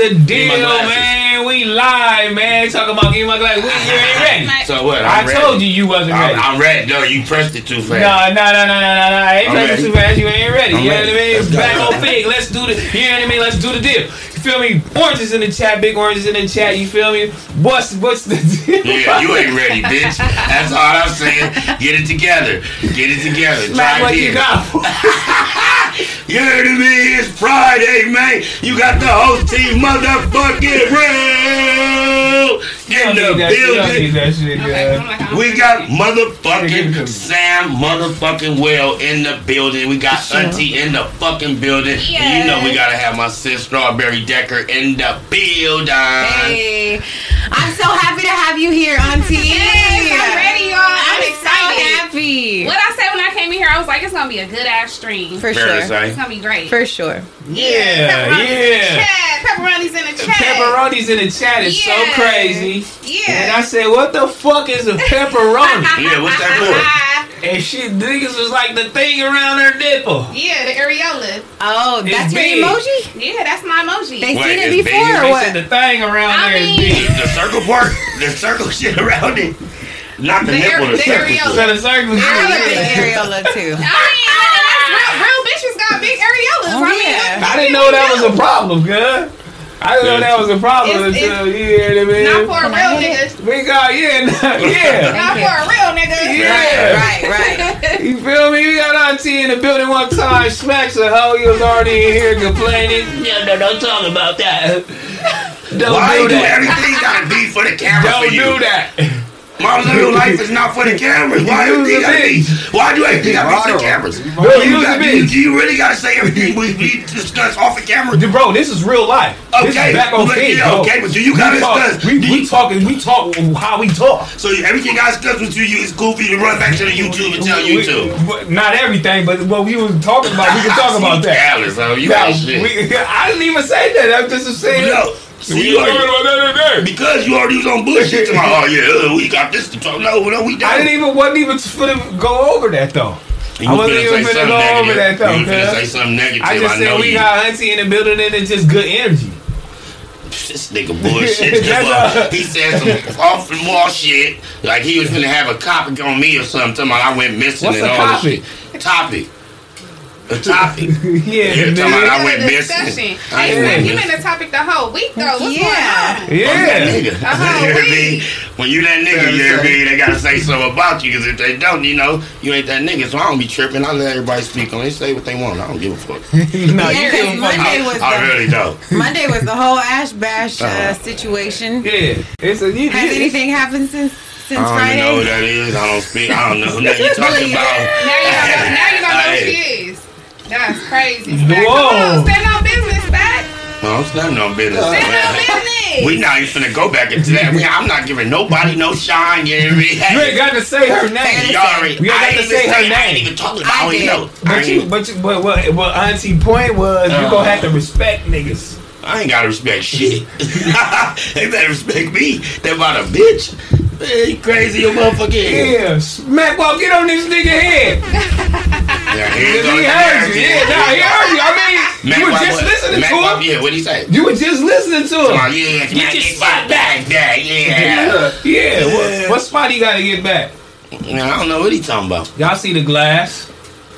the deal, man? We live, man. Talking about give me my glasses. We, you ain't ready. So what? I I'm ready. told you you wasn't I'm, ready. I'm ready. No, you pressed it too fast. no, no, no, no, no, no. I ain't I'm pressing ready. too fast. You ain't ready. I'm you know what I mean? Let's go. Back on Figg. Let's do the. You know what I mean? Let's do the deal. You feel me? Oranges in the chat. Big oranges in the chat. You feel me? What's what's the deal? Yeah, you ain't ready, bitch. That's all I'm saying. Get it together. Get it together. Smac Try what you again. got. You heard me? It's Friday, man. You got the whole team motherfucking real in the You don't need that shit. You don't need building. shit, Okay, guy. I'm like, I don't We got Give it to motherfucking. Sam motherfucking Well in the building. We got Auntie in the fucking building. And you know we gotta have my sis Strawberry Decker in the building. Hey, I'm so happy to have you here, Auntie. Yes, I'm ready, y'all. I'm, I'm excited. What I said when I came in here, I was like, it's gonna be a good ass stream. For Fair to sure. say. It's gonna be great. For sure. Yeah, Pepperonis in the yeah. chat. Pepperoni's in the chat. Pepperoni's in the chat is so Yeah. crazy. And I said, what the fuck is a pepperoni? Yeah, what's that for? and shit, niggas was like the thing around her nipple. Yeah, the areola. Oh, It's that's your emoji? Yeah, that's my emoji. They Wait, seen it before big. or They what? said the thing around I there is mean- big. The circle part, the circle shit around it. Not the, The nipple, air- the the circle. areola. So the circle I have a big areola too. I mean, real, real bitches got big areolas. Oh, I mean, yeah. I didn't know that was a problem, good. I didn't know that was a problem It's- until you hear what I mean. Not for a real hit nigga. We got yeah, nah, yeah. Not you. for a real nigga. Yeah. Right, right. You feel me? We got Auntie in the building one time. Smacks a hoe. He was already in here complaining. Yeah, no, don't talk about that. Don't Why do you do that. everything gotta be for the camera Don't for you? do that. Mom's real life is not for the cameras. Why You everything use gotta be? Why do everything gotta be for the cameras? No, Do you you, use a got, do, you, you really gotta say everything we, we discuss off the camera? Bro, this is real life. This Okay, is back on but stage, yeah, bro. okay, but do you gotta talk- discuss- We, we you- talking. We talk how we talk. So everything I discuss with you, you it's cool for you to run back to the YouTube and tell We- YouTube. but not everything, but what we was talking about, we can talk about that. Dallas, oh, you Now, we- I didn't even say that. I'm just saying. no, see, we you talking about that today. because you already was on bullshit. To my, oh yeah, uh, we got this to talk. No, no, we don't. I didn't even wasn't even finna go over that though. You I wasn't even say finna something go over that though. You finna cuz. say something negative. I just know said we you. got Auntie in the building and it's just good energy. This nigga bullshit. That's he said some off the wall shit. Like he was gonna have a topic on me or something. Talking about I went missing What's and all topic? this shit. Topic. A topic. yeah, You're talking about I man. went The missing. I Hey, ain't you missing. been the topic the whole week though. What's Yeah. going on? Yeah. Nigga. Uh-huh, You hear we- me? When you that nigga, you hear me? They gotta say something about you, cause if they don't, you know, you ain't that nigga. So I don't be tripping. I let everybody speak on. They say what they want. I don't give a fuck. no, Yeah, you 'cause can Monday I, was I the really don't. Monday was the whole Ash Bash uh, Uh-huh. situation. Yeah, it's a you. Has you- anything happened since since I don't Friday? even know who that is. I don't speak. I don't know who that you talking about. Now you don't know, now you don't know who Hey. she is. That's crazy. Smac. Whoa. Come on, stand on business, Smac. No, I'm standing on business. Stand on business. We not even finna go back into that. We, I'm not giving nobody no shine. You hear me? You ain't got to say her name. You already, We ain't got I to ain't say even her say- I ain't even talking about. I I don't even did. know. But you, but you, but what, what Auntie point was, you Uh. gonna have to respect niggas. I ain't gotta respect shit. they better respect me. They about a bitch. Man, you crazy, you motherfucker. Yeah, smack walk, get on this nigga head. Yeah, here He you heard you. Yeah, nah, he heard you. I mean, you were just listening Mac to Wop, him. Yeah, what'd he say? You were just listening to Come on, him. yeah, Get man, your get back, back, yeah. Yeah, yeah. What, what spot he got to get back? Man, I don't know what he talking about. Y'all see the glass?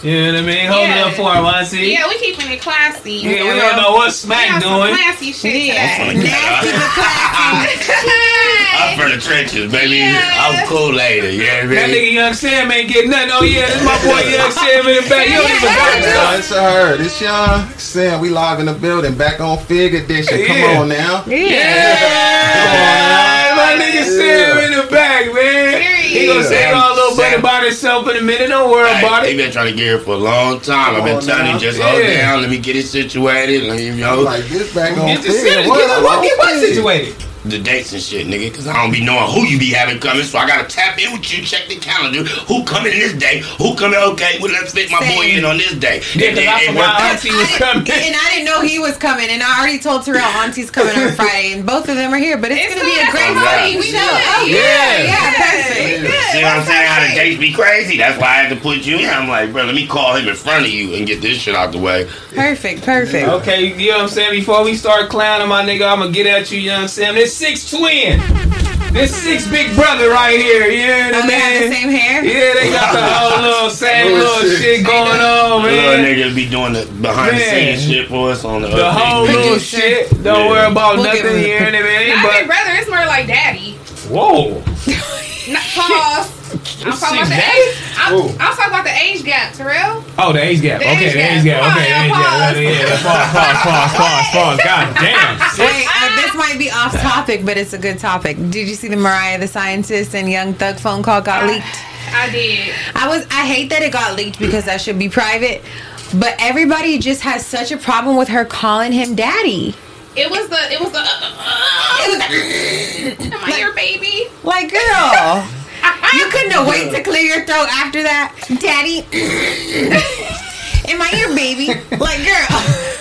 You know what I mean? Hold it Yeah. up for him, Auntie. Yeah, we keeping it classy. Yeah, we don't know what We Smac on some doing. classy shit Yeah, today. nasty but classy. I'm from the trenches, baby. Yes. I'm cool later, you hear me? That nigga Young Sam ain't getting nothing. Oh yeah, this my boy Young Sam in the back. You don't even got No, that. it's her. This young Sam. We live in the building, back on Figg Edition. Come Yeah. Come on now. Yeah, my nigga Sam in the back, man. He gonna say Sam- all little bit Sam- about himself in a minute. Don't worry about Hey, he been trying to get here for a long time. I've been telling him just hold down, let me get it situated. Let me, you know, Like this back on Get Figg. your shit. Get What? what? Get what on Figg? situated. The dates and shit, nigga. Cause I don't be knowing who you be having coming, so I gotta tap in with you, check the calendar. Who coming this day? Who coming? Okay, well let's fit my boy in on this day. Yeah, And 'cause then I it forgot. Auntie was coming. And I didn't know he was coming, and I already told Terrell Auntie's coming on Friday, and both of them are here. But it's, It's gonna be a great that's fine. show. We show. good. Oh, Yeah. yeah, yeah, Yeah. perfect. See what I'm saying? How the dates be crazy. That's why I had to put you in. I'm like, bro, let me call him in front of you and get this shit out the way. Perfect, perfect. Okay, you know what I'm saying? Before we start clowning my nigga, I'm gonna get at you, you know what I'm saying? This six twin. This six big brother right here, you know what Oh, I'm they have the saying? same hair. Yeah, they got the whole little same Oh, little shit. shit going on, man. Little man. niggas be doing the behind the scenes shit for us on the, The whole big little Producer. shit. Don't Yeah. worry about We'll give nothing him- here and everything, Not big brother, it's more like daddy. whoa. Not, pause. I'm talking about the age. I'm, I'm talking about the age gap, Terrell. Oh, the age gap. The okay, age the age gap. Come Okay, the on, age pause. gap. Yeah, yeah. Pause, pause, pause, pause, pause. God damn. Wait, uh, this might be off topic, but it's a good topic. Did you see the Mariah the Scientist and Young Thug phone call got leaked? I did. I was I hate that it got leaked because that should be private. But everybody just has such a problem with her calling him daddy. It was the. It was the. Uh, uh, uh, it was Am I your baby? like, girl, you couldn't have wait to clear your throat after that, daddy. Am I your baby? Like, girl,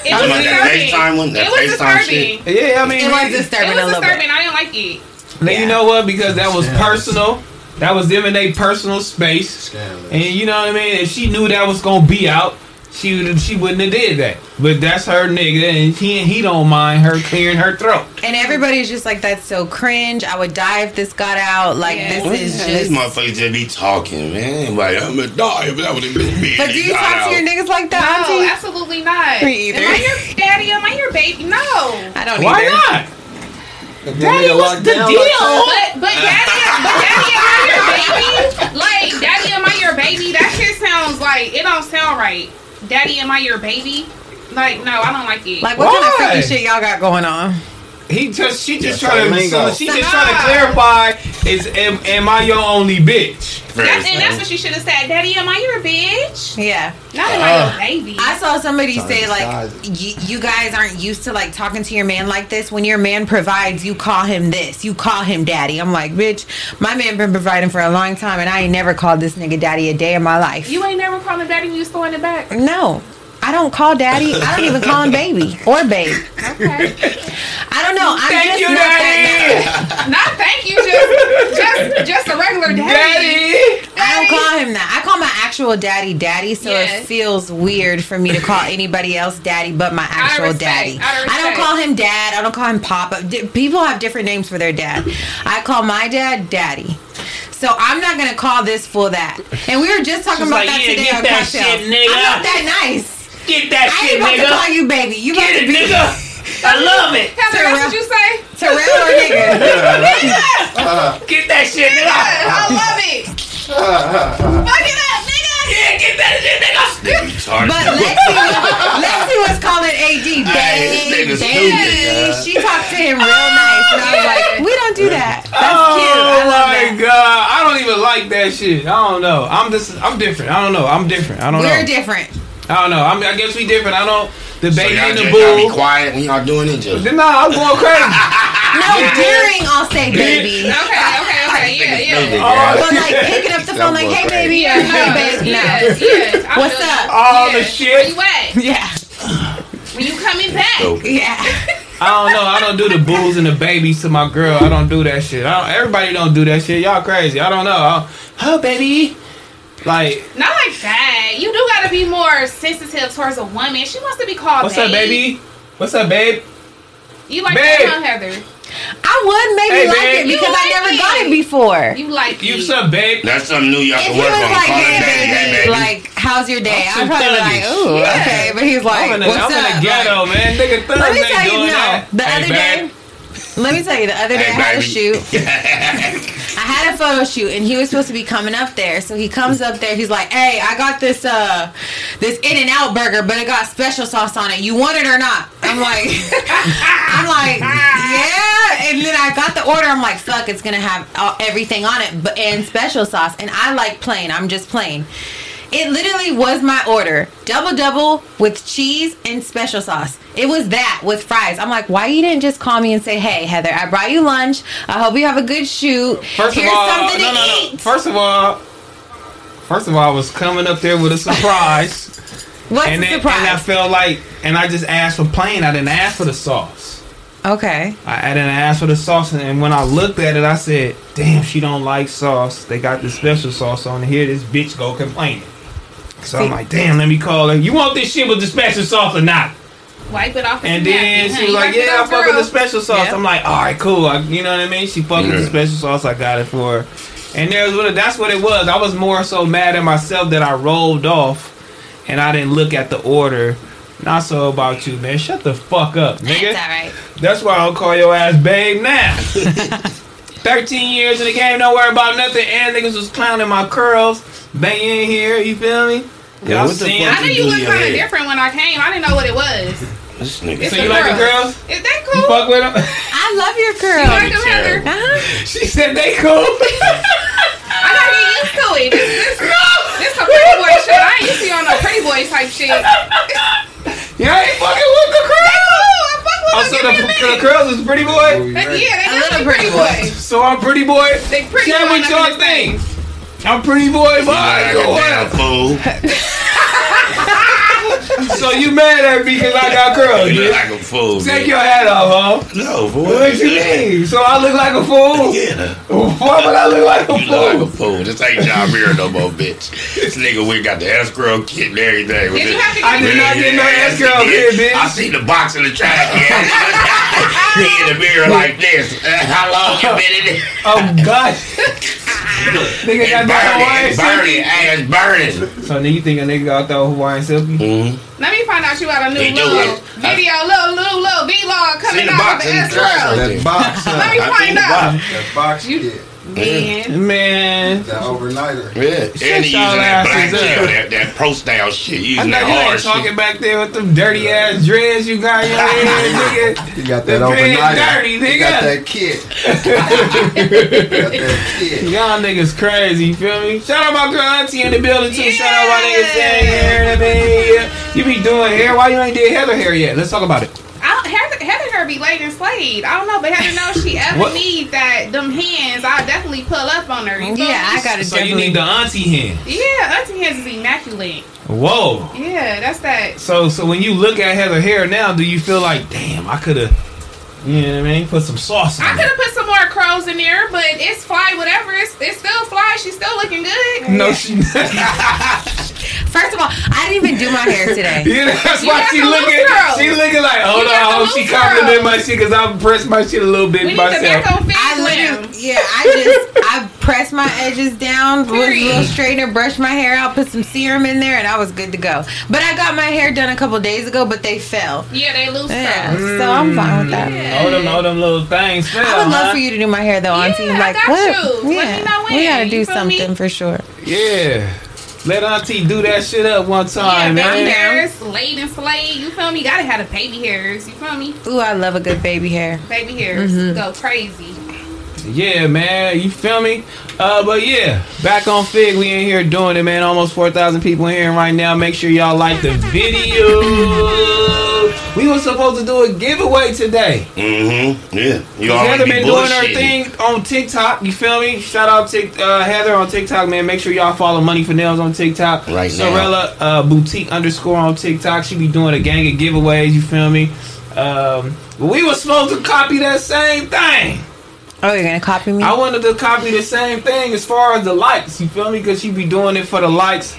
It Talking was about that disturbing. FaceTime one, that It was FaceTime disturbing. shit. Yeah, I mean, it was It disturbing was disturbing. I didn't like it. Then Yeah. you know what? Because that was personal. That was them in their personal space. Scandalous. And you know what I mean? If she knew that was gonna be out, she would she wouldn't have did that. But that's her nigga, and he he don't mind her clearing her throat. And everybody's just like, that's so cringe. I would die if this got out. Like, Yeah. this is Man, these just. motherfuckers just be talking, man. Like, I'm gonna die if that would have been me. But do you talk to your niggas like that, No, Auntie? absolutely not. Me either. Am I your daddy? Am I your baby? No. I don't Why either. not? If Daddy, what's the deal? like But but daddy, but daddy, am I your baby? Like daddy, am I your baby? That shit sounds like it don't sound right. Daddy, am I your baby? Like no, I don't like it. Like, what kind of freaky shit y'all got going on? He just she just That's trying to so she just trying to clarify is am, am I your only bitch? that's, and that's what she should have said. Daddy, am I your bitch? Yeah. Not am I Uh, your baby? I saw somebody Trying to say like disguise you guys aren't used to like talking to your man like this. When your man provides, you call him this. You call him daddy. I'm like, bitch, my man been providing for a long time, and I ain't never called this nigga daddy a day in my life. you ain't never called him daddy when you was throwing it back. no, I don't call daddy. I don't even call him baby or babe. Okay. I don't know. I'm Thank just you, not daddy. that. Not thank you, just just just a regular daddy. Daddy. I don't call him that. I call my actual daddy daddy, so Yes. it feels weird for me to call anybody else daddy but my actual respect. daddy. Out of I don't call him dad. I don't call him papa. Di- People have different names for their dad. I call my dad daddy. So I'm not gonna call this fool that. And we were just talking She's about like, that yeah, today on that cocktails. shit, nigga. I'm not that nice. Get that shit, nigga. I shit, ain't about to nigga. call you baby. You Get it, be nigga. I love it. Heather, that's what you say? Terrell or nigga. Uh-huh. Get that shit, nigga. I love it. Uh-huh. Fuck it up, nigga. Yeah, get that shit, nigga. But Lexi, Lexi was calling AD Hey, babe, this nigga babe. stupid, She talked to him real nice, and I was like, we don't do that. That's oh cute. I oh love my that. god, I don't even like that shit. I don't know. I'm just, I'm different. I don't know. I'm different. I don't We're know. different. I don't know. I'm, I guess we different. I don't. The so baby y'all and the just gotta be quiet when y'all doing it. Just Nah, I'm going crazy. No, during I'll say baby. Okay, okay, okay, yeah, yeah. Oh, But like picking up the phone, like, hey baby, Yeah, or hey no, babe. yes, No. yes. I What's up? All the Yeah. Where shit. you at? Yeah, When you coming back? So, yeah. I don't know. I don't do the bulls and the babies to my girl. I don't do that shit. I don't, everybody don't do that shit. Y'all crazy. I don't know. I, oh, baby. Like, Not like that. You do gotta be more sensitive towards a woman. She wants to be called what's babe. up, baby? What's up, babe? You like Babe. that, Heather? I would maybe Hey, like babe. it because You I never it. got it before. You like You it. what's up, babe? that's something new y'all If can work on. like, Call hey baby, hey, baby, baby. like, how's your day? I'm I'd probably be like, ooh, Yeah. okay. But he's like, I'm in the, what's I'm up? in the ghetto, Like, man. Nigga, thugs Let me tell you, doing no. that. The Hey, other babe. day, let me tell you, the other day Hey, I had a shoot. I had a photo shoot and he was supposed to be coming up there. So he comes up there, he's like, Hey, I got this uh this In-N-Out burger, but it got special sauce on it. You want it or not? I'm like I'm like, Yeah and then I got the order, I'm like, fuck, it's gonna have uh, everything on it, but and special sauce. And I like plain, I'm just plain. It literally was my order. Double double with cheese and special sauce. It was that with fries. I'm like, why you didn't just call me and say, "Hey, Heather, I brought you lunch. I hope you have a good shoot. First Here's of all, something no, to no, no. First of all, first of all, I was coming up there with a surprise, What's and the then and I felt like, and I just asked for plain. I didn't ask for the sauce. okay. I, I didn't ask for the sauce, and, and when I looked at it, I said, "Damn, she don't like sauce. They got the special sauce on here. This bitch go complaining." So I'm like, "Damn, let me call her. You want this shit with the special sauce or not?" Wipe it off. And then napkin, she was like, "Yeah, I off, fuck with the special sauce." Yeah. I'm like, "All right, cool." I, you know what I mean? She fucked with the special sauce. I got it for her. And there's what that's what it was. I was more so mad at myself that I rolled off, and I didn't look at the order. Not so about you, man. Shut the fuck up, nigga. That's all right. That's why I'll call your ass babe now. 13 years in the game, don't worry about nothing. And niggas was clowning my curls. Bang in here, you feel me? Yeah, Y'all what the fuck I knew You you do looked kind of different when I came. I didn't know what it was. This nigga. So a you like the girls? Is that You cool? fuck with them? I love your You curls. like them, Heather? Uh-huh. she said they cool. I gotta get used to it. This, this, this a pretty boy shit. I ain't used to you on no pretty boy type shit. They you ain't fucking with the cool. curls. I fuck with Oh, them. so the, me a the minute. curls is pretty boy? They- Yeah, they A little pretty pretty boy. So I'm pretty boy? They pretty Share boy. what y'all nothing to think. I'm pretty boy, You like a damn boy. fool. So you mad at me because I got curls, You look like a fool. Take man. your hat off, huh? No, for What you mean? So I look like a fool? Yeah. Why would I look like a You look like a fool? fool. This ain't John Beer no more, bitch. This nigga, we got the escrow kit and everything. Did you have to I get did not get no Yeah, escrow I here, bitch. I see the box in the trash can. he in the mirror like this. Uh, how long you been in there? Oh God! nigga got It's that burning, Hawaiian it's burning, silky. ass burning. So then you think a nigga got that Hawaiian silky? Mm-hmm. Let me find out you got a new He do, little I- video, little, little, little vlog coming out box of the in the trash escrow. right That box, Let me find think the out. that box You- shit, Man. Man, that overnighter. Yeah, and he using that black asses that, that pro style shit. You I know that you hard ain't talking shit. back there with them dirty ass dreads you got in your head, nigga. He got that dread overnighter. dirty, He got that kit. got that kit. Y'all niggas crazy, you feel me? Shout out my girl Auntie in the building too. Shout out my niggas saying hair. I mean, yeah. You be doing hair. Why you ain't did Heather hair yet? Let's talk about it. I, Heather, Heather her be laid and slayed. I don't know, but Heather knows she ever needs that them hands. I definitely pull up on her. You feel Yeah, me? I got to So you need the auntie hands. Yeah, auntie hands is immaculate. Whoa. Yeah, that's that. So so when you look at Heather hair now, do you feel like, damn, I could have, you know what I mean, put some sauce I could have put some more crows in there, but it's fly, whatever. It's, it's still fly. She's still looking good. No, she. First of all, I didn't even do my hair today. yeah, that's You why she looking. She looking like, hold You on, hold she loose compliment curls. my shit because I pressed my shit a little bit We need the myself. back on I literally, yeah, I just I pressed my edges down with a little straightener, brushed my hair out, put some serum in there, and I was good to go. But I got my hair done a couple days ago, but they fell. Yeah, they loose Yeah, curls. so I'm fine with that. Yeah. All them, all them little things. Fell, I would love huh? for you to do my hair though, Auntie. Yeah, I like got what? you. Let Yeah, me know we gotta do You something for sure. Yeah. Let Auntie do that shit up one Yeah, time, baby man. hairs, laid and slayed. You feel me? Gotta have the baby hairs. You feel me? Ooh, I love a good baby hair. Baby hairs Mm-hmm. go crazy. Yeah, man. You feel me? Uh, but yeah, back on Figg, we in here doing it, man. Almost 4,000 people in here right now. Make sure y'all like the video. We were supposed to do a giveaway today. Mm-hmm. Yeah. You Heather been doing her thing on TikTok. You feel me? Shout out Tik uh, Heather on TikTok, man. Make sure y'all follow Money for Nails on TikTok. Right now. Sorella uh, Boutique underscore on TikTok. She be doing a gang of giveaways. You feel me? Um, we were supposed to copy that same thing. Oh, you're gonna copy me? I wanted to copy the same thing as far as the likes. You feel me? Because she be doing it for the likes.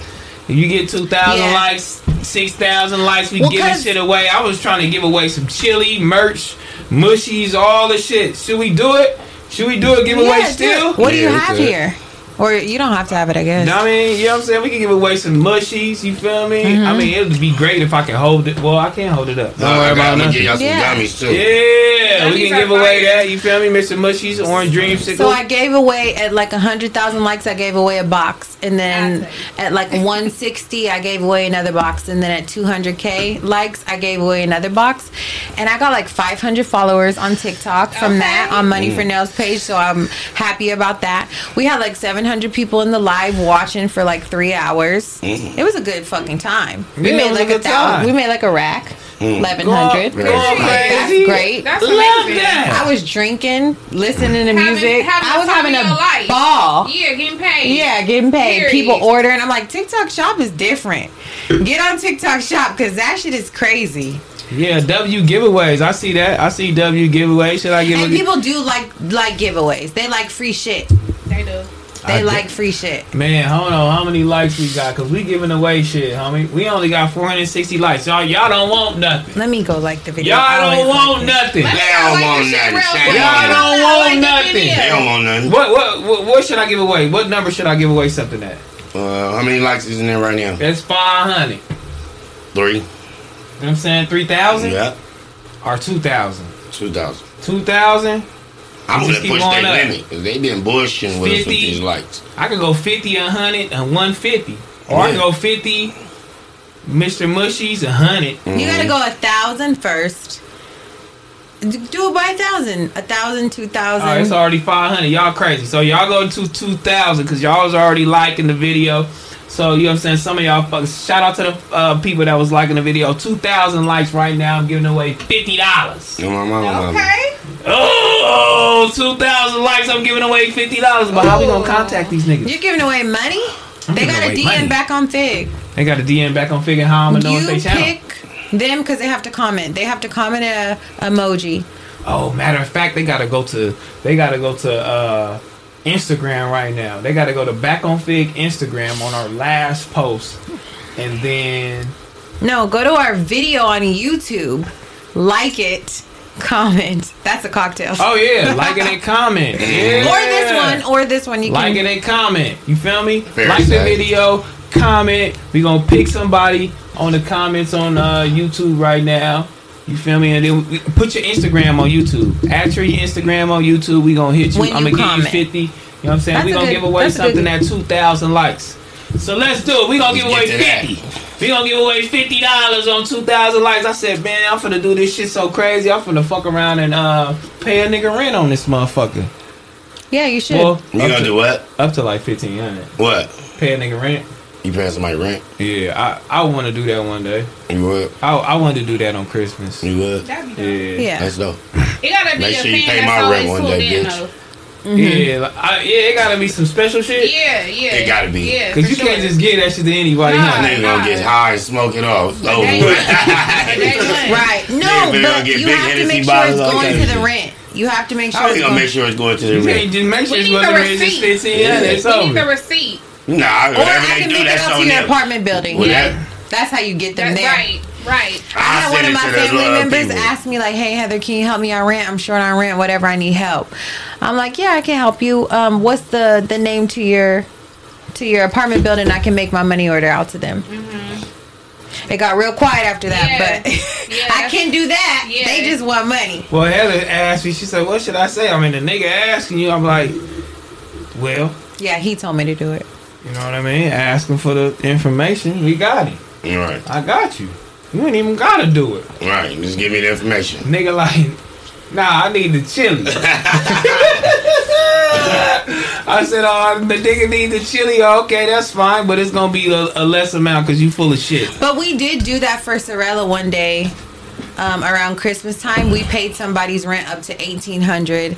If you get two thousand Yeah. likes, six thousand likes, we Well, giving 'cause- shit away. I was trying to give away some chili merch, mushies, all the shit. Should we do it? Should we do a giveaway Yeah, do it. still? What do you Yeah, have here? Or you don't have to have it, I guess. You know what I mean? You know what I'm saying? We can give away some mushies, you feel me? Mm-hmm. I mean, it would be great if I could hold it. Well, I can't hold it up. Don't Nah, worry got, about I'm get nothing. y'all some Yeah. gummies too. Yeah, we can are give away that, you feel me? Mr. Mushies, Orange Dreamsicle. So I gave away at like hundred thousand likes. I gave away a box, and then at like one sixty, I gave away another box, and then at two hundred k likes, I gave away another box, and I got like five hundred followers on TikTok from Okay. that on Money for Nails page. So I'm happy about that. We had like seven 700 people in the live watching for like three hours. Mm. It was a good fucking time. We Yeah, made like a a thousand. We made like a rack. Mm. Eleven hundred. Go- go That's crazy. great. That's Love amazing. that. I was drinking, listening to Having- music. having I was having a your life. ball. Yeah, getting paid. Yeah, getting paid. Period. People ordering. I'm like, TikTok Shop is different. Get on TikTok Shop because that shit is crazy. Yeah, W giveaways. I see that. I see W giveaways. Should I give And a people do like like giveaways. They like free shit. They do. They I like do. free shit. Man, hold on. How many likes we got? Cause we giving away shit, homie. We only got 460 likes. Y'all, y'all don't want nothing. Let me go like the video. Y'all I don't want like nothing. Let me They don't like want this shit nothing. real Shame quick. on Y'all them. don't want like the nothing. video. They don't want nothing. What, what what what should I give away? What number should I give away something at? Uh, how many likes is in there right now? That's 500. You know Three. what I'm saying? 3,000 Yeah. or 2,000? Two thousand. 2,000? I'm gonna push going their limit because they been bushing with us with these lights. I could go 50, 100, and 150. Or I Yeah. can go 50, Mr. Mushies, 100. You gotta go a thousand first. Do it by a thousand. A thousand, two thousand. Oh, it's already 500. Y'all crazy. So y'all go to 2,000 because y'all was already liking the video. So, you know what I'm saying? Some of y'all, fuck, shout out to the uh, people that was liking the video. 2,000 likes right now. I'm giving away $50. You know, my mama, mama. Okay. Oh, 2,000 likes. I'm giving away $50. But how we going to contact these niggas? You're giving away money? I'm They got a DM money. back on Figg. They got a DM back on figuring how I'm going to know if they their channel. pick them because they have to comment. They have to comment a emoji. Oh, matter of fact, they gotta go to they gotta go to uh, Instagram right now. They gotta go to Back on Figg Instagram on our last post, and then No, go to our video on YouTube, like it, comment. That's a cocktail. oh yeah, like it and comment. Yeah. Or this one, or this one. You like can. it and comment. You feel me? Fair like the video, comment. We gonna pick somebody on the comments on uh, YouTube right now. You feel me? And then we, put your Instagram on YouTube. Add your Instagram on YouTube. We gonna hit you. When you I'm gonna comment. give you fifty. You know what I'm saying? That's we gonna good- give away that's good- something at two thousand likes. So let's do it. We gonna give away get to that. fifty. We gonna give away fifty dollars on two thousand likes. I said, man, I'm finna do this shit so crazy. I'm finna fuck around and uh pay a nigga rent on this motherfucker. Yeah, you should. Well, You gonna to, do what? up to like fifteen hundred. What? Pay a nigga rent. You paying somebody rent? Yeah, I I want to do that one day. You would? I I want to do that on Christmas. You would? That'd be dope. yeah. That's dope. It gotta be Make a sure you pay my rent one day, tuned in, bitch. Mm-hmm. yeah, like, I, yeah. It gotta be some special shit. Yeah, yeah. It gotta be. Yeah, Cause you sure. can't just give that shit to anybody. Nah. huh? Nigga gonna get high and smoke it off. It's over They with. They would. Right. No, Yeah, but they gonna but get you big have to make sure it's going to the shit. rent. You have to make sure How we it's gonna going make sure it's going to the You rent? can't just make sure We it's need what the the rent just receipt. fits in. Yeah, it's We need the receipt. Nah, Or I can do, make it out to your them. apartment building. Well, yeah. that- That's how you get them That's there. right, right. I had I'll one of my family members people. ask me like, "Hey Heather, can you help me on rent? I'm short on rent. Whatever, I need help." I'm like, "Yeah, I can help you. Um, what's the the name to your to your apartment building? I can make my money order out to them." It got real quiet after that, Yeah. but Yeah, I that's- can do that. Yeah. They just want money. Well, Heather asked me. She said, "What should I say?" I mean, the nigga asking you. I'm like, "Well, Yeah, he told me to do it. You know what I mean. Asking for the information. We got it. Right, I got you. You ain't even gotta do it, right. Just give me the information. nigga. Like, nah, I need the chili." I said, "Oh, the nigga need the chili. Okay, that's fine, but it's gonna be a, a less amount because you full of shit." But we did do that for Sorella one day. Um, around Christmas time, we paid somebody's rent up to eighteen hundred,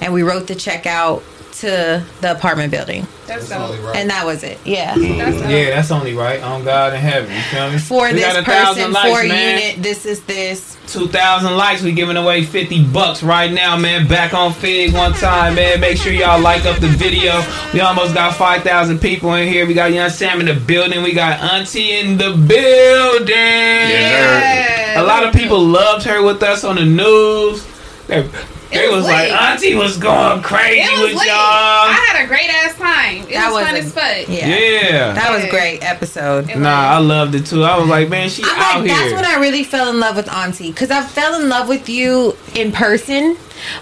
and we wrote the check out to the apartment building, That's That's only right. and that was it. Yeah, That's. Yeah, that's only right. On God in heaven. You feel me? for We this got a person, likes, for man. unit, this is this. Two thousand likes. We giving away fifty bucks right now, man. Back on Figg one time, man. Make sure y'all like up the video. We almost got five thousand people in here. We got Young Sam in the building. We got Auntie in the building. Yes, Yeah. A lot of people loved her with us on the news. They, they It was, was like. Auntie was going crazy was with lit. y'all. I had a great ass time. It That was, was fun a- as fuck. Yeah, yeah. that was Yeah. great episode. It Nah, I loved it too. I was like, man, she I'm out like, here. that's when I really fell in love with Auntie. Because I fell in love with you in person,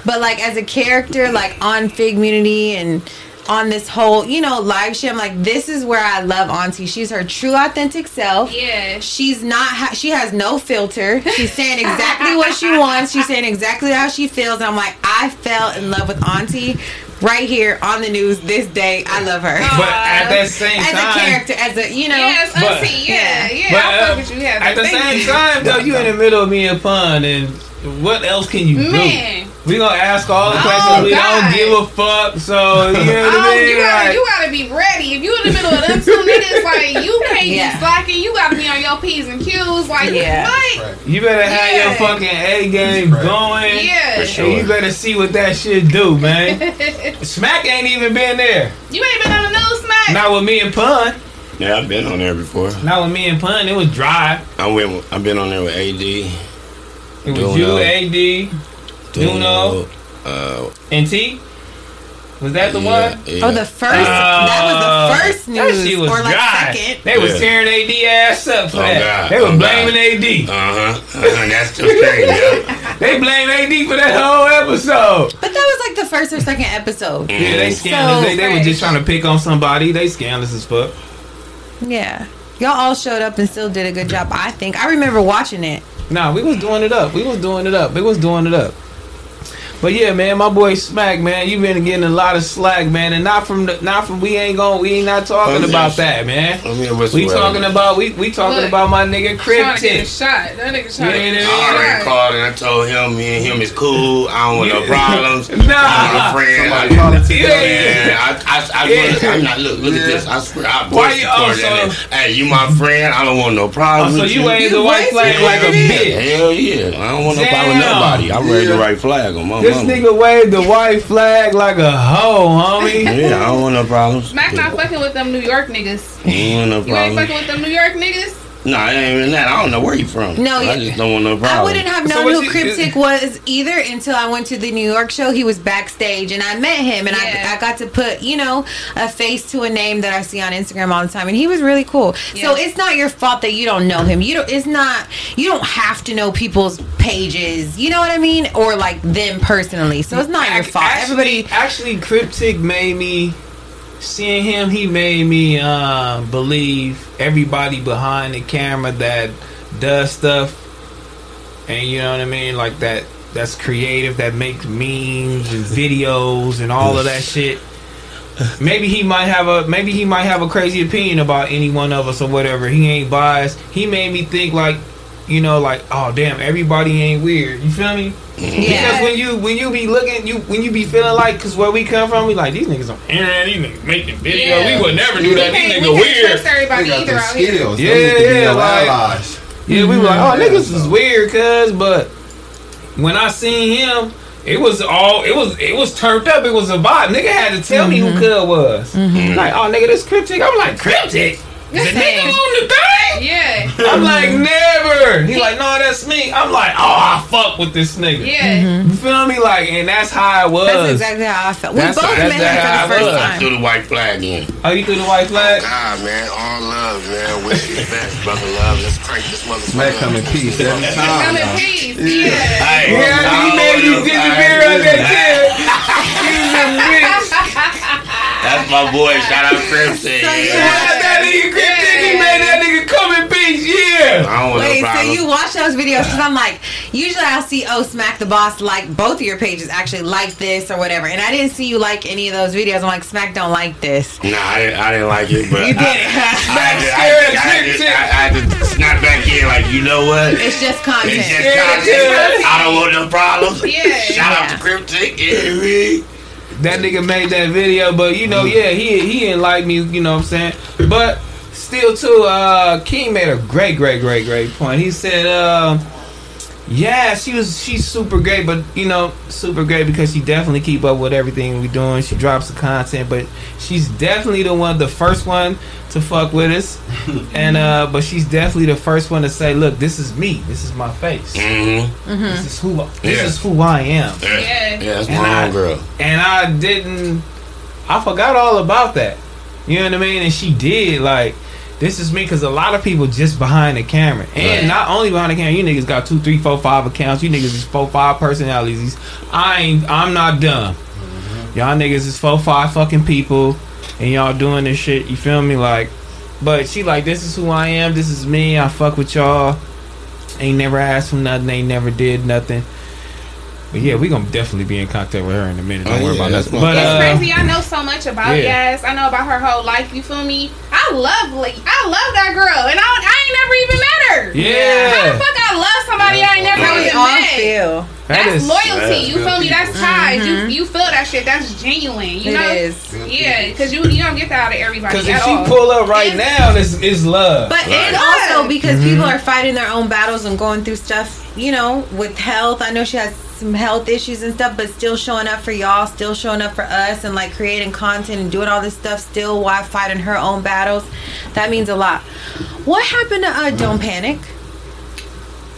but like as a character, like on Figg Community and on this whole, you know, live shit, I'm like, this is where I love Auntie. She's her true, authentic self. Yeah. She's not, ha- she has no filter. She's saying exactly what she wants. She's saying exactly how she feels. And I'm like, I fell in love with Auntie right here on the news this day. I love her. But at that same as time, a character, as a you know, Yes, But- auntie. Yeah, yeah. But, I uh, fuck with you. Yeah, at the same you. time, though, you in the middle of being a pun, and what else can you Man. do? We gonna ask all the Oh, questions. we God. don't give a fuck. So you know what Oh, I mean? you gotta, Like, you gotta be ready. If you in the middle of them two niggas, like you can't Yeah. be slacking. You gotta be on your p's and q's. Like Yeah. what? Right. you better have Yeah. your fucking A game Right. going. Yeah. For sure. And you better see what that shit do, man. Smac ain't even been there. You ain't been on the news, Smac. Not with me and Pun. Yeah, I've been on there before. Not with me and Pun. It was dry. I went. I've been on there with AD, It was Duno. you, uh, AD, Duno, Uh, and T. Was that the yeah, one? yeah. oh the first that was the first Uh, That news was or like dry. second. They was tearing AD ass up for Oh, that. God. They were Oh, blaming God. AD. Uh huh. Uh-huh. That's still strange. Yeah. They blame AD for that whole episode. But that was like the first or second episode. Yeah, they Mhm. scandalous. So they, they were just trying to pick on somebody. They scandalous as fuck. Yeah. Y'all all showed up and still did a good job, I think. I remember watching it. Nah, we was doing it up. We was doing it up. We was doing it up. But yeah, man, my boy Smac, man, you been getting a lot of slack, man, and not from the, not from we ain't going we ain't not talking Oh, about yes. that, man. I mean, what's We the talking weather? about we we talking Look, about my nigga Trying to get shot. That nigga trying to Yeah, get a yeah, I already shot. called and I told him me and him is cool. I don't want no problems. Nah. I'm a friend. Somebody I- call it Yeah, together. Yeah, I, I, I, Yeah. I'm not. Look, look Yeah. at this. I swear, I Why voice you- oh, recorded that. so- Hey, you my friend. I don't want no Oh, problems. so with you waved You the white voice flag like a recorded bitch. Hell yeah! I don't want no problem with Damn. nobody. I raised the Yeah. right flag on my This mama. nigga waved the white flag like a hoe, homie. Yeah, I don't want no problems. Smac not fucking with them New York niggas. Ain't want no You ain't fucking with them New York niggas. Nah, it ain't even that. I don't know where you from. No, I you- just don't want no problem. I wouldn't have known what who you- Cryptic was either until I went to the New York show. He was backstage and I met him and Yeah. I, I got to put, you know, a face to a name that I see on Instagram all the time and he was really cool. So it's not your fault that you don't know him. You don't it's not you don't have to know people's pages. You know what I mean? Or like them personally. So it's not your fault. Actually, Everybody actually, Cryptic made me seeing him. He made me uh, believe everybody behind the camera that does stuff, and you know what I mean, like that. That's creative. That makes memes and videos and all of that shit. Maybe he might have a maybe he might have a crazy opinion about any one of us or whatever. He ain't biased. He made me think like, you know, like oh damn, everybody ain't weird. You feel me? Because when you when you be looking, you when you be feeling like, cause where we come from, we like these niggas on internet, these niggas making videos. Yeah. We would never do that. These niggas we can't weird. trust everybody They got either them out here. skills. Yeah, Them need to be yeah, like- allies. Yeah, we were like, oh Yeah, niggas is weird, cuz. But when I seen him, it was all it was it was turned up. It was a vibe. Nigga had to tell me who mm-hmm. Cuz was. Mm-hmm. Like, oh nigga, this cryptic. I'm like cryptic. The nigga on the thing. Yeah, I'm like never. He like, no, that's me. I'm like, oh, I fuck with this nigga. yeah. Mm-hmm. You feel me? Like, and that's how it was. That's exactly how I felt. We That's- both that's met him how for I the was. first I time. threw the white flag in. Oh, you threw the white flag? God, man, all love, man. Wish you the best, brother love. Let's crank this motherfucker. Smac come in peace every Come time. in peace. Yeah. Yeah. Hey, Yeah, he I made me don't know, disappear hey, out that chair. He's a bitch. That's my boy. Shout out Crimson. So you Yeah, that nigga cryptic. He made that nigga come in peace. Yeah. I don't want Wait, no so you watch those videos? Because I'm like, usually I'll see, oh, Smac the Boss like both of your pages actually like this or whatever. And I didn't see you like any of those videos. I'm like, Smac don't like this. Nah, I didn't, I didn't like it, but You did I, it. I, had to- I, scared of had to- I, had to- chick, chick. I, I snap back in like, you know what? It's just It's content. just Yeah, content. yeah. I don't want no problems. Yeah. Shout out Yeah. to Cryptic. Yeah, me. That nigga made that video, but you know, yeah, he he didn't like me. You know what I'm saying? But still, too, uh, King made a great, great, great, great point. He said, uh, yeah, she was she's super great, but you know, super great because she definitely keep up with everything we doing. She drops the content, but she's definitely the one, the first one to fuck with us, and uh, but she's definitely the first one to say, look, this is me, this is my face, Mm-hmm. this is who this Yeah. is who I am. Yeah. Yeah. yeah, that's my own girl. and I didn't. I forgot all about that. You know what I mean? And she did like. This is me because a lot of people just behind the camera, and Right. not only behind the camera, you niggas got two, three, four, five accounts. You niggas is four, five personalities. I ain't. I'm not dumb. Y'all niggas is four, five fucking people, and y'all doing this shit. You feel me? Like, but she like, this is who I am. This is me. I fuck with y'all. Ain't never asked for nothing. Ain't never did nothing. But yeah, we gonna definitely be in contact with her in a minute. Don't Oh, worry yeah, about that's nothing. But It's uh, crazy. I know so much about yeah. Yas. I know about her whole life. You feel me? I love, like, I love that girl, and I, I ain't never even met her. Yeah. How the yeah, fuck I love somebody I ain't never How we all met? feel. that That's is loyalty. that's you feel me? That's ties. You you feel that shit. That's genuine. You It know? is. Yeah, because you you don't get that out of everybody because at if she all. pull up right It's- now, it's, it's love. But Right. and also because Mm-hmm. people are fighting their own battles and going through stuff, you know, with health. I know she has some health issues and stuff, but still showing up for y'all, still showing up for us, and like creating content and doing all this stuff still while fighting her own battles. That means a lot. What happened to uh, Don't Panic?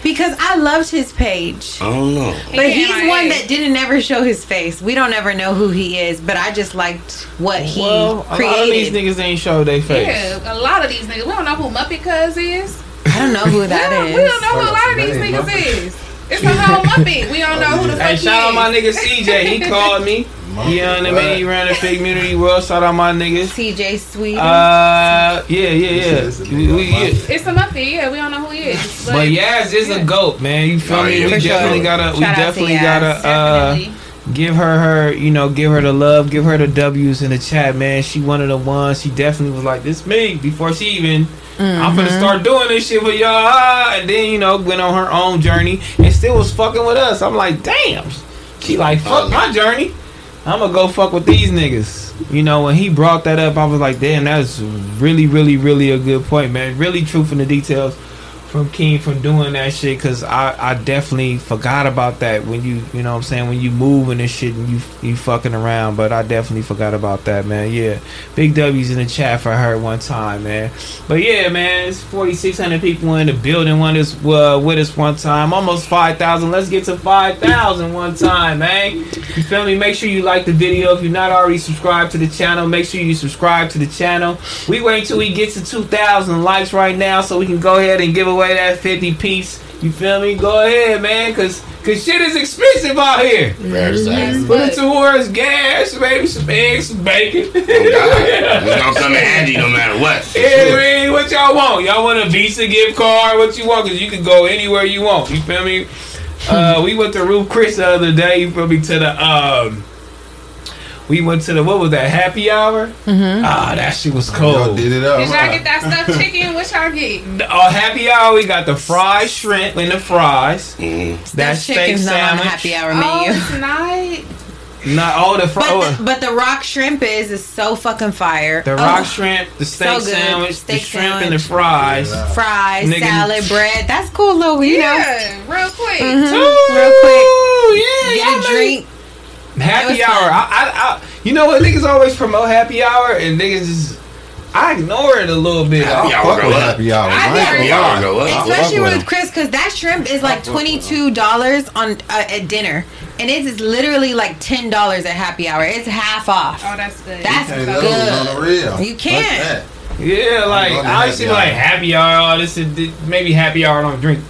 Because I loved his page. I don't know. But Yeah, he's my one that didn't ever show his face. We don't ever know who he is, but I just liked what he well, a lot of these niggas ain't show their face. Yeah, a lot of these niggas. We don't know who Muppet Cuz is. I don't know who that we, don't, is. we don't know who a lot of these niggas Muppet. is. It's a whole Muppet. We don't know who the fuck Hey, he shout out is. my nigga CJ. He called me. You know what I mean? He ran the fake community world. Shout out my niggas. CJ Sweet. Uh, yeah, yeah, yeah. This is a We, we, yeah. It's a Muppet. Yeah, we don't know who he is. But Yaz is yeah. a goat, man. You feel Oh, me? yeah, we definitely gotta, we Shout out to definitely gotta uh, Definitely. give her her, you know, give her the love, give her the W's in the chat, man. She one of the ones. She definitely was like, "This me." Before she even, I'm gonna mm-hmm. start doing this shit for y'all, and then you know, went on her own journey and still was fucking with us. I'm like, damn. She like, fuck oh, my journey. I'm gonna go fuck with these niggas. You know, when he brought that up, I was like, damn, that's really, really, really a good point, man. Really truth in the details from King from doing that shit because I, I definitely forgot about that when you you know what I'm saying when you moving and shit and you you fucking around but I definitely forgot about that man. Yeah big W's in the chat for her one time man. But yeah man it's 4600 people in the building. One is uh, with us one time. Almost 5000 let's get to 5000 one time man. You feel me? Make sure you like the video. If you're not already subscribed to the channel make sure you subscribe to the channel. We wait until we get to 2000 likes right now so we can go ahead and give away that 50 piece you feel me go ahead man because cause shit is expensive out here Very sad. put it towards gas maybe some eggs some bacon Oh, God. It's gonna come in handy no matter what. Yeah, sure. I mean, what y'all want? Y'all want a Visa gift card? What you want? Cause you can go anywhere you want. You feel me? Uh, we went to Ruth Chris the other day. You feel me? To the um, we went to the what was that happy hour? Mm-hmm. Ah, that shit was Y'all cold. did it up. Did y'all get that stuffed chicken? What y'all get? Oh, happy hour. We got the fried shrimp and the fries. Mhm. That that steak chicken's not on sandwich. the happy hour Oh, menu. it's not. Not all the fries. But the, but the rock shrimp is is so fucking fire. the Oh, rock shrimp, the steak so good. sandwich, the Steak shrimp and the fries. Yeah. fries, Nigga. salad, bread. That's cool, little. You know, real quick. Mhm. Ooh, real quick. Yeah, Get y'all a make- drink. Happy hour. I, I, I, you know what? Niggas always promote happy hour, and niggas just, I ignore it a little bit. Happy I'll hour fuck go with up. happy hour. I I never- gonna Happy hour lie. go up. Especially fuck with him. Chris, because that shrimp is like twenty two dollars on uh, at dinner, and it is literally like ten dollars at happy hour. It's half off. Oh, that's good. That's Hey, good. those on the real. You can't. Yeah, like I used to like happy hour. Oh, this is maybe happy hour don't drink.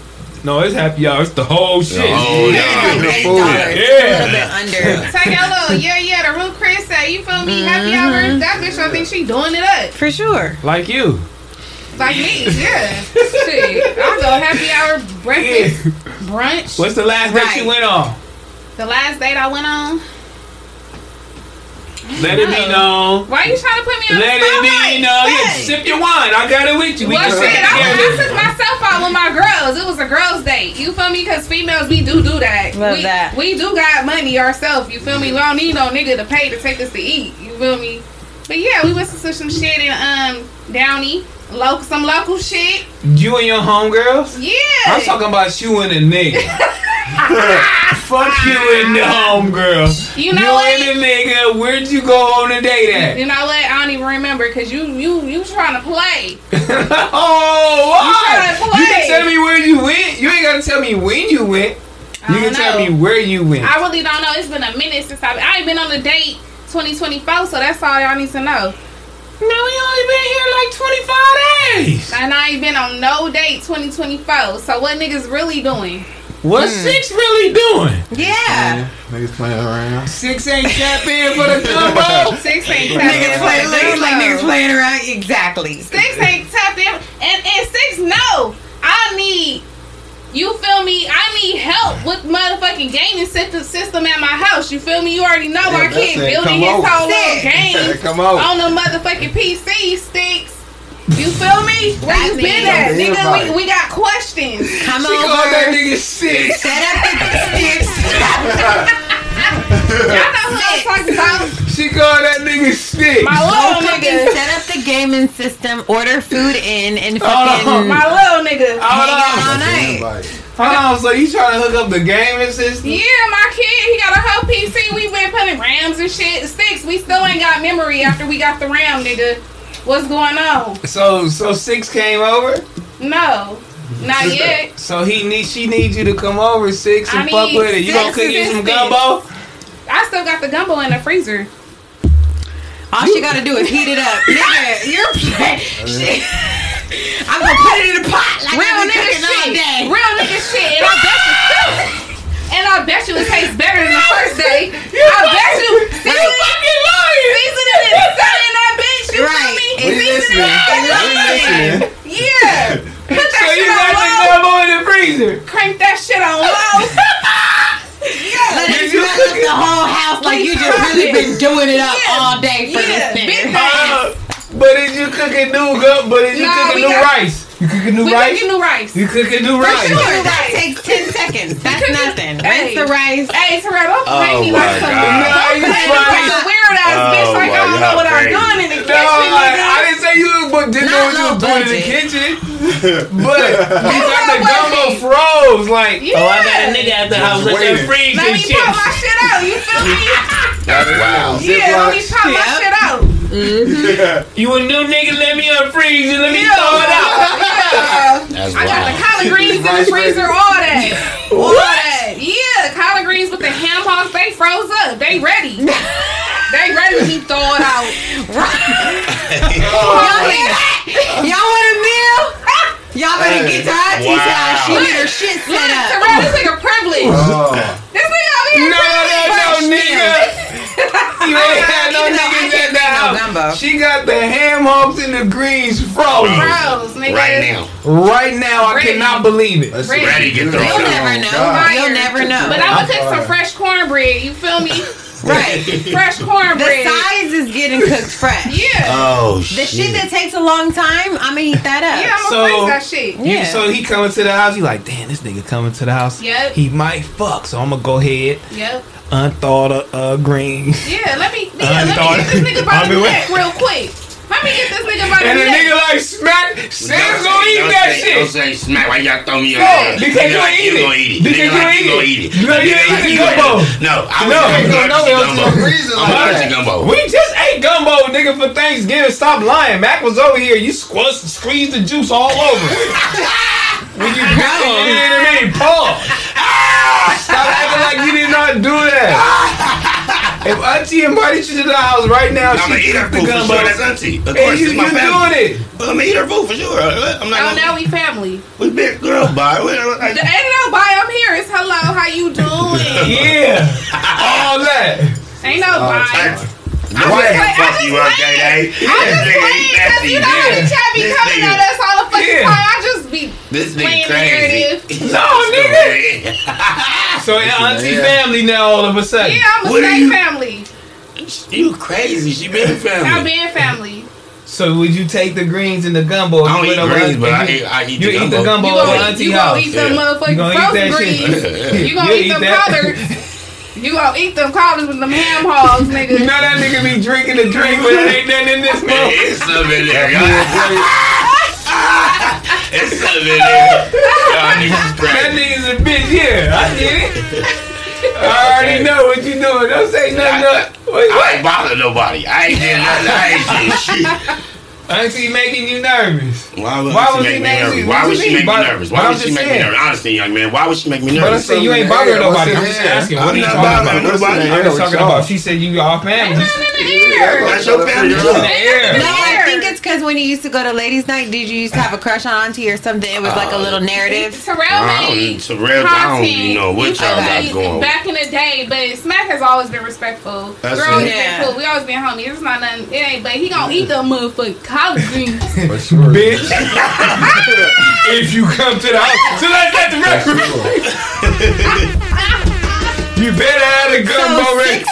No, it's happy hour. It's the whole shit. whole yeah. damn. Eight food. Yeah. a little bit under. Take that little, yeah, yeah, the Ruth Chris said, you feel me? Happy Mm-hmm. hour. That bitch, I think she doing it up. For sure. Like you. Like me, yeah. Shit. I go happy hour, breakfast, brunch. What's the last Right. date you went on? The last date I went on. Let it be known. Why are you trying to put me on Let the it be spotlight? known. Yeah, Hey. sip your wine. I got it with you. We Well, can shit, sit I, I together. took myself out with my girls. It was a girls' date. You feel me? Because females, we do do that. Love we, that. We do got money ourselves. You feel me? We don't need no nigga to pay to take us to eat. You feel me? But yeah, we went to some shit in um Downey, local some local shit. You and your homegirls? Yeah. I'm talking about you and a nigga. Fuck you and the homegirl. You know what? and the nigga, where'd you go on a date at? You know what? I don't even remember because you you you trying to play. oh, what? You tryna You, play. can tell me where you went. You ain't gotta tell me when you went. I You can don't tell me where you went. I really don't know. It's been a minute since I I ain't been on a date 2024, so that's all y'all need to know. No, we only been here like 25 days. And I ain't been on no date 2024. So what niggas really doing? What's hmm. six really doing? Yeah. Yeah, Niggas playing around. Six ain't tap in for the combo. Six ain't Niggas tapped play, in. looks like niggas playing around. Exactly. Six ain't tapped in. And, and six, no. I need, you feel me? I need help with motherfucking gaming system system at my house. You feel me? You already know Yeah, our that's kid it. building Come his over. whole little Sick. game Come on. on the motherfucking PC sticks. You feel me? Where you been at, nigga? We, we got questions. Come She called that nigga sick. Set up the sticks. Y'all know who I'm talking about. She called that nigga sick. My little fucking nigga. set up the gaming system, order food in, and Hold on. My little nigga. Hold hang out all on. night. Invite. Hold on. So you trying to hook up the gaming system? Yeah, my kid, he got a whole PC. We been putting RAMs and shit. Sticks, we still ain't got memory after we got the RAM, nigga. What's going on? So so six came over. No, not yet. So he need she needs you to come over six and I fuck with it. You gonna six cook you some gumbo? I still got the gumbo in the freezer. All she gotta do is heat it up. Nigga, you're play- shit. I'm gonna put it in a pot like Real I've been nigga cooking all shit. day. Real nigga shit. And I bet you And I bet you it tastes better than the first day. I bet you seasoning, seasoning is set in that bitch. You Right. feel me? We Seasoning listening. is We listening. Yeah. Put that So you shit got the on low. in the freezer. Crank that shit on low. Let Did it you smell cook the whole house like you just really been doing it up Yeah. all day for Yeah, this big nigga. Uh, but did you cook a new gum? But did you No, cook a new got- rice? You cook a new We rice? cooking new rice. You cook a new rice? Sure, Right. that takes 10 seconds. That's cooking- nothing. Hey. Rinse the rice. Hey, Terrell, don't Oh me my like some God. No, you make funny. Like weird ass Oh bitch like my I don't know God, what I'm doing in the No, kitchen. I, nigga. I didn't say you but didn't know what you low was doing in the kitchen. But you got the low gumbo budget. froze. Like, Yeah. oh, I got a nigga at the house with waiting. that freeze Let and me shit. pop my shit out. You feel me? That's wild. Yeah, let me Ziplocs. pop my shit out. Mm-hmm. You a new nigga, let me unfreeze and let me Yeah. throw it out. Yeah. That's I got the wild. collard greens in the freezer, all that. All that. Yeah, collard greens with the ham hocks, they froze up. They ready. They ready to be thrown out. Y'all hear that? Y'all want a meal? Y'all better Hey. get to Auntie's Wow. house. She need her shit Look, set up. Terrell, this nigga privilege. Oh, This nigga over here No, no, no, nigga. You oh, ain't had no Even though I niggas at the house. She got the ham hocks and the greens frozen. Bros, nigga. Right now. Right now, I Ready. cannot believe it. Ready. Ready get thrown You'll never oh, know. God. You'll never know. But I'm gonna I'm cook some fresh cornbread. You feel me? Right. Fresh cornbread. The cornbread. size is getting cooked fresh. Yeah. Oh, shit. The shit. shit that takes a long time, I'm gonna eat that up. yeah, I'm going to freeze that shit. You, Yeah. so he coming to the house. He like, damn, this nigga coming to the house. Yep. He might fuck. So I'm gonna go ahead, Yep. unthought of uh, greens. Yeah, let me, yeah, let me get this nigga by I the neck real quick. Let me get this nigga by the And the nigga like Smac. Sam's Don't gonna say- eat don't that say- shit. Don't say Smac. Why y'all throw me on No, there? because you like ain't you eat it. gonna eat it. Because you like ain't you gonna eat eat it. it. No, you Nigga ain't like eat the you gumbo. eat it. No, I No, was ain't gonna no go else gumbo. in the freezer I'm gonna that. gumbo. We just ate gumbo, nigga, for Thanksgiving. Stop lying. Mac was over here. You squeeze, squeeze the juice all over. when you got it, you didn't mean pause. Ah. Stop acting like you did not do that. if Auntie invited you to the house right now, I'm gonna eat her cooked the food for gumbo. sure. That's auntie. Of course, you, it's my family. doing it. I'm gonna eat her food for sure. I'm not Oh, gonna. now we family. We big girl, bye. We- uh, The- I- Ain't nobody. I'm here. It's hello. How you doing? Yeah. all that. Ain't Oh, nobody. I Why? just fuck you up, Day Day. I'm just playing because you know how the chat be This coming nigga- at us all the fucking Yeah. time. I just be This playing nigga the crazy. narrative. No, nigga. So Auntie Yeah. family now all of a sudden. Yeah, I'm a What are you- family. You crazy. She been I've family. been family. So would you take the greens and the gumbo? I don't eat greens, but I you- eat, I eat You the eat the gumbo. gumbo You at gonna, Auntie you house. gonna eat them Yeah. motherfucking You frozen greens. You gonna eat, eat them that. collards. You gonna eat them collards with them ham hogs, nigga. You know that nigga be drinking a drink, but it ain't nothing in this Man, mouth. it's something in there, y'all. It's something in there. Y'all niggas That nigga's a bitch. Yeah, I get it. I already know what you doing. Don't say nothing. I- no- Wait, I ain't bother nobody. I ain't did nothing. I ain't did shit. Auntie making you nervous. Why would, Why she was make he me nervous? Why what would she mean? make me nervous? but Why I'm would she just make me nervous? Honestly, young man, why would she make me nervous? But I nervous? said you ain't bothering the nobody. I'm just in asking. What are you talking bothering about? nobody. What's in the I'm air just with talking about. She said you all family. Ain't nothing in the air. That's your family In the air. No, I think it's because because when you used to go to ladies' night, did you used to have a crush on Auntie or something? It was like a little uh, narrative. Terrell I don't- made Terrell, I don't content even know what y'all got going. back in the day, but Smac has always been respectful. That's We're always it. Yeah. been cool. We always been homies. It's not nothing. It ain't. But he gonna eat the motherfucking collard greens. Bitch. if you come to the house. So let's get the record. You better have a gun So ready.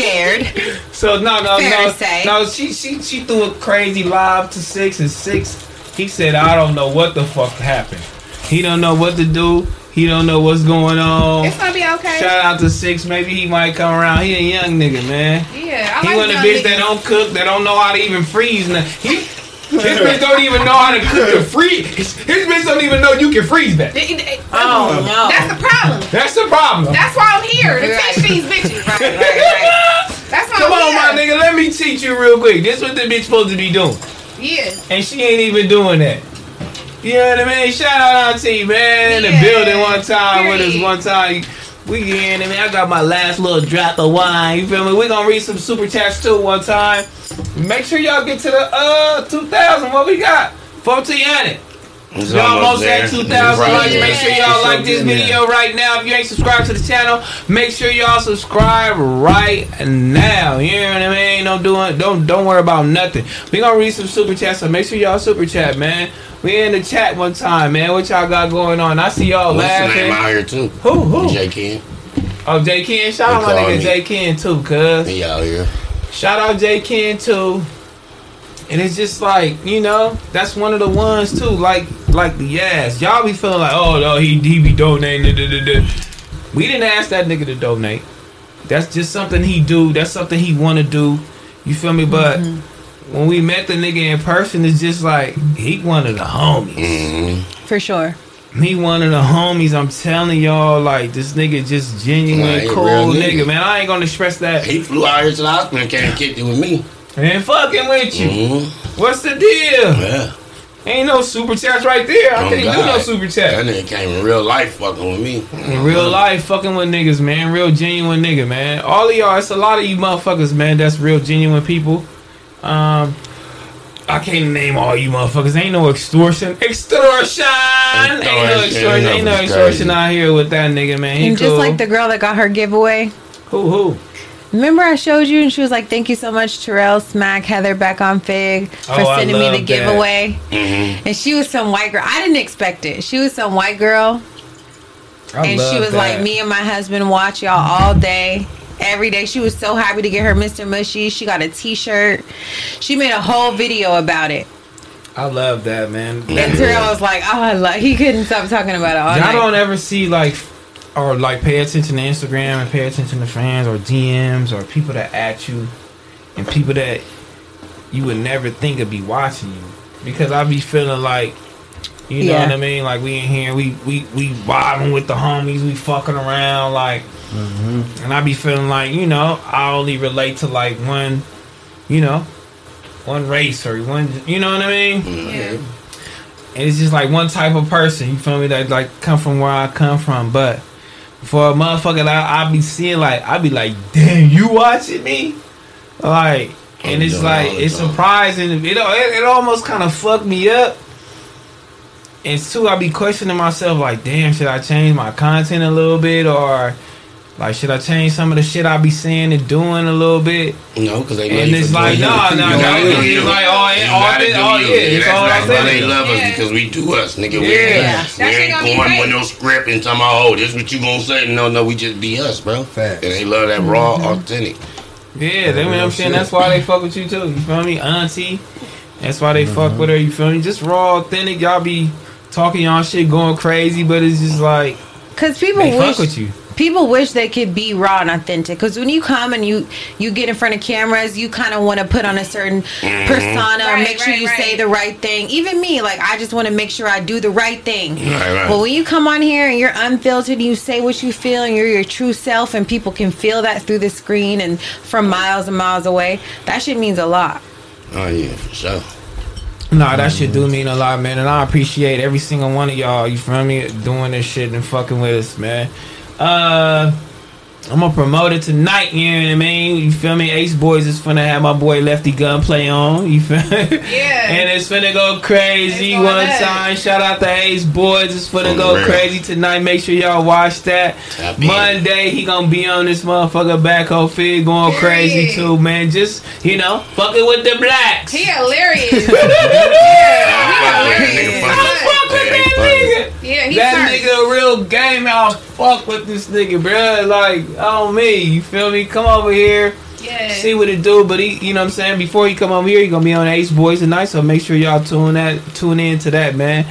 Scared. So no, no, Fair no, no. She, she, she threw a crazy live to six and six. He said, "I don't know what the fuck happened. He don't know what to do. He don't know what's going on." It's gonna be okay. Shout out to six. Maybe he might come around. He a young nigga, man. Yeah, I He like want a young bitch that don't cook, that don't know how to even freeze. Nothing. He, his bitch don't even know how to cook the freeze. His, his bitch don't even know you can freeze that. Th- th- Oh no. That's the problem. That's the problem. That's why I'm here to teach these bitches. right, right, right. That's why Come I'm on, my nigga. Let me teach you real quick. This what the bitch supposed to be doing. Yeah. And she ain't even doing that. You know what I mean? Shout out Auntie, man. In the building one time with us Period. one time. We in, I mean, I got my last little drop of wine. You feel me? We gonna read some super chats too one time. Make sure y'all get to the uh 2000. What we got? 1400. It's Y'all almost there. at 2,000 likes. Make sure y'all like this video right now. If you ain't subscribed to the channel, make sure y'all subscribe right now. You know what I mean? Don't do. Don't don't worry about nothing. We gonna read some super chats, so make sure y'all super chat, man. We in the chat one time, man. What y'all got going on? I see y'all What's laughing. out here too? Who who? J Ken. Oh, J Ken. Shout out my nigga me. J Ken too, cuz. He out here. Shout out J Ken too. And it's just like, you know, that's one of the ones too, like like the ass. Y'all be feeling like, oh no, he he be donating. da, da, da, da. We didn't ask that nigga to donate. That's just something he do. That's something he wanna do. You feel me? But when we met the nigga in person, it's just like he one of the homies. hmm For sure. He one of the homies. I'm telling y'all, like this nigga just genuine, Nah, he a cool nigga. nigga. man. I ain't gonna stress that. He flew out here to the hospital and came and kicked it with me. And fucking with you. hmm What's the deal? Yeah. Ain't no super chats right there. I Oh, can't do no God. super That chat. nigga came in real life fucking with me. In real life, fucking with niggas, man. Real genuine nigga, man. All of y'all, it's a lot of you motherfuckers, man. That's real genuine people. Um, I can't name all you motherfuckers. Ain't no extortion. Extortion. Ain't no Extortion, extortion. Ain't no extortion out here with that nigga, man. He And cool. just like the girl that got her giveaway. who who? Remember I showed you and she was like, Thank you so much, Terrell, Smac, Heather back on Figg for Oh, sending me the that. giveaway. hmm And she was some white girl. I didn't expect it. She was some white girl. I and she was like. Me and my husband watch y'all all day. Every day. She was so happy to get her Mr. Mushy. She got a t shirt. She made a whole video about it. I love that, man. And Terrell was like, Oh, I love he couldn't stop talking about it all Y'all night. don't ever see like or like pay attention to Instagram and pay attention to fans or DMs or people that at you and people that you would never think would be watching you. Because I be feeling like you know Yeah. what I mean? Like we in here, we we we vibing with the homies, we fucking around, like, mm-hmm. and I be feeling like you know I only relate to like one, you know, one race or one, you know what I mean? Yeah. And it's just like one type of person, you feel me, that like come from where I come from. But for a motherfucker that I, I be seeing like I be like, damn, you watching me? Like and it's like it's surprising. It, it it almost kind of fucked me up. And two, I be questioning myself like, damn, should I change my content a little bit or like should I change some of the shit I be saying and doing a little bit? No, because they love And it's like, doing no, you. no, no, it's like, oh, You yeah, all gotta this- do oh, you. yeah, it's all that's I'm why they love us Yeah. because we do us, nigga. We Yeah. ain't, we ain't gonna be going fake. with no script and talking about, oh, this what you gonna say. No, no, we just be us, bro. Facts. And they love that raw, mm-hmm. authentic. Yeah, they, you know what I'm saying? shit. That's why they fuck with you too. You feel me? Auntie. That's why they fuck mm-hmm. with her. You feel me? Just raw, authentic. Y'all be talking y'all shit, going crazy, but it's just like Because people they wish fuck with you. People wish they could be raw and authentic because when you come and you you get in front of cameras you kind of want to put on a certain mm-hmm. persona Right, make sure right, you right. say the right thing even me like i just want to make sure i do the right thing Right, right. but when you come on here and you're unfiltered and you say what you feel and you're your true self and people can feel that through the screen and from miles and miles away that shit means a lot Oh, yeah, for sure. Nah, that shit do mean a lot, man, and I appreciate every single one of y'all. You feel me? Doing this shit and fucking with us, man. Uh, I'm gonna promote it tonight. You know what I mean? You feel me? Ace Boys is finna have my boy Lefty Gunplay on. You feel? Yeah. and it's finna go crazy one up. time. Shout out to Ace Boys. It's finna For go real. crazy tonight. Make sure y'all watch that. Tap in. Monday he gonna be on this motherfucker back home feed going crazy too, man. Just you know, fucking with the blacks. He hilarious. Yeah, hilarious. fuck with that he funny. nigga. Yeah, he that nigga a real game. I'll fuck with this nigga, bruh. Like, on me. You feel me? Come over here, Yeah. see what it do. But he, you know what I'm saying? Before he come over here, he gonna be on Ace Boys tonight. So make sure y'all tune that, tune in to that, man.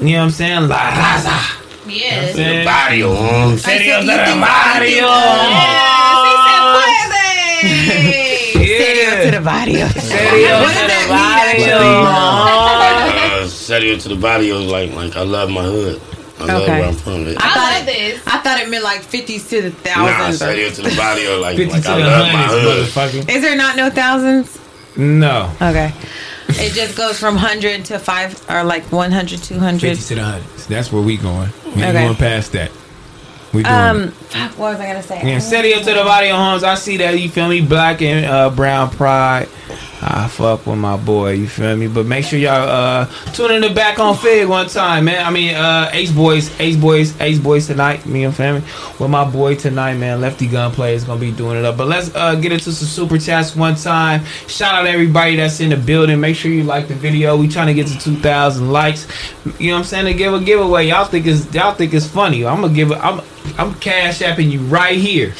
You know what I'm saying? La Raza. Yes. Yeah. The barrio, huh? Serio you de think- Mario. Yes, he said puede. Serio to the barrio. Serio What does to the that mean, barrio. Uh, serio to the barrio like, like I love my hood. I love Okay. where I'm from. It. I thought love it- this. I thought it meant like 50s to the thousands. Nah, thousands. or- serio to the barrio, like, like to I the love my hood. motherfucker. Is there not no thousands? No. Okay. It just goes from 100 to 5 or like 100, 200. 50 to the hundreds. That's where we going. We ain't Okay. going past that. We doing it. Um, fuck, what was I gonna say? Yeah, Serio to the body of homes. I see that. You feel me? Black and uh, brown pride. I fuck with my boy. You feel me? But make sure y'all uh, tune in the back on Figg one time, man. I mean, uh, Ace Boys, Ace Boys, Ace Boys tonight. Me and family with my boy tonight, man. Lefty Gunplay is gonna be doing it up. But let's uh, get into some super chats one time. Shout out everybody that's in the building. Make sure you like the video. We trying to get to two thousand likes. You know what I'm saying? To give a giveaway. Y'all think it's y'all think it's funny. I'm gonna give it. I'm I'm cash apping you right here.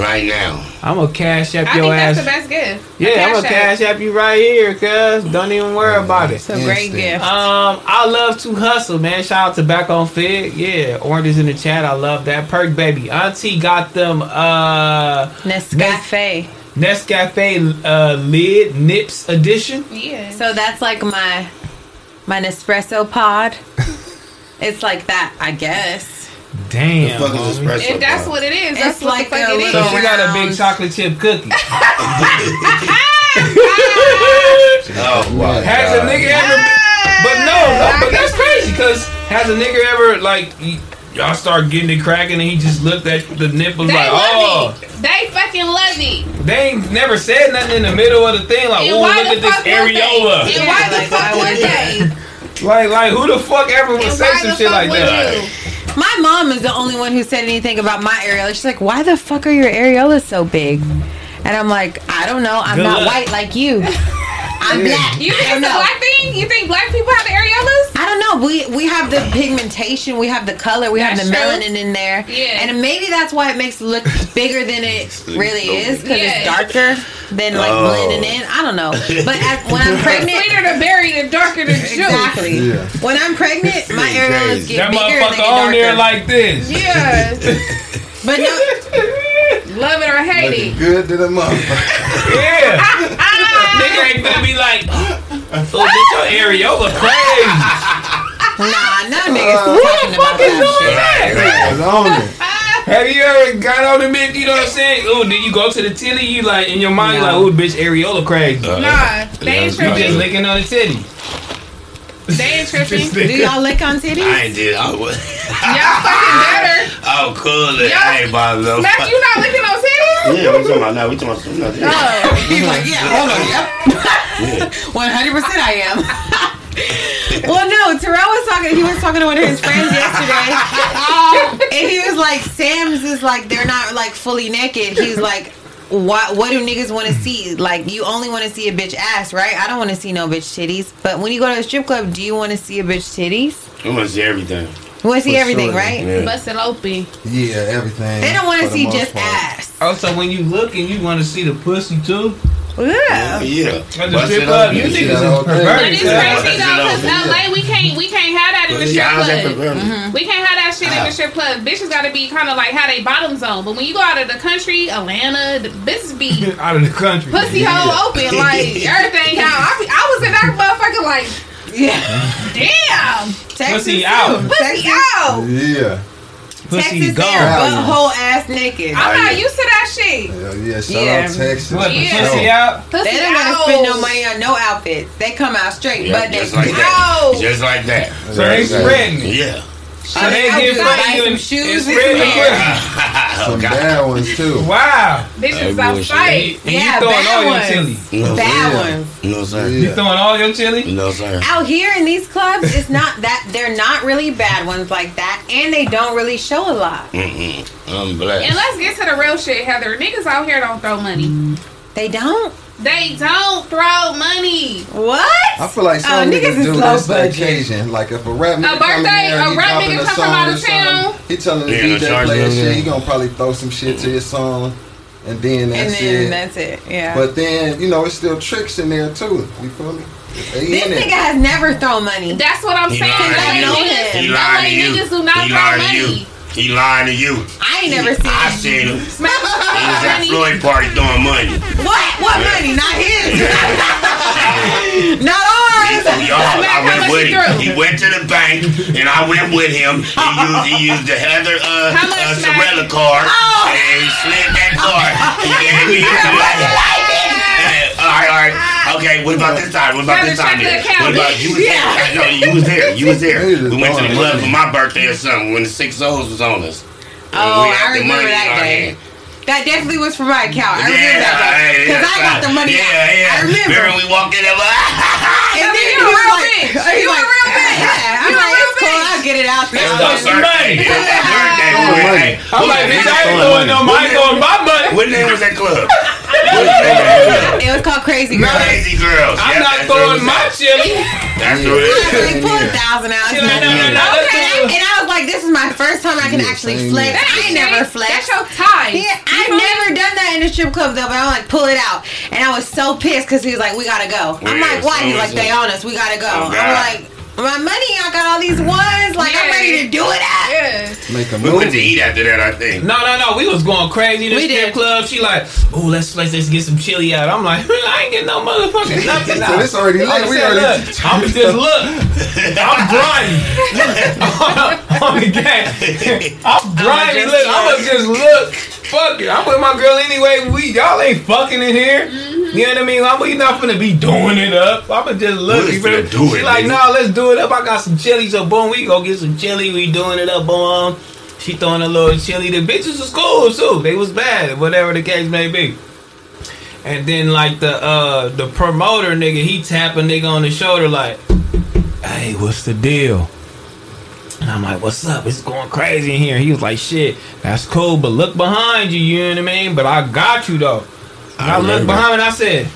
Right now. I'm gonna cash app I your think ass. that's the best gift. yeah, I'm gonna Cash cash app you right here, cuz. Don't even worry about it. It's a great Instant. gift. Um, I love to hustle, man. Shout out to Back on Figg. Yeah, Orange is in the chat. I love that. Perk baby. Auntie got them uh Nescafe. Nescafe uh lid nips edition. Yeah. So that's like my my Nespresso pod. it's like that, I guess. Damn. the fuck is espresso? if that's bro? what it is, that's It's what like the fuck a it is. So she got a big chocolate chip cookie. Ah! Oh my Has a nigga ever? But no, no, but that's crazy. Cause has a nigga ever like y'all start getting it cracking and he just looked at the nipples They like, love oh, it. They fucking love it. they ain't never said nothing in the middle of the thing like, And oh, look at this fuck would areola. And why the like, fuck would would they? Like, like who the fuck ever would And say some shit like would that? My mom is the only one who said anything about my areola. She's like, "Why the fuck are your areolas so big?" And I'm like, "I don't know. I'm Good not luck. white like you. I'm black. You think don't it's a black thing? You think black people have the areolas? I don't know. We we have the pigmentation, we have the color, we have the true. melanin in there, Yeah. and maybe that's why it makes it look bigger than it really is because Yeah. it's darker than like Oh. blending in. I don't know. But as, when I'm pregnant, sweeter the berry, the darker the juice. exactly. Yeah. When I'm pregnant, my areolas get That bigger and they motherfucker get on there like this. Yeah. but no, Love it or hate it. good to the motherfucker. Yeah. nigga ain't gonna be like, oh, bitch, your areola crazy. nah, no niggas Who talking the about fuck is doing that shit. that? It's on it. Have you ever got on the bitch, you know what I'm saying? Ooh, did you go to the titty? You like, in your mind, you No. like, ooh, bitch, areola crazy. Uh, Nah, they ain't just licking on the titty. They ain't tripping. Do y'all lick on titties? I ain't did. I was. Y'all fucking better. Oh, cool. Y'all- I ain't about no. Smac, you not licking on titties? Yeah, we talking about now. We talking about something else. Oh. He's like, yeah, hold on, yep. 100% I am. well, no, Terrell was talking, he was talking to one of his friends yesterday. and he was like, Sam's is like, they're not like fully naked. He's like, what, what do niggas want to see? Like, you only want to see a bitch ass, right? I don't want to see no bitch titties. But when you go to a strip club, do you want to see a bitch titties? We want to see everything. You want to see For everything, sure. right? Yeah. Bust it open. Yeah, everything. They don't want to see just part. ass. Oh, so when you look and you want to see the pussy too? Yeah. Yeah. At the strip club, you niggas that is whole. But it's cuz. crazy though, Yeah. because LA, we can't, we can't have that in the strip how's that club. Mm-hmm. We can't have that shit in the strip club. Bitches got to be kind of like how they bottom zone. But when you go out of the country, Atlanta, the bitches be Out of the country. pussy hole open, like everything out. I, I was in that motherfucker like, Yeah. damn, Texas Pussy out. pussy Texas, out. Yeah. Pussy Texas, gone. there, Wow. butthole ass naked. I'm not used to that shit. Hell yeah. Shout Yeah. out Texas. What, Yeah. pussy out? Pussy They don't out. gotta spend no money on no outfits. They come out straight, Yeah, but they just like that. Just like that. So they spreading it. Yeah. So All they they get do is buy funny some and shoes and spread the and pussy. Some God. bad ones too. Wow. Bitches Hey, bullshit. outside. And Yeah, you throwing bad all your ones. chili. No, Bad Yeah. ones. No, sir. Yeah. You throwing all your chili? No, sir. Out here in these clubs, it's not that they're not really bad ones like that, and they don't really show a lot. Mm-mm. I'm blessed. And let's get to the real shit, Heather. Niggas out here don't throw money. Mm. They don't. They don't throw money. What? I feel like Oh, some niggas niggas do low this budget. occasion. Like if a rap nigga A come in birthday- there, a he rap dropping nigga a come from song out of town. He telling the Yeah, DJ charge play them, his yeah. shit. He gonna probably throw some shit to his song, and then that's and that's then it. that's it. Yeah. But then you know it's still tricks in there too. You feel me? They this in it. nigga has never thrown money. That's what I'm He saying. lying LA to you. niggas, He LA lying to you. niggas do not He throw lying to you. Money. He lying to you. I ain't never seen. Him. I seen him. He was at money. Floyd party throwing money. What? What money? Not his. Not ours. Y'all, I went with he him. He went to the bank, and I went with him. He used, he used the Heather uh, much, uh, Sorella card, Oh. and he slid that card. He gave me his Hey, All right, all right. Okay, what about this time? What about Gotta this time? the then? What about you? Was there. No, you was there. You was there. We went to the club for my birthday or something when the six O's was on us. Oh, We had I the remember money that day. That definitely was for my account. I Yeah, remember that hey, because I yeah, got the money. Yeah, out. yeah. I remember. we walked in there. And then You he a was real like, bitch. he's You a real bitch. Yeah, I'm You a like, real it's cool. I'll get it out there. Let's throw some money. It was that birthday. Throwing boy. money. Hey, I'm like, what bitch, name- I ain't throwing no money on my money. What name was that club? What was the name of that club? It was called Crazy Girl. Crazy Girls. I'm Yeah, not that's throwing my it chili. That's what it is. Like, pull a thousand out. She like, no, no, no, Okay, do- and I was like, this is my first time I can Yeah, actually flex. I ain't never flexed. That's your tie. Yeah, I've never done that in a strip club though, but I'm like, pull it out. And I was so pissed because he was like, we gotta go. I'm Yeah, like, why? so He's like, they on us, we gotta go. Oh, I'm like, my money, I got all these ones. Like, I'm ready to do it out. Yeah. Make a We went to eat after that, I think. No, no, no. We was going crazy. To the We strip did. club. She like, oh, let's let's let's get some chili out. I'm like, I ain't getting no motherfucking nothing. So this already I'm lit. We saying, already- look, I'm just look. I'm grinding on the game. I'm grinding. Look, I'ma just look. Fuck it. I'm with my girl anyway. We y'all ain't fucking in here. Mm-hmm. You know what I mean? I'm we not finna be doing it up. I'ma just look. We You feel finna me? do She it, like, nigga. no, let's do it up. I got some chili, so boom, we go get some chili. We doing it up, boom. She throwing a little chili. The bitches was cool too. They was bad, whatever the case may be. And then like the uh the promoter nigga, he tap a nigga on the shoulder like, "Hey, what's the deal?" And I'm like, "What's up? It's going crazy in here." He was like, "Shit, that's cool, but look behind you. You know what I mean? But I got you though." I, I looked behind and I said,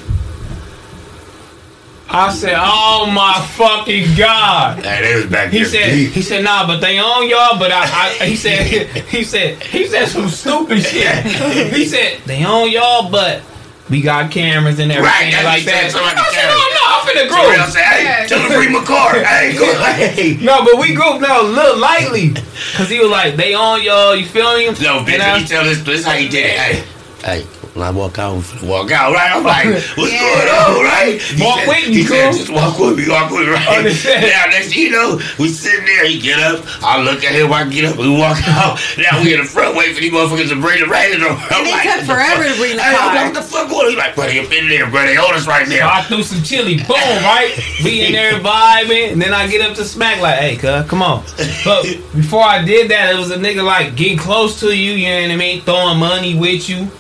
"I said, oh my fucking god." Hey, they was back He said, deep. he said, nah, but they own y'all. But I, I, he said, he said, he said some stupid shit. He said they own y'all, but we got cameras and everything Right, like that. said, something I like said, the no, no, I'm finna For real, group. say, hey, Yeah. tell him to bring my car. Hey, go hey. No, but we group no, look lightly, cause he was like, they own y'all. You feel me? No, bitch, And I- let tell this. This how he did it. Hey, hey. When I walk out, walk out, right? I'm like, what's Yeah. going on, right? He Walk said, with me, He said, just walk with me, walk with me, right? Now, next you know, we sitting there, he get up, I look at him, I get up, we walk out. Now we in the front waiting for these motherfuckers to bring the. I'm And they like, took what the forever fuck? to bring the I'm car. like, what the fuck going on? He's like, buddy, up in there, bro. They own us right So now. I threw some chili, boom, right? We in there vibing, and then I get up to Smac like, hey, cuz, come on. But before I did that, it was a nigga like getting close to you, you know what I mean? Throwing money with you.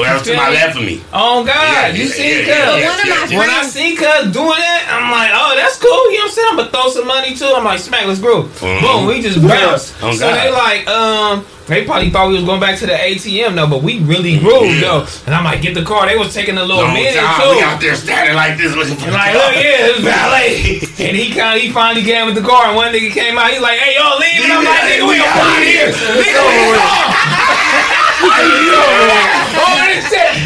Well, that was to my left of me. Oh God, Yeah, you yeah, see, yeah, cuz. yeah, One of my yeah, When I friends- see cuz doing that, I'm like, oh, that's cool. You know what I'm saying? I'm gonna throw some money too. I'm like, Smac, let's groove. Mhm. Boom, we just bounce. Oh, so God. they like, um, they probably thought we was going back to the ATM though, but we really grooved Yeah. though. And I'm like, get the car. They was taking a little The whole minute time, too. we out there standing like this looking for And the like, car. look, yeah, it's valet. and he kind of, he finally came with the car, and one nigga came out. He's like, hey, y'all leave. And I'm like, nigga, we gonna out here. Nigga, we gone. Oh.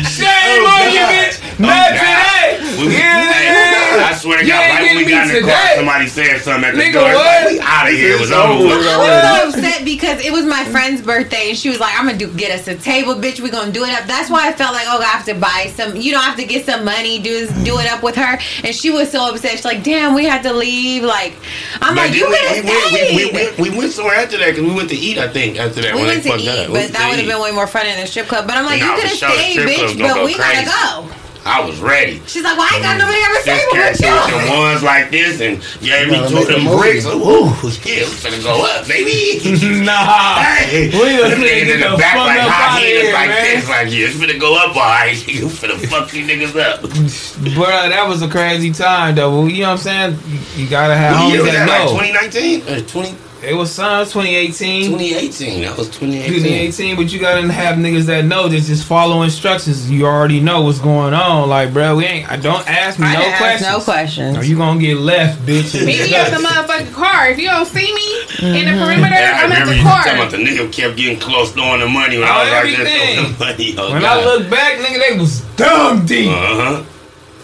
Shame on you, bitch. Not today. Yeah. I swear to You God, right when we got in me the car, somebody said something at the Nigga, door. What? Like, we out of here. It was over. over with. with. I was so upset because it was my friend's birthday and she was like, I'm gonna do get us a table, bitch. We're gonna do it up. That's why I felt like, oh, I have to buy some. You don't have to get some money, do do it up with her. And she was so upset. She's like, damn, we had to leave. Like, I'm But like, you we, could we, have went, we, we, stayed. we went somewhere after that because we went to eat, I think, after that. We when went they to eat, up. But went that would have been way more fun in the strip club. But I'm like, Nah, you could have stayed, bitch. But we gotta go. I was ready. She's like, "Why ain't got nobody ever This say cat with threw you?" them ones like this and gave me two of them bricks. Ooh, yeah, we finna go up, baby. Nah. Hey, We was them niggas in the the back like up hot outta heaters here, like man. this, like yeah, it's finna go up, alright. You finna fuck these niggas up. Bruh, that was a crazy time, though. You know what I'm saying? You, you gotta have What year homies was that that? Like 2019 or 20, it was some 2018. 2018. That was 2018. 2018, but you gotta have niggas that know that just follow instructions. You already know what's going on. Like, bro, we ain't. I don't ask me I no ask questions. no questions. Or you gonna get left, bitch. Meet me at the motherfucking car. If you don't see me in the perimeter, Yeah, I I'm at remember the you talking car. about the nigga kept getting close throwing the money when Oh, I was out there everything. throwing the money. Oh, when God. I look back, nigga, they was dumb deep. Uh-huh.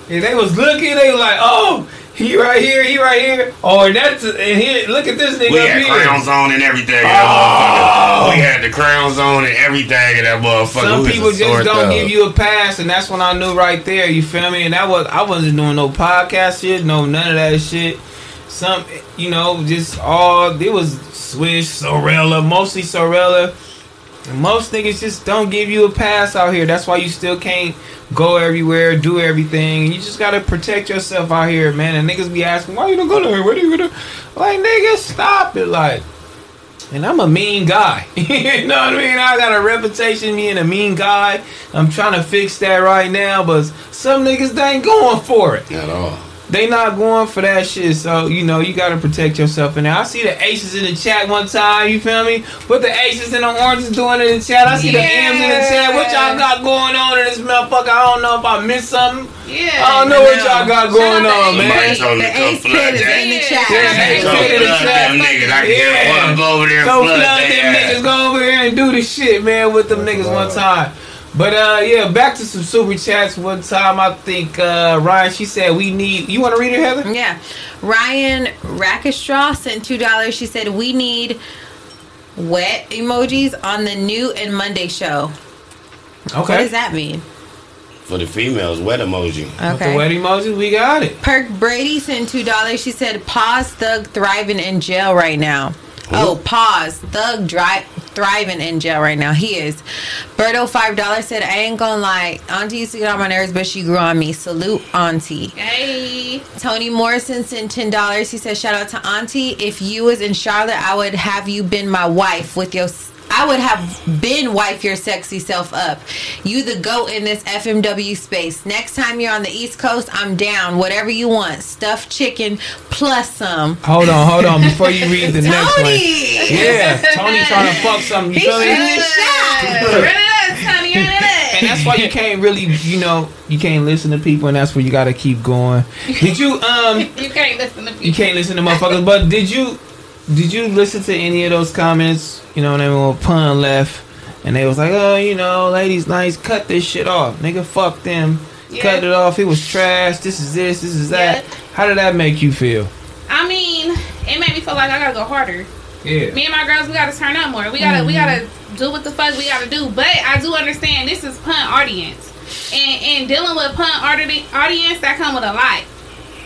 And they was looking, they was like, oh, he right here, he right here. Oh, and that's and here. Look at this nigga We up had here. crowns on and everything. in Oh. We had the crowns on and everything in that motherfucker. Some We people just don't thug. give you a pass, and that's when I knew right there. You feel me? And that was I wasn't doing no podcast shit, no none of that shit. Some, you know, just all it was Swish, Sorella, mostly Sorella. Most niggas just don't give you a pass out here. That's why you still can't go everywhere, do everything. You just gotta protect yourself out here, man. And niggas be asking, why you don't go there? What are you gonna? Like, niggas stop it, like. And I'm a mean guy. you know what I mean? I got a reputation being a mean guy. I'm trying to fix that right now, but some niggas ain't going for it. At all. They not going for that shit. So, you know, you gotta protect yourself in there. I see the aces in the chat one time, you feel me? What the aces and the oranges doing in the chat. I see the M's in the chat. What y'all got going on in this motherfucker? I don't know if I missed something. Yeah. I don't know what y'all got going Shout out on, man. Somebody The ace flood pit is in the Yeah. chat. Yeah, Come Put in the chat. niggas. I Yeah. can't want to go over there and Go flood flood them niggas. Go over here and do the shit, man, with them niggas one time. But uh, yeah, back to some super chats. One time, I think uh, Ryan, she said we need. You want to read it, Heather? Yeah. Ryan Rackestraw sent two dollars. She said we need wet emojis on the new and Monday show. Okay, what does that mean? For the females, wet emoji. With the wet emojis, we got it. Perk Brady sent two dollars. She said, "Pause Thug thriving in jail right now." Oh, pause. Thug dri- thriving in jail right now. He is. Berto five dollars said, "I ain't gonna lie. Auntie used to get on my nerves, but she grew on me. Salute, Auntie." Hey. Tony Morrison sent ten dollars. He said, "Shout out to Auntie. If you was in Charlotte, I would have you been my wife with your." I would have been wife your sexy self up. You the goat in this FMW space. Next time you're on the East Coast, I'm down. Whatever you want, stuffed chicken plus some. Hold on, hold on. Before you read the next one, Tony, yeah, Tony trying to fuck something. You He feel me? shooting his shot. Run it up, Tony. Run it up. And that's why you can't really, you know, you can't listen to people, and that's where you got to keep going. Did you um? You can't listen to You can't listen to motherfuckers. But did you did you listen to any of those comments? You know, when they were pun left, and they was like, oh, you know, ladies, nice, cut this shit off, nigga, fuck them, Yeah. cut it off. It was trash. This is this. This is that. Yeah. How did that make you feel? I mean, it made me feel like I gotta go harder. Yeah. Me and my girls, we gotta turn up more. We gotta, we mm-hmm. gotta do what the fuck we gotta do. But I do understand this is pun audience, and and dealing with pun audi- audience that come with a lot.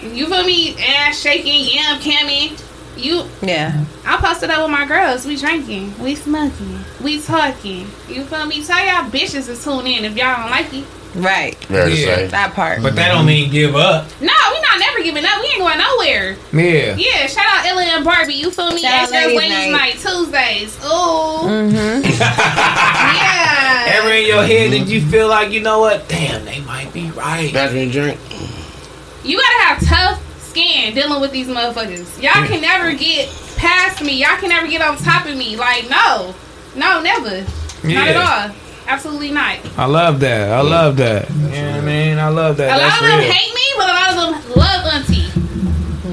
You feel me? Ass shaking, yam camming. You, Yeah, I posted up with my girls. We drinking, we smoking, we talking. You feel me? Tell y'all bitches to tune in if y'all don't like it. right. Fair Yeah. That part. But that don't mean give up. No, we not never giving up. We ain't going nowhere. Yeah. Yeah, shout out Ella and Barbie. You feel me? Shout out X Girls Ladies Ladies Night. Night Tuesdays. Ooh, Mm-hmm. yeah. Ever in your head did you feel like you know what? Damn, they might be right. Pass me a drink. You gotta have tough skin dealing with these motherfuckers. Y'all can never get past me. Y'all can never get on top of me. Like, no. No, never. Not at all. Absolutely not. I love that. I love that. You know what I mean? I love that. A lot That's of them real. hate me, but a lot of them love Auntie.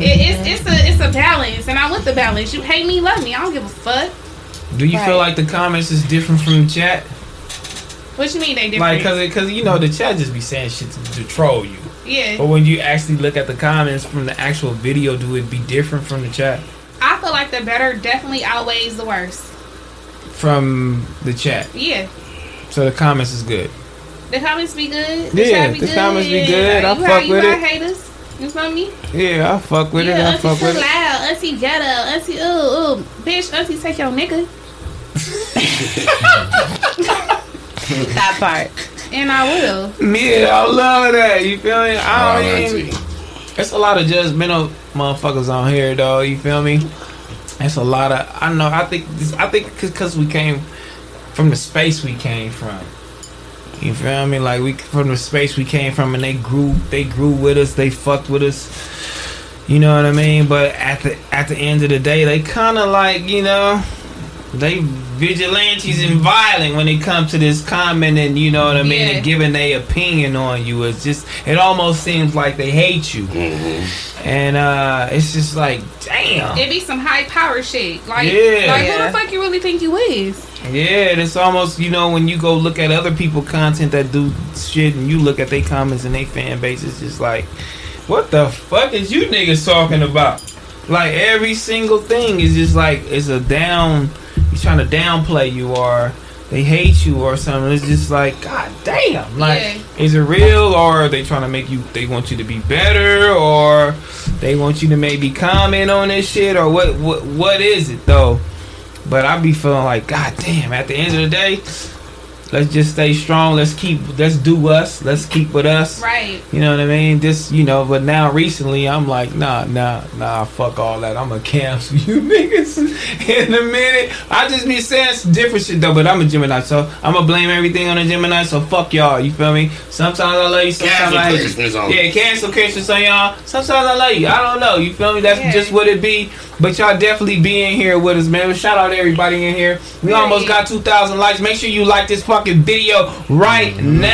It, it's it's a it's a balance, and I'm with the balance. You hate me, love me. I don't give a fuck. Do you feel like the comments is different from the chat? What you mean they different? Like, different? cause, it, cause you know the chat just be saying shit to, to troll you. Yeah, But when you actually look at the comments from the actual video, do it be different from the chat? I feel like the better definitely outweighs the worse. From the chat. Yeah. So the comments is good. The comments be good. The Yeah, chat be the good. comments be good. I you fuck you with got it. haters. You feel me? Yeah, I fuck with yeah, it. I fuck with it. loud. Auntie ghetto. Auntie ooh ooh. Bitch, auntie take your nigga. that part. And I will. Yeah, I love that. You feel me? I don't even. It's a lot of judgmental motherfuckers on here, though. You feel me? It's a lot of. I know. I think. This, I think because we came from the space we came from. You feel me? Like we from the space we came from, and they grew. They grew with us. They fucked with us. You know what I mean? But at the at the end of the day, they kind of like you know. They vigilantes and violent when it comes to this comment and you know what I mean Yeah. and giving their opinion on you. It's just it almost seems like they hate you, Mm-hmm. and uh it's just like damn. It be some high power shit. Like, Yeah. like Yeah. who the fuck you really think you is? Yeah, and it's almost you know when you go look at other people content that do shit and you look at their comments and their fan base, it's just like, what the fuck is you niggas talking about? Like every single thing is just like it's a down. He's trying to downplay you or they hate you or something. It's just like god damn. Like Yeah. is it real or are they trying to make you? They want you to be better or they want you to maybe comment on this shit or what? What what is it though? But I be feeling like, God damn, at the end of the day, let's just stay strong. Let's keep, let's do us. Let's keep with us. Right. You know what I mean? This, you know, but now recently I'm like, nah, nah, nah, fuck all that. I'm gonna cancel you niggas in a minute. I just be saying some different shit though, but I'm a Gemini, so I'm gonna blame everything on a Gemini, so fuck y'all, you feel me? Sometimes I love you, sometimes Cancel I hate Christmas you. on Yeah, cancel Christmas on y'all. Sometimes I love you. I don't know, you feel me? That's Yeah. just what it be. But y'all definitely be in here with us, man. Shout out to everybody in here. We almost got 2,000 likes. Make sure you like this fucking video right now.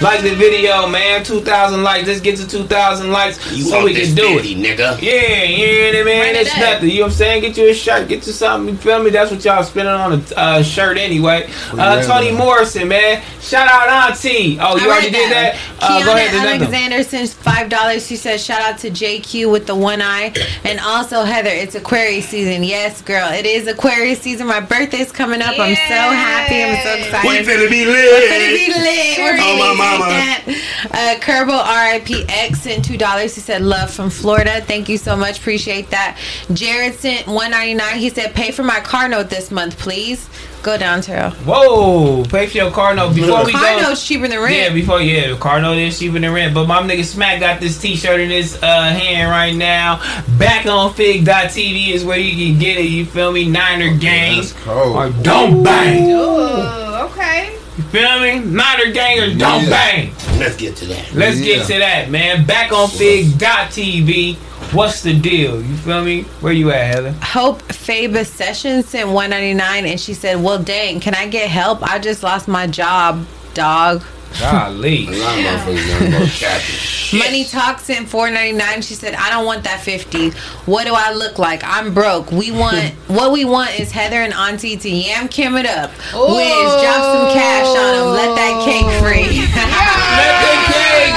Like the video, man. 2,000 likes. Let's get to 2,000 likes You so want we this can do it. nigga. Yeah, you hear it, man. Run it It's up. nothing. You know what I'm saying? Get you a shirt. Get you something. You feel me? That's what y'all spending on a uh, shirt anyway. Uh, Tony Morrison, man. Shout out Auntie. Oh, you already read did that? Uh, Kiana go ahead. Alexander sends five dollars. She says, "Shout out to JQ with the one eye, and also Heather. It's Aquarius season. Yes, girl, it is Aquarius season. My birthday's coming up. I'm so happy. I'm so excited. We finna be lit. We're gonna be lit. We're Oh, gonna my be mama. like that. Uh, Kerbo RIPX sent two dollars. He said love from Florida. Thank you so much. Appreciate that. Jared sent one ninety nine. He said pay for my car note this month, please. Go down, Terrell. Whoa, pay for your car note before we Car go. note's cheaper than rent. Yeah, before yeah, car note is cheaper than rent. But my nigga Smac got this T-shirt in his uh, hand right now. Back on Figg.tv is where you can get it. You feel me? Niner gang That's cold. or don't bang. Ooh, okay. You feel me? Niner gang or don't Yeah. bang. Let's get to that. Let's Yeah. get to that, man. Back on Figg.tv. What's the deal? You feel me? Where you at, Heather? Hope Faber Sessions sent 199 and she said, Well dang, can I get help? I just lost my job, dog. Golly. A lot of motherfuckers done capping. Money Talk sent 499. She said, I don't want that 50. What do I look like? I'm broke. We want what we want is Heather and Auntie to yam Kim it up. Wiz, drop some cash on them. Let that cake free. Let the cake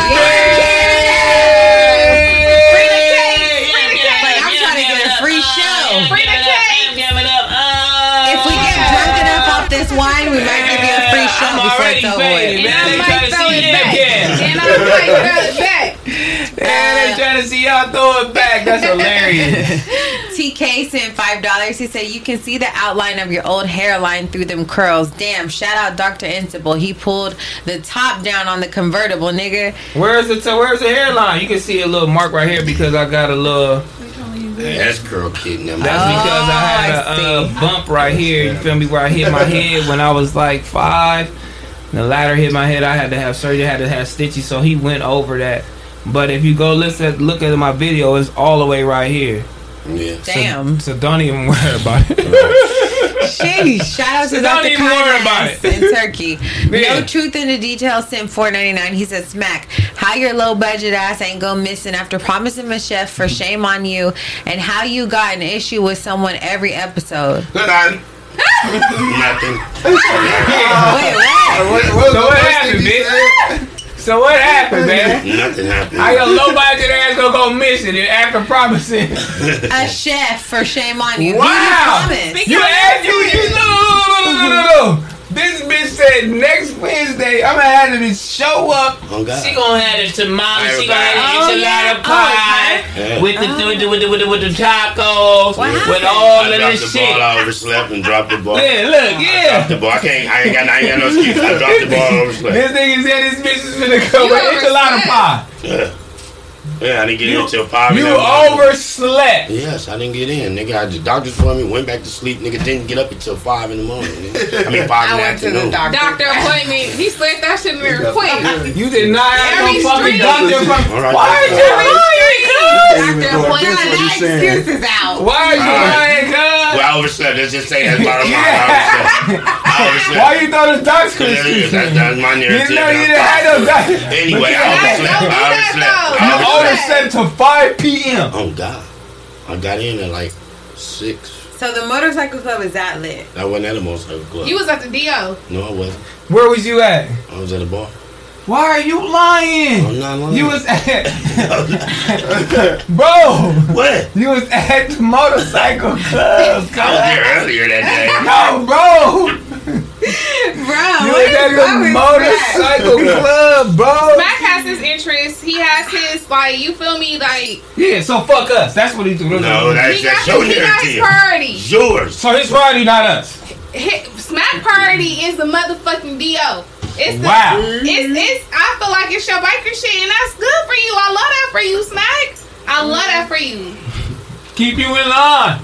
Free the cake, free the cake. Like, I'm trying to get a free show. Free the cake. if we get drunk enough off this wine, we might give you a free show I'm before already it's over faded, with. man. And I They might trying to throw see it back. again. And I might throw it back. Man, they uh, trying to see y'all throw it back. That's hilarious. TK sent five dollars. He said you can see the outline of your old hairline through them curls. Damn! Shout out Dr. Insible. He pulled the top down on the convertible, nigga. Where's the so where's the hairline? You can see a little mark right here because I got a little. That's girl kidding them. That's Oh, because I had a I uh, bump right here. You feel me? Where I hit my head when I was like five. The ladder hit my head. I had to have surgery. I had to have stitches. So he went over that. But if you go listen, look at my video, it's all the way right here. Yeah. So- Damn. So, don't even worry about it. Sheesh. Shout out to So don't Dr. even worry about it. in Turkey. Yeah. No truth in the details. Sent four ninety nine. He said, "Smac. How your low budget ass ain't go missing after promising a chef for shame on you, and how you got an issue with someone every episode." Good on. Nothing. Wait, what? What, what, So what what happened, bitch? Say? So what happened, man? Nothing happened. I got low budget ass gonna go missing and after promising? A chef for shame on you. Wow! He promised. You asked you you no no no no no no no. This bitch said next Wednesday I'm gonna have to show up. Oh, God. She gonna have the tamale. She gonna have the Oh, enchilada yeah. pie Yeah. with the with the with the with the, with the tacos What with happened? all I of dropped this the shit. ball. I overslept and dropped the ball. Yeah, look, Dropped yeah. the ball. I can't. I ain't got. I ain't got no excuse. I dropped the ball. and Overslept. This nigga said this bitch is finna go You with enchilada overslept. pie. Yeah. Yeah, I didn't get You- in until five. You in overslept. Yes, I didn't get in. Nigga, I just doctors for me, went back to sleep. Nigga didn't get up until five in the morning. Nigga. I mean five I in the went to the afternoon. doctor. Doctor appointment. He slept that shit in there quick. You did not have Every no fucking street- doctor from. All right, Why are that's you all right. lying, cuz? Even Doctor though appointment. this what That he's saying. excuse is out. Why are you Alright. lying, cuz? Well, I overslept. Let's just say that's bottom line. I overslept. I overslept. Why you throw the doctor Yeah, yeah, excuse? that's, that's my You narrative. know you didn't have no doctor. Anyway, I But you- overslept. Don't I that, overslept. Though. I You Don't overslept. overslept to 5 p.m. Oh God, I got in at like six. So the motorcycle club is that lit? I wasn't at a motorcycle club. You was at the DO. no, I wasn't. Where was you at? I was at a bar. Why are you lying? I'm not lying. You was at, bro. what? You was at the motorcycle club. I was there earlier that day. No, bro. Bro, You what was at is wrong the motorcycle club, bro. Mac has his interests. He has his like. You feel me? Like Yeah, so fuck us. That's what he's doing. No, that's he got that's your his, he got his narrative. priorities. Yours. so his party, not us. Smac priority is the motherfucking DO. It's the, Wow. It's it's. I feel like it's your biker shit, and that's good for you. I love that for you, Smac. I love that for you. Keep you in line.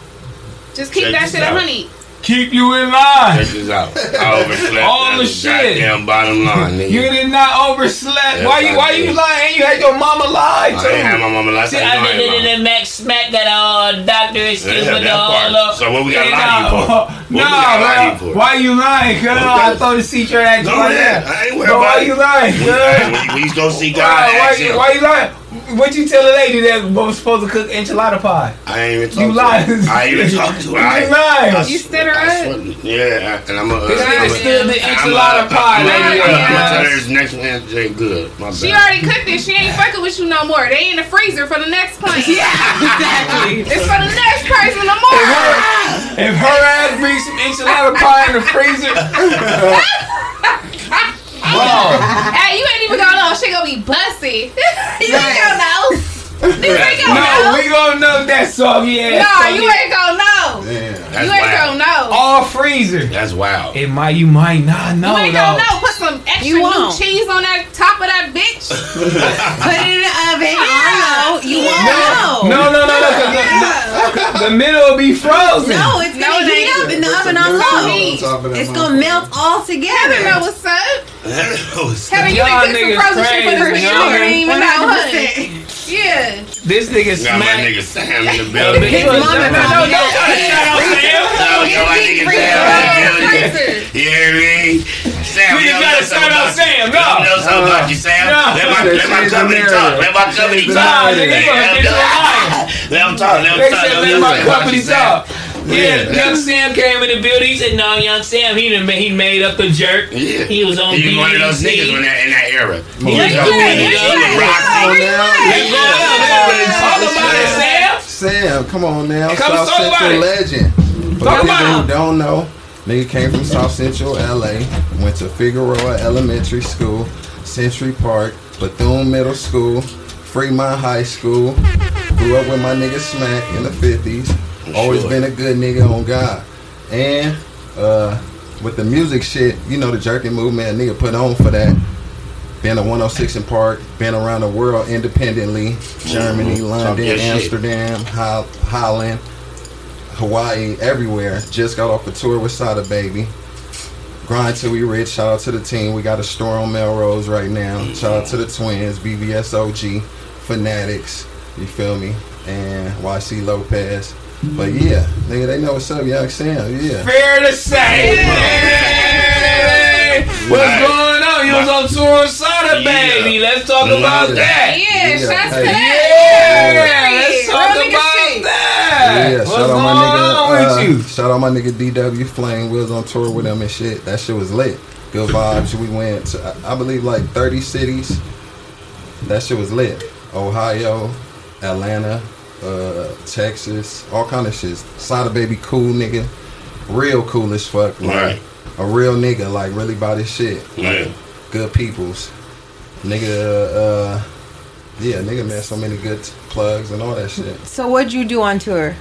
Just keep Check that this shit a out. honey. Keep you in line. Check this out. I overslept. All the shit. Goddamn bottom line, nigga. You did not overslept. Yes, why you I why you did. lying? You had your mama lie I didn't had my mama last See, night. I did it lying. in Max Smac that a doctor excuse Yeah, with the that part. all up. So what we gotta lie to you for? No, What we gotta lie you for? Why you lying? Cause Okay. I throw the C-shirt at you Go right I ain't worried Bro, about why it. you lying? When, cuz? when, you, when you go see God, why, ask you, him. why you lying? What you tell a lady that was supposed to cook enchilada pie? I ain't even talk You to lying. her. I ain't even talk to her. I, You lying. I, You stood her up. Yeah, and I'm a. Uh, this I'm nigga a- stood the I'm a- enchilada pie, I'm a- lady. I'm Yeah. gonna tell her this next Wednesday good. My She bad. already cooked it. She ain't fucking with you no more. They in the freezer for the next client. Yeah, exactly. It's for the next person tomorrow. If her ass brings some enchilada pie in the freezer, bro, hey, you ain't even gonna know. She gonna be busted. you ain't gonna know. Niggas ain't gonna no, know. we gonna know that soggy ass. Nah, soggy you ain't gonna know. Damn. That's you ain't wild. gonna know. all freezer. That's wild. It might, you might not know you ain't though. gonna know. Put some extra You new cheese on that top of that bitch. Put it in the oven. Yeah. No, you Yeah. won't know. No, no, no, no. 'cause the, the middle will be frozen. No, it's gonna it heat up in the oven on low. heat. top of that It's gonna melt all Heather together. know what's up. Heather, you Y'all done cooked some niggas frozen shit for the crazy, shit. y'all. You didn't even know, honey. 100%. Yeah. This nigga Got my Smac. nigga Sam in the building. but His you was- mama no, no, taught no, me don't try to that. shout out Sam. No, yo, my nigga Freezer. Sam in the building. Freezer. You hear me? Sam, We you just know gotta something shout out about Sam, you. no. You know something about you, Sam. No. Let my, Change let my the company narrative. talk. Let my company Change the talk. Nah, narrative. nigga, you gonna get you a liar. Let them talk. Let They them talk. said Let let them my talk about company you, Sam. talk. Yeah, Yeah. young Sam came in the building. He said, "No, young Sam, he done made, he made up the jerk. Yeah. He was on He was one of those niggas in that, in that era. He Yeah, was yeah, on yeah, BET, yeah. Roxy. Come on now. Let's go out. Let's talk about it, Sam. Sam, come on now. Come South talk Central it. legend. For Talk the about people who don't know, nigga came from South Central LA, went to Figueroa Elementary School, Century Park, Bethune Middle School, Fremont High School. Grew up with my nigga Smac in the 50s. Always Sure. been a good nigga on God. And uh, with the music shit, you know the jerking movement, nigga put on for that. Been a 106 in Park, been around the world independently. Germany, Mhm. London, Talk your shit. Amsterdam, Ho- Holland, Hawaii, everywhere. Just got off a tour with Sada Baby. Grind till we rich. Shout out to the team. We got a store on Melrose right now. Shout out to the twins, BBSOG, Fanatics. You feel me? And YC Lopez. But yeah, nigga, they know what's up, Young Sam. Yeah. Fair to say. Hey, What's Right. going on? You was on tour with Sada, Yeah. baby. Let's talk Yeah. about that. Yeah, Yeah, shots hey. to Yeah, that. let's talk nigga about that. Yeah, What's shout out going my nigga. on uh, with you? Shout out my nigga DW Flame. We was on tour with him and shit. That shit was lit. Good vibes. We went to I I believe like 30 cities. That shit was lit. Ohio, Atlanta, uh, Texas, all kind of shit. Sada baby cool nigga. Real cool as fuck. Like, Right. a real nigga, like really about this shit. Yeah. Good peoples. Nigga, uh, yeah, nigga made so many good plugs and all that shit. So what'd you do on tour?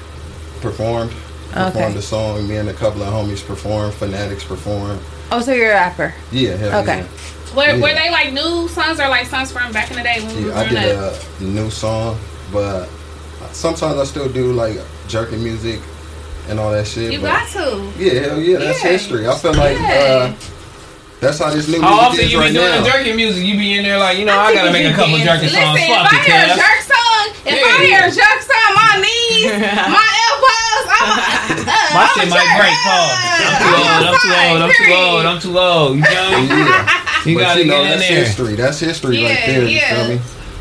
Performed. Okay. Performed the song. Me and a couple of homies performed. Fanatics performed. Oh, so you're a rapper. Yeah, hell Okay. yeah. Were, were they like new songs or like songs from back in the day when we were Yeah, I did up? a new song, but sometimes I still do like jerking music and all that shit. You but got to. yeah, hell yeah, that's Yeah. history. I feel like Yeah. uh, that's how this new How often is you be doing now. the jerky music? You be in there like, you know, I gotta make a couple jerky Listen, songs. if I hear a cuz. jerk song, if I hear a jerk song, my knees, my elbows, I'm a, uh, My I'm shit a might break. Pause. I'm too old. I'm too old. I'm too old. I'm too old. You feel me? yeah. You but gotta you know, get in that's there. history. That's history right there. You yeah. feel me?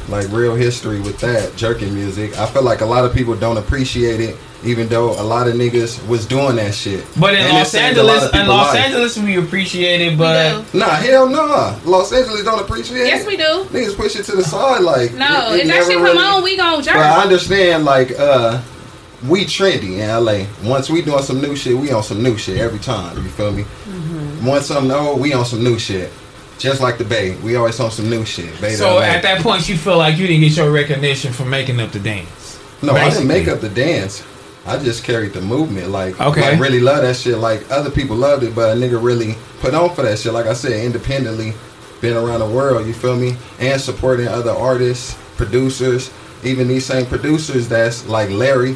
Like real history with that jerking music. I feel like a lot of people don't appreciate it, even though a lot of niggas was doing that shit. But in And Los saved a lot Angeles, in Los life. Angeles, we appreciate it, but do. Nah, hell no. Los Angeles don't appreciate Yes, it. Yes, we do. Niggas push it to the side like No, it- it if that never shit come on, we gon' jerk. But I understand like uh we trendy in LA. Once we doing some new shit, we on some new shit every time. You feel me? Mm-hmm. Once something old, we on some new shit. Just like the Bay, we always on some new shit. Bay so at that point, you feel like you didn't get your recognition for making up the dance. no, I didn't make up the dance. I just carried the movement. Like, Okay. like really love that shit. Like other people loved it, but a nigga really put on for that shit. Like I said, independently, been around the world. You feel me? And supporting other artists, producers, even these same producers. That's like Larry.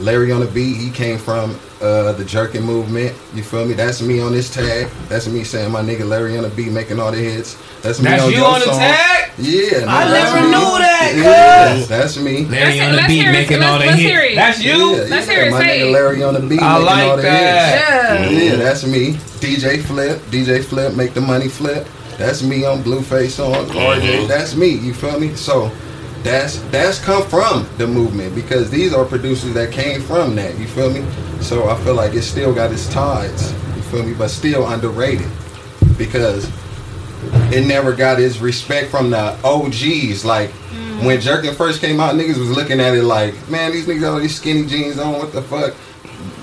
Larry on the beat. He came from uh, the jerking movement. You feel me? That's me on this tag. That's me saying my nigga Larry on the beat, making all the hits. That's me That's on you your on the song. tag? Yeah, I no, that's never me. knew that, Yeah, that's me. Larry Let's- on the beat making all the hits. it. That's you. Yeah, Let's yeah, hear it, my nigga. Larry on the beat. I making like all the that. hits. Yeah, that's me. DJ Flip, DJ Flip, make the money flip. That's me on Blueface on RJ. That's me. You feel me? So that's that's come from the movement because these are producers that came from that. You feel me? So I feel like it still got its ties. You feel me? But still underrated because it never got its respect from the OGs. Like Mm. when Jerkin first came out, niggas was looking at it like, man, these niggas got all these skinny jeans on. What the fuck?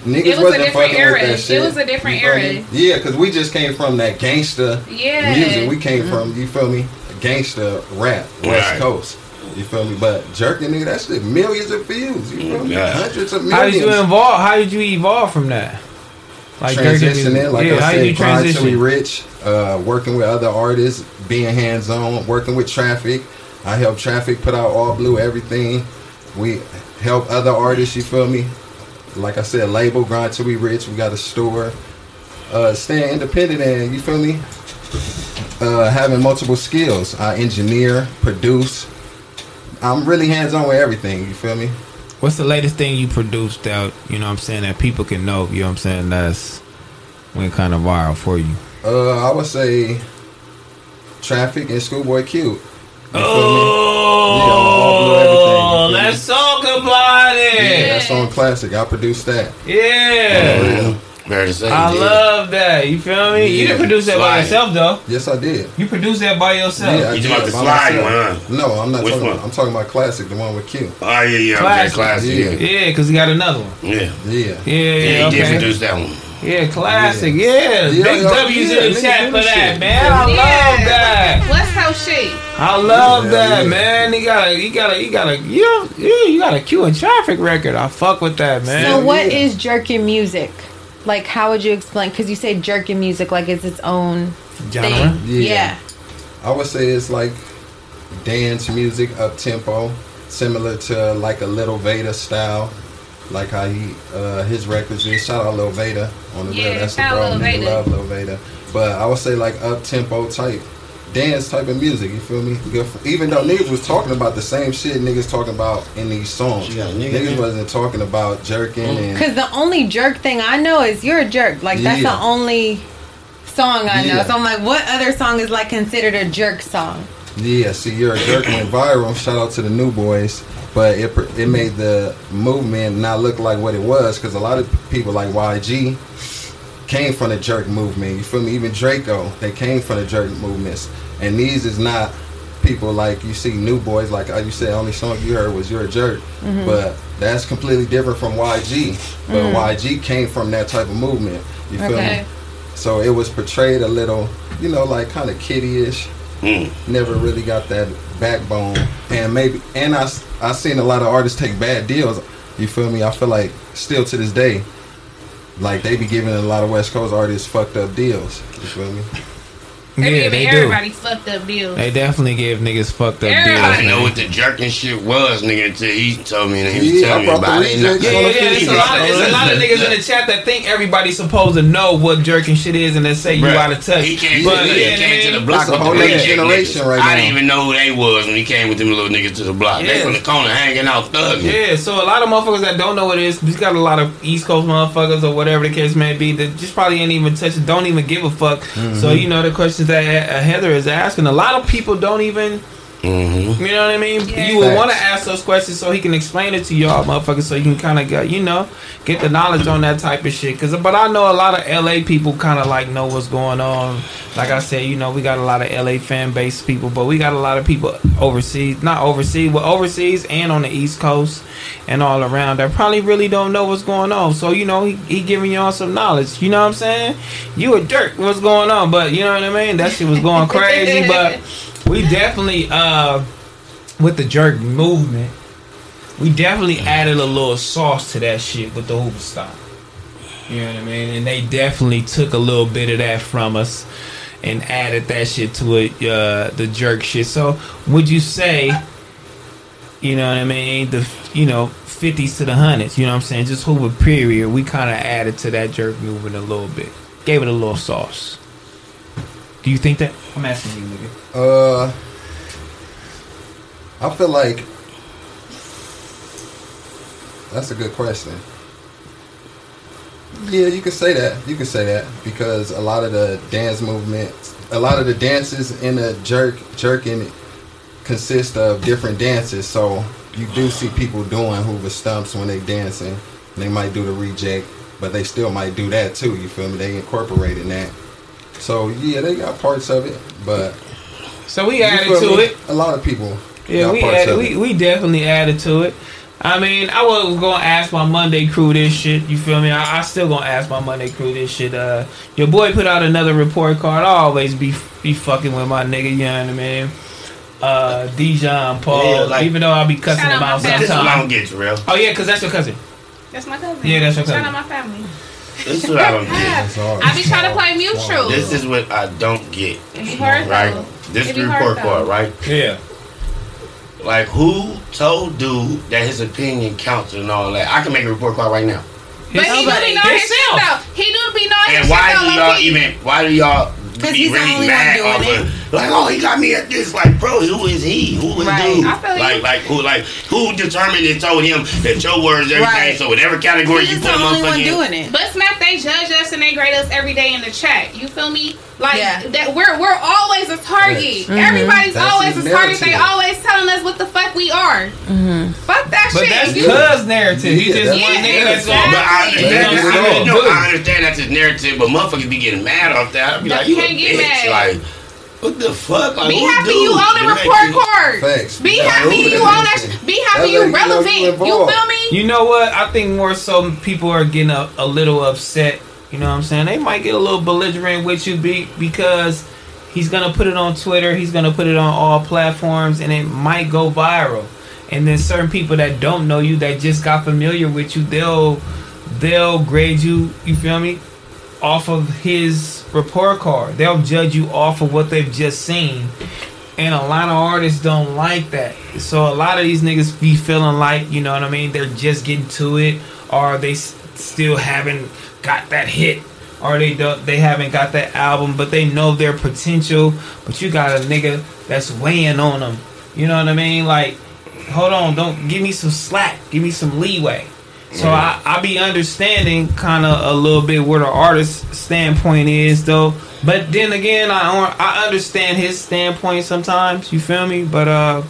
Niggas It was a wasn't different fucking era. with that It was a different era. me? Yeah, because we just came from that gangster Yeah. music. We came from, you feel me? Gangster rap, West Right. Coast. You feel me? But jerking nigga, that shit millions of views. You feel me? Yeah. Hundreds of millions. How did millions. you evolve? How did you evolve from that? Like transitioning, like yeah, I said, did you grind till we rich, uh, working with other artists, being hands on, working with Traffic. I help Traffic put out all blue everything. We help other artists. You feel me? Like I said, label grind till we rich. We got a store. Uh, staying independent and you feel me? Uh, having multiple skills. I engineer, produce. I'm really hands on with everything. You feel me? What's the latest thing you produced out? You know what I'm saying that people can know. You know what I'm saying that's went kind of viral for you. Uh, I would say Traffic and Schoolboy Q. Me? Oh, Yeah, let's talk about it. Yeah, it. that's on classic. I produced that. Yeah, Yeah. Very to. I yeah. love that. You feel me? You didn't produce that by yourself though. Yes, I did. You produced that by yourself. Yeah, I You talking about the by slide myself. one, No, I'm not Which talking one? about. I'm talking about classic, the one with Q. Oh yeah, yeah, Classic. okay, classic. Yeah. Yeah, Yeah, because he got another one. yeah, Yeah. Yeah, yeah. yeah, He did okay. produce that one. Yeah, classic. Yeah. Yeah, Yeah, big W's yeah, in the chat for that, shit. man. I love that. West Coast shit. I love Yeah, that, yeah. man. He got a, he got a, he got a, yeah, yeah, you got a Q and traffic record. I fuck with that, man. So what yeah. is jerkin music? Like, how would you explain? Because you say jerkin music like it's its own Genre? thing. Yeah. Yeah. I would say it's like dance music, up tempo, similar to like a Little Veda style, like how he uh, his records is. Shout out Lil Veda on the Yeah, real. That's the shout bro. Lil Veda. love Lil Veda. But I would say like up tempo type. Dance type of music, you feel me? Even though niggas was talking about the same shit niggas talking about in these songs. She nigga niggas in? wasn't talking about jerking Because the only jerk thing I know is you're a jerk. Like that's Yeah. the only song I know. Yeah. So I'm like, what other song is like considered a jerk song? Yeah, see, you're a jerk went viral. Shout out to the New Boyz, but it it made the movement not look like what it was because a lot of people like YG came from the jerk movement. You feel me? Even Draco, they came from the jerk movements, and these is not people like you see New Boyz like you said. Only song you heard was "You're a Jerk," but that's completely different from YG. But YG came from that type of movement. You feel Okay. me? So it was portrayed a little, you know, like kind of kiddie-ish. Mm. Never really got that backbone, and maybe, and I s- I seen a lot of artists take bad deals. You feel me? I feel like still to this day, like they be giving a lot of West Coast artists fucked up deals. You feel me? They be Yeah, giving they do. everybody fucked up deals. They definitely give niggas fucked up Everybody. deals. I didn't know what the jerking shit was, nigga, until he told me and he was Yeah, telling me about it. And I- rejects Yeah, yeah, the yeah. It's a lot, of, it's a lot of niggas in the chat that think everybody's supposed to know what jerking shit is and they say you out of touch. He came, But, to, the, yeah, he came to the block It's a with whole the nother generation niggas. right I didn't even know who they was when he came with them little niggas to the block. They from the corner hanging out thugging. Yeah, so a lot of motherfuckers that don't know what it is, we got a lot of East Coast motherfuckers or whatever the case may be that just probably ain't even touch don't even give a fuck. So mm-hmm. you know the questions that uh, Heather is asking, a lot of people don't even, Mm-hmm. you know what I mean? Yeah. You would want to ask those questions so he can explain it to y'all, motherfuckers, so you can kind of get, you know, get the knowledge on that type of shit. Cause, but I know a lot of LA people kind of like know what's going on. Like I said, you know, we got a lot of LA fan base people, but we got a lot of people overseas, not overseas, but overseas and on the East Coast and all around that probably really don't know what's going on. So, you know, he, he giving y'all some knowledge. You know what I'm saying? You a jerk, what's going on? But you know what I mean? That shit was going crazy, but we definitely uh with the jerk movement, we definitely added a little sauce to that shit with the Hoover style. You know what I mean? And they definitely took a little bit of that from us and added that shit to it, uh, the jerk shit. So would you say, you know what I mean, the you know fifties to the hundreds? You know what I'm saying? Just Hoover period. We kind of added to that jerk movement a little bit, gave it a little sauce. Do you think that? I'm asking you, nigga. Uh, I feel like that's a good question. Yeah, you can say that. You can say that because a lot of the dance movement, a lot of the dances in the jerk jerking consist of different dances. So you do see people doing Hoover stumps when they dancing. They might do the reject, but they still might do that too. You feel me? They incorporated that. So yeah, they got parts of it, but So we added to me? it. A lot of people. Yeah, we added, we we definitely added to it. I mean, I was gonna ask my Monday crew this shit. You feel me? I, I still gonna ask my Monday crew this shit. Uh, your boy put out another report card. I always be be fucking with my nigga. You know what I mean? Uh, Dijon Paul. Yeah, like- even though I be cussing Shout out him out my. This what I don't gonna get, Terrell. Oh yeah, cause that's your cousin. That's my cousin. Yeah, that's your cousin. Shout cousin. out my family. This is what I don't get. I be trying to play mutual. This is what I don't get. It be hard Right? though. This It be report card, right? Yeah. Like who told dude that his opinion counts and all that? I can make a report card right now. But he do be Nobody. knowing his shit Himself. though. He do be knowing his And why do y'all even? Why do y'all 'Cause be he's the really only one mad doing off it. of like, oh, he got me at this? Like, bro, who is he? Who is Right. dude? I you. Like, like who? Like who determined and told him that your words everything? Right. So whatever category He's you the put him only one in. doing it. But Smac, they judge us and they grade us every day in the chat. You feel me? Like Yeah. that, we're we're always a target. Yes. Mm-hmm. Everybody's That's always a target. They always telling us what the fuck we are. Mm-hmm. Fuck that But shit. that's cuz narrative. He Yeah, just that's one his nigga that's. But I understand, That's that, his I, narrative. I understand that's his narrative, but motherfuckers be getting mad off that. I be like, you a Can't get bitch. mad. Like, what the fuck? Like, Be happy you own a report you- card. Facts. Be Yeah, happy you is own this? that. Be happy you lady you relevant. You feel me? You know what? I think more so people are getting a, a little upset. You know what I'm saying? They might get a little belligerent with you be, because he's gonna put it on Twitter. He's gonna put it on all platforms, and it might go viral. And then certain people that don't know you, that just got familiar with you, they'll they'll grade you. You feel me? Off of his report card, they'll judge you off of what they've just seen. And a lot of artists don't like that. So a lot of these niggas be feeling like, you know what I mean, they're just getting to it, or they s- still haven't got that hit, or they don't, they haven't got that album, but they know their potential. But you got a nigga that's weighing on them. You know what I mean? Like, hold on, don't give me some slack, give me some leeway. So I, I be understanding kind of a little bit where the artist's standpoint is though. But then again, I I understand his standpoint sometimes. You feel me? But uh,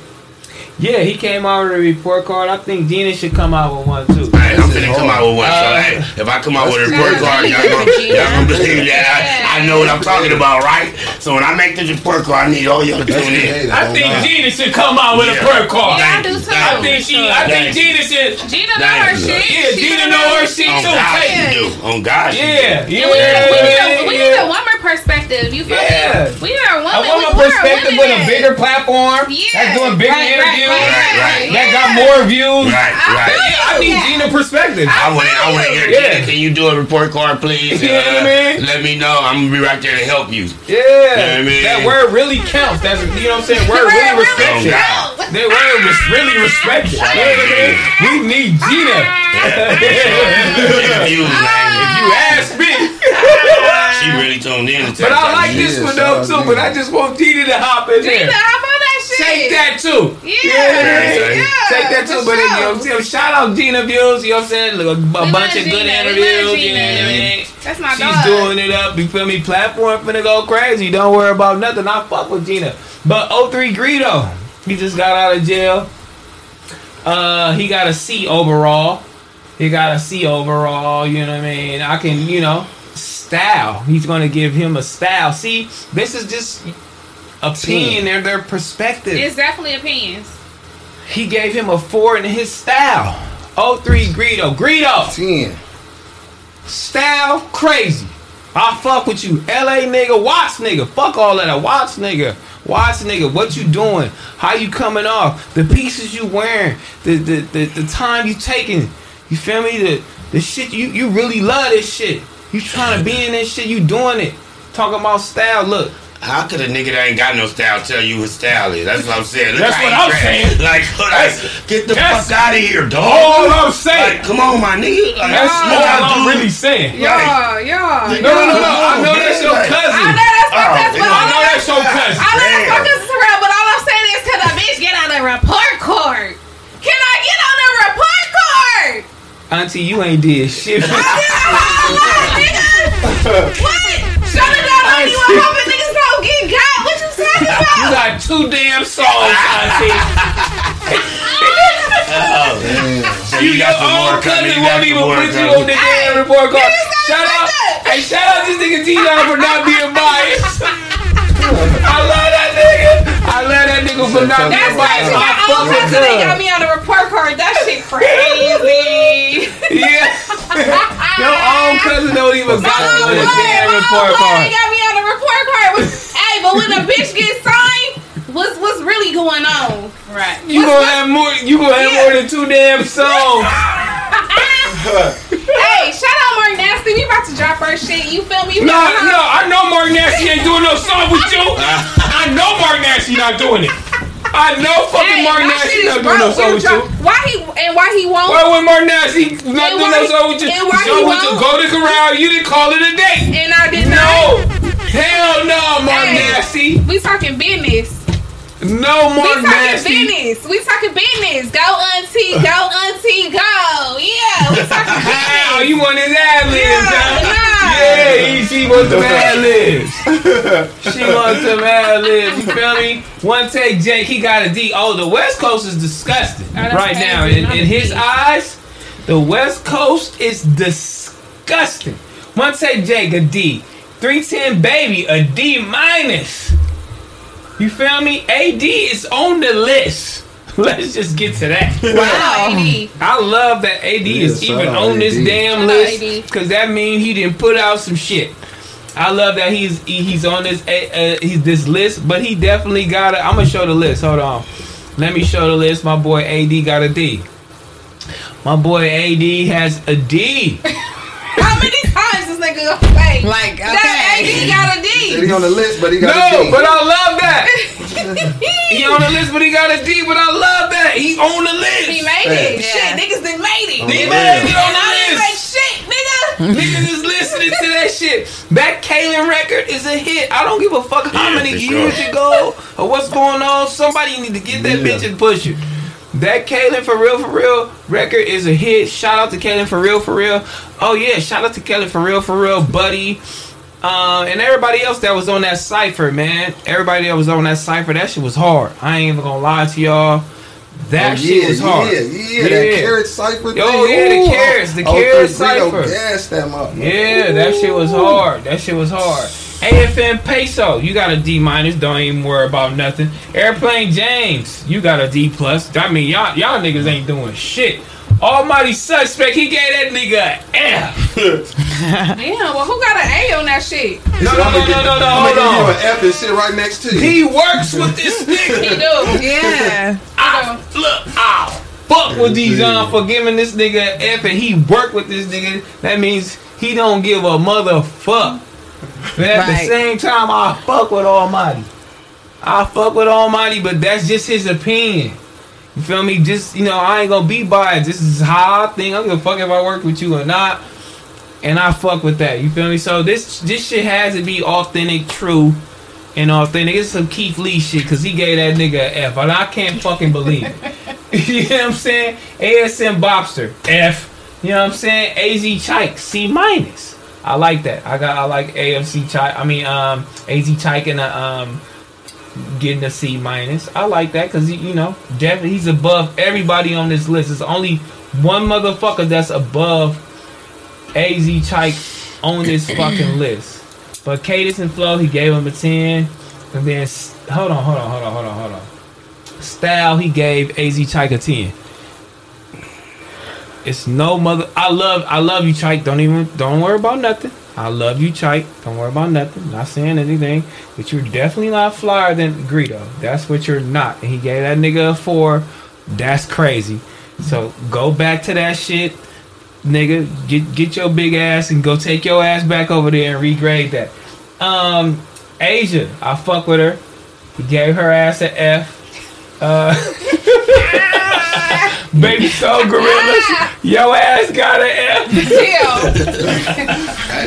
yeah, he came out with a report card. I think Gina should come out with one too. Hey, I'm This is finna come out with one. so Uh, hey, if I come out with a report card, y'all gonna, y'all gonna believe that. I, I I know what I'm talking about, right? So when I make this report card, I need all y'all to tune in. I think God. Gina should come out with a Yeah. perk card. Yeah, I do too. I think she. I think Thank. Gina should. Gina know her shit. Yeah, She Gina done know her her shit On too. God, Take Yeah. it. you do. On God, Yeah, do. yeah, And we need, a, we, need a, we need yeah. a woman perspective. You feel Yeah. me? We are a woman. A we, woman we're perspective women with a bigger platform. Yeah. That's doing bigger Right, right, interviews. right, Right, right. That got more views. Right, I right. feel Yeah, I need Yeah. Gina perspective. I want to, I want to hear. Yeah. Gina, Can you do a report card, please? You know what I uh, mean? Let me know. I'm gonna be right there to help you. Yeah, Yeah, man. that word really counts. That's you know what I'm saying. Word Word really really respected. counts. That word was really respected. You know what I mean? We need Gina. Interviews, man. Ah. If you ask me, She really tuned in. but I like this one though too. But I just want Gina to hop in Gina, there. how about that shit? Take that too. Yeah. Yeah. yeah. Take that too, for but then, you know sure. what I'm saying? Shout out Gina Views, you know what I'm saying? Look, a love bunch of good Gina. We love interviews, you know what I mean? That's my She's dog. doing it up, you feel me? Platform finna go crazy. Don't worry about nothing. I fuck with Gina. But 03 Greedo, he just got out of jail. Uh, he got a C overall. He got a C overall, you know what I mean? I can, you know, style. He's gonna give him a style. See, this is just opinion and their perspective. It's definitely opinions. He gave him a four in his style. 03 Greedo. Greedo. 10. Style crazy. I fuck with you. LA nigga, Watts nigga. Fuck all of that. Watts nigga. Watts nigga. What you doing? How you coming off? The pieces you wearing. The the, the, the time you taking. You feel me? The the shit you you really love this shit. You trying to be in this shit, you doing it. Talking about style. Look, How could a nigga that ain't got no style tell you his style is? That's what I'm saying. Look That's what I'm dressed. saying. Like, like, get the That's- fuck out of here, dog. all I'm saying. Like, come on, my nigga. Like, That's look all I'm dude- really saying. Y'all, y'all. No, no, no, no. I know that's your Like- cousin. I know that's my Oh, cousin, but yeah. I all know I'm- that's your cousin. I know that's my Damn. cousin but all I'm saying is can a bitch get on the report card? Can I get on the report card? Auntie, you ain't did shit. I did a whole lot, nigga. What? Shut it down on you. I'm hoping niggas don't get got. What you talking about? You got two damn songs, Auntie. Oh, Damn. so You, you your got some more own cousin won't even put you on the damn report card. Shout out, that. hey, shout out this nigga T-Dog for not being biased. I love that nigga. I love that nigga for not being biased. crazy. I My fuck own with cousin cousin don't even got you on the damn report They got me on the report card. hey, but when a bitch gets signed, what's what's really going on? Right. You gonna have more. You gonna have more than two damn songs. Hey, shout out Mark Nasty. We about to drop our shit. You feel me? You No, feel me? no, I know Mark Nasty ain't doing no song with you. I know Mark Nasty not doing it. I know fucking Hey, Nasty shit is not doing no We with you. Why he and why he won't? Why would Mark Nasty not And doing no he- song with you? and why So he with the won't? Golden Corral, you didn't call it a date. and I did not. No. Hell no, Mark Hey. Nasty. We talking business. No We Mark talking Nasty. business. We talking business. Go auntie, go auntie, go. Yeah, we talking How business. Oh, you want his ad libs, Yeah, huh? nah. Yeah, she wants some ad libs. she wants some ad libs. You feel me? One take, Jake. He got a D. Oh, the West Coast is disgusting that's right now. In, in his eyes, the West Coast is disgusting. One take, Jake, a D. 310 baby, a D minus. You feel me? AD is on the list. Let's just get to that. Wow. AD. I love that AD is even out on this damn list because that means he didn't put out some shit. I love that he's he's on this uh, he's this list, but he definitely got it. I'm gonna show the list. Hold on, let me show the list. My boy AD got a D. My boy AD has a D. How many times this nigga gonna say? Like, That AD okay. got a D. Said he on the list, but he got a D. No, but I love that. He on the list, but he got a D. But I love that he on the list. He made it. Yeah. Shit, niggas done made it. On He the made list. it on the didn't list. make shit, nigga. Niggas is listening to that shit. That Kalan record is a hit. I don't give a fuck how Yeah, many years sure. ago or what's going on. Somebody need to get that Yeah. bitch and push it. That Kalan for real for real record is a hit. Shout out to Kalan for real for real. Oh yeah, shout out to Kalan for real for real, buddy. Uh, and everybody else that was on that cipher, man. Everybody that was on that cipher, that shit was hard. I ain't even gonna lie to y'all. That Oh, shit was hard. Yeah, yeah, that carrot cipher. Yo, yeah, the carrots, the oh, carrot cipher. Gas that motherfucker. Yeah, that shit was hard. That shit was hard. AFM Peso, you got a D minus. Don't even worry about nothing. Airplane James, you got a D plus. I mean, y'all y'all niggas ain't doing shit. Almighty suspect, he gave that nigga an F. Damn, well, who got an A on that shit? No, no, no, no, no, no, I'm hold gonna give you an F and sit right next to you. He works with this nigga. He nigga. do. Yeah. I, look, I fuck with Dijon for giving this nigga an F and he work with this nigga. That means he don't give a motherfuck. But at the same time, I fuck with Almighty. I fuck with Almighty, but that's just his opinion. You feel me? Just you know, I ain't gonna be biased. This is how I think. I don't give a fuck if I work with you or not. And I fuck with that. You feel me? So this this shit has to be authentic, true, and authentic. It's some Keith Lee shit because he gave that nigga an F, and I can't fucking believe it. you know what I'm saying? ASM Bobster F. You know what I'm saying? AZ Chike C minus. I like that. I got I like AFC Chike. I mean um AZ Chike and a, um getting a C minus. I like that because you know definitely he's above everybody on this list. There's only one motherfucker that's above AZ Chike on this fucking list. But Cadence and Flow, he gave him a 10. And then, hold on, hold on, hold on, hold on, hold on. Style, he gave AZ Chike a 10. It's no mother. I love, I love you, Chike. Don't even, don't worry about nothing. I love you, Chike. Don't worry about nothing. Not saying anything, but you're definitely not flyer than Greedo. That's what you're not. And he gave that nigga a four. That's crazy. So go back to that shit, nigga. Get get your big ass and go take your ass back over there and regrade that. Um, Asia, I fuck with her. He gave her ass an F. Uh, Baby Soul Gorillas, your ass got an F. Damn.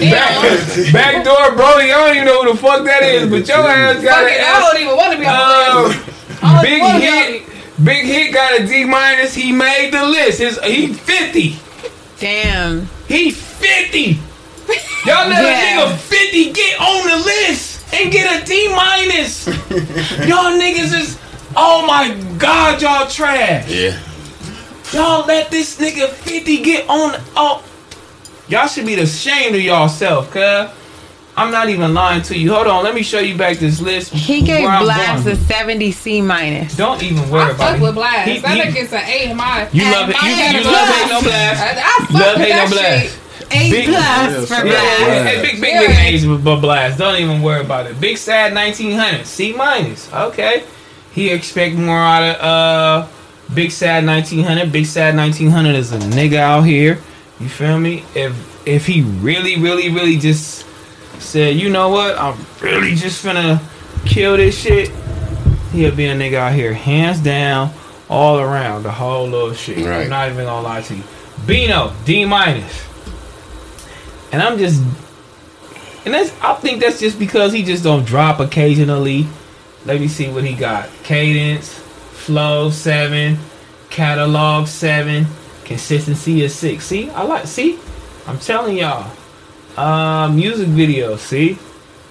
Damn. Back, backdoor Brody, I don't even know who the fuck that is, but your ass got Fuck it, I don't even want to be on the list. Um, Big wanna be on Hit, Big Hit got a D minus. He made the list. His, he 50. Damn. He 50. Y'all let Yeah. a nigga 50 get on the list and get a D minus. y'all niggas is, oh my God, y'all trash. Yeah. Y'all let this nigga 50 get on. Oh, y'all should be ashamed of yourself, cuz. I'm not even lying to you. Hold on, let me show you back this list. He gave Blxst going. a 70 C minus. Don't even worry I about fuck it. with Blxst. He- that he- nigga's an A in my. You love it. You, you category. love ain't no blast. I, I fuck Love with ain't no that blast. shit. A Big- plus Yeah, for Yeah, Blxst. yeah, hey, big, big, Yeah. big age of blast. Don't even worry about it. Big sad 1900, C minus. Okay, he expect more out of uh, big sad 1900. Big sad 1900 is a nigga out here. You feel me? If if he really, really, really just said, you know what, I'm really just finna kill this shit, he'll be a nigga out here, hands down, all around the whole little shit. Right. I'm not even gonna lie to you. Bino, D minus. And I'm just and that's I think that's just because he just don't drop occasionally. Let me see what he got. Cadence, flow seven, catalog seven, consistency is six. See, I like see, I'm telling y'all. Uh music video. see?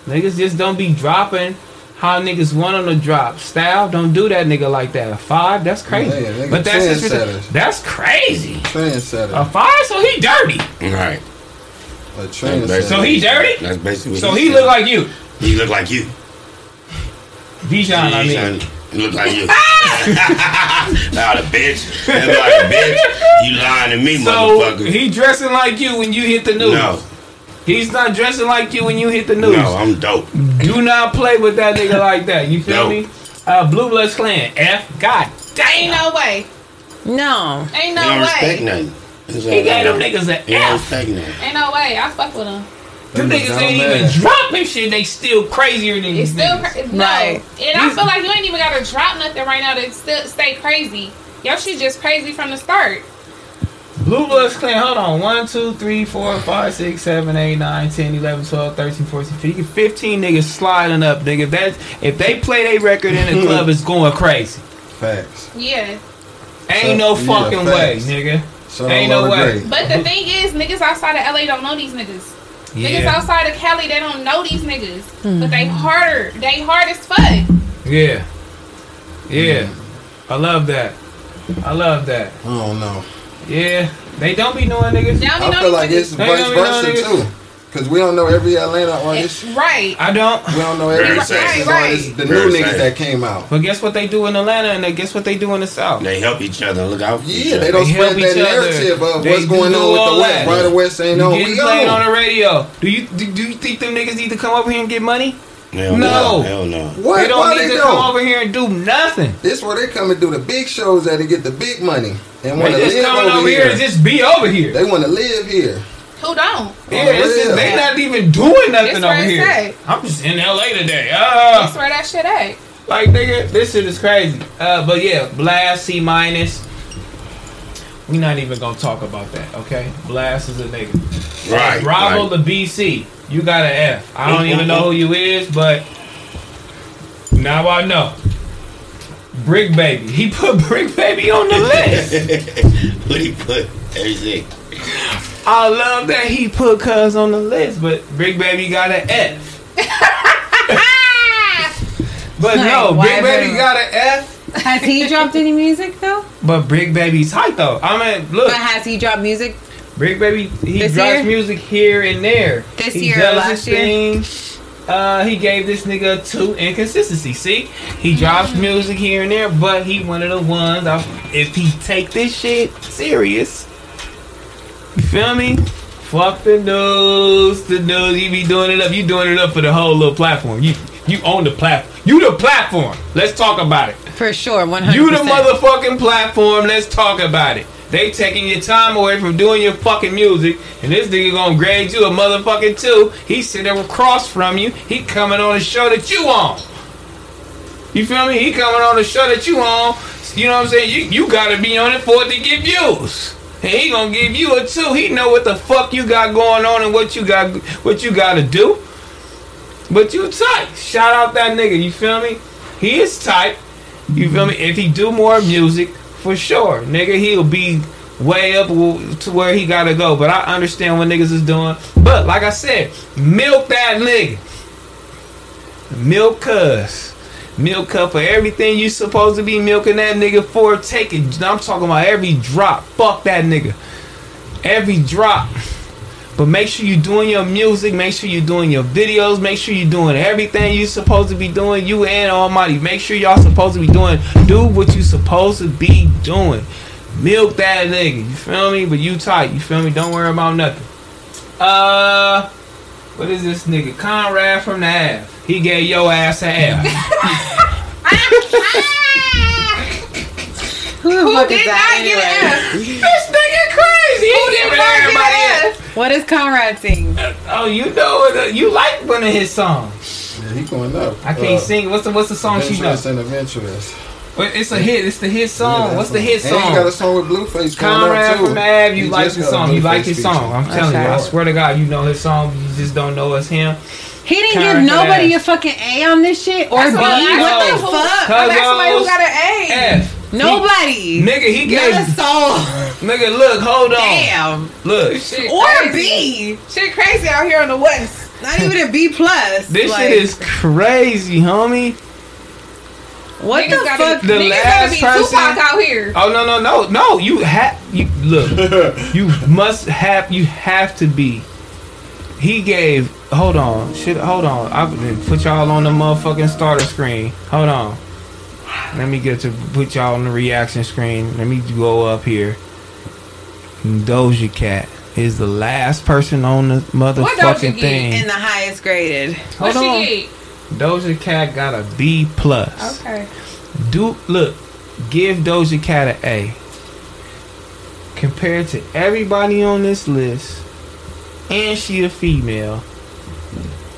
Niggas just don't be dropping how niggas want on the drop. Style, don't do that nigga like that. A five, that's crazy. Yeah, nigga, but that's just that's crazy. A five, so he dirty. Right. A trendsetter. So he dirty? That's basically So he he said. look like you. He look like you. Dijon, I mean. He look like you. now the bitch. That look like a bitch. You lying to me, So motherfucker. he dressing like you when you hit the news. no, He's not dressing like you when you hit the news. no, I'm dope. Do not play with that nigga like that. You feel No. me? Uh, Blue Bloods Clan. F. God Ain't no way. No. Ain't He no don't respect nothing. He gave them niggas an F. Ain't no way. I fuck with him. Them Them niggas niggas ain't don't even matter. dropping shit. They still crazier than It's these still niggas. cra- no. Right. And I feel like you ain't even gotta drop nothing right now to still stay crazy. Your shit just crazy from the start. Blue Bloods Clan, hold on. 1, 2, 3, 4, 5, 6, 7, 8, 9, 10, 11, 12, 13, 14, 15. 15 niggas sliding up, nigga. If, that, if they play their record in the club, it's going crazy. Facts. Yeah. Ain't no Yeah, fucking way, nigga. So Ain't no way. grade. But the thing is, niggas outside of LA don't know these niggas. Niggas outside of Cali, they don't know these niggas. But mm-hmm. they harder. They hard as fuck. Yeah. Yeah. I love that. I love that. I don't know. Yeah. They don't be knowing niggas. Y'all be I know feel these like niggas. it's vice don't be knowing versa too. Cause we don't know every Atlanta artist. Right. I don't. We don't know every Very Texas sad. Right, artist. The Very new niggas that came out. But guess what they do in Atlanta, and then guess what they do in the South. They help each other. Look out for each Yeah, other. they don't They spread that each other. narrative of They what's going on with the West. that. Right, the West ain't You on. We played on on. the radio. Do you do, do you think them niggas need to come over here and get money? Hell No. Hell no. What? They don't Why need they to come don't? come over here and do nothing. This where they come and do the big shows at and get the big money and want They to just live coming over over here here. and just be over here. They want to live here. Who don't? yeah, it's just, they not even doing nothing over here. at. I'm just in LA today. That's Uh, where that shit at. like nigga, this shit is crazy. Uh, but yeah, Blxst C minus. We not even gonna talk about that, okay? Blxst is a nigga. Right. Bravo right. the BC. You got an F. I don't even know who you is, but now I know. Brick Baby. He put Brick Baby on the list. what he put? Everything. I love that he put Cuz on the list, but Brick Baby got an F. But no, Like, why Brick Baby got an F. Has he dropped any music though? But Brick Baby's tight though. I mean, look, But has he dropped music? Brick Baby, he This drops year? music here and there. This he year last year? Uh, he gave this nigga two inconsistency. See, he drops music here and there, but he one of the ones. I, if he take this shit serious, you feel me? Fuck the news, the news. You be doing it up. You doing it up for the whole little platform. You you own the platform. You the platform. Let's talk about it. For sure, one hundred. You the motherfucking platform. Let's talk about it. They taking your time away from doing your fucking music, and this nigga gonna grade you a motherfucking two. He sitting across from you. He coming on the show that you on. You feel me? He coming on the show that you on. You know what I'm saying? You you gotta be on it for it to get views. And he gonna give you a two. He know what the fuck you got going on and what you got what you gotta do. But you tight. Shout out that nigga. You feel me? He is tight. You feel me? If he do more music, for sure, nigga, he'll be way up to where he gotta go. But I understand what niggas is doing. But like I said, milk that nigga. Milk cuz. Milk up for everything you supposed to be milking that nigga for. Take it. I'm talking about every drop. Fuck that nigga. Every drop. But make sure you're doing your music. Make sure you're doing your videos. Make sure you're doing everything you're supposed to be doing. You and Almighty. Make sure y'all supposed to be doing. Do what you supposed to be doing. Milk that nigga. You feel me? But you tight. You feel me? Don't worry about nothing. Uh, what is this nigga? Conrad from the Ave. He gave your ass an F. Who Who did not that get an? F? this nigga crazy. Who did not get everybody an an F? What does Conrad sing? Oh, you know it. You like one of his songs. Yeah, he going up. I can't Uh, sing. What's the What's the song she knows? Adventurous and adventurous. Well, It's a hit. It's the hit song. Yeah, What's the hit song? And he got a song? song with Blueface coming Conrad up too. from Ave. You He like just his song. You like his feature. song. I'm telling you. I swear to God, you know his song. You just don't know it's him. He didn't give nobody Ass. a fucking A on this shit or That's B. what What the fuck? I'm asking somebody who got an A. F. Nobody. Nigga, he gave. Not a soul. Nigga, look, hold on. Damn. Look, Shit Or a crazy. B. Shit crazy out here on the west. Not even a B plus. this Like, shit is crazy, homie. What niggas the gotta, fuck? The niggas last gotta be person- Tupac out here. Oh no no no no! You have you look. you must have you have to be. He gave. Hold on, shit. Hold on. I put y'all on the motherfucking starter screen. Hold on. Let me get to put y'all on the reaction screen. Let me go up here. Doja Cat is the last person on the Doja motherfucking get? thing. And the highest graded. What Hold on. she Doja Cat got a B plus. Okay. Do look, give Doja Cat an A. Compared to everybody on this list, and she a female.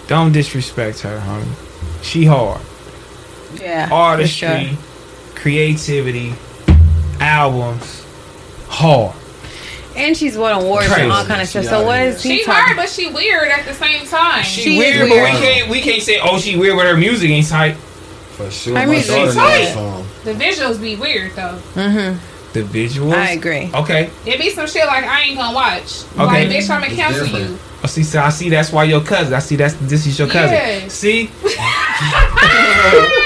Don't disrespect her, homie. She hard. Yeah. for Artistry, sure. creativity, albums, hard. And she's won awards and all kind of stuff. So what is what here. is he She talking? hard, but she weird at the same time. She, She is weird, weird. but we can't we can't say oh she weird, but her music ain't tight. For sure. I mean, daughter she's tight. the visuals be weird though. Mm-hmm. The visuals. I agree. Okay. It be some shit like I ain't gonna watch. Okay. Like bitch, I'ma cancel different. you. Oh, see, so I see that's why your cousin. I see that's this is your cousin. Yes. See,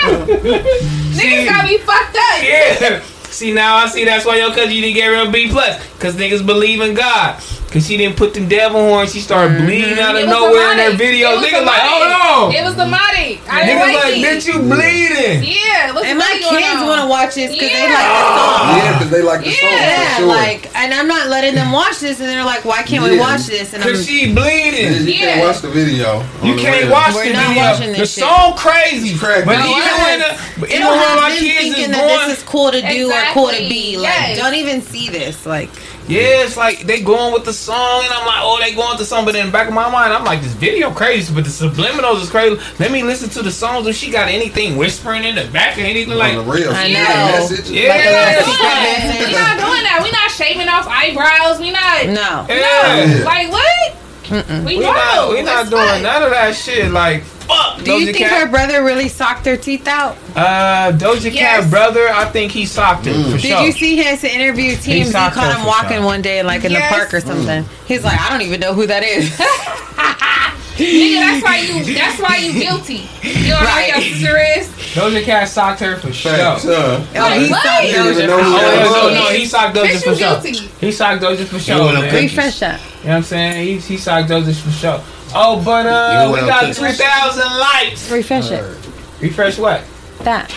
Niggas got me fucked up. Yeah. See now I see that's why your cousin you didn't get real B plus. Cause niggas believe in God. Cause she didn't put them devil horns. She started mm-hmm. bleeding out of It nowhere in her demonic. videos. It was Niggas like, hold on. It was demonic. I didn't Niggas like, like, bitch, you bleeding. Yeah, what's And my kids want to watch this because they like the song. Yeah, because they like the song Yeah, sure. like, and I'm not letting them watch this, and they're like, "Why can't we watch this?" And I'm, Cause she Yeah, bleeding. you can't Yeah. watch the video. You can't real. watch We're the not video. watching The this shit. song crazy. It's crazy. But No, even yes. when the, even don't when have my them kids thinking is that going, this is cool to do or cool to be. Like, don't even see this. Like, yeah, it's like they going with the song, and I'm like, oh, they going with something. But in the back of my mind, I'm like, this video crazy, but the subliminals is crazy. Let me listen to the songs. If she got anything whispering in the back or anything like, on the real. I know. message. Yeah. like a Yeah. We're secret not, message. we not doing that. We're not shaving off eyebrows. We're not. No. yeah. No. Like what? We, We not, we know. not doing fine. none of that shit. Like, fuck. Do you Doja think Cat. her brother really socked her teeth out? Uh, Doja Cat brother, I think he socked her for Did sure. you see his interview? TMZ socked caught her him for walking sure. one day, like in Yes. the park or something. He's like, I don't even know who that is. Nigga, that's why you. That's why you guilty. You don't Right. know your sister is. Doja Cat socked her for sure. Facts, huh? oh, he What? socked You didn't even Doja. know who Oh, that no, no, no, he socked Doja Bitch, for you sure. guilty. He socked Doja for sure, wanna man. pick- Refresh that. You know what I'm saying? He, he socked Doja for sure. Oh, but uh, we got pick- 3,000 likes. Refresh it. Refresh what? That.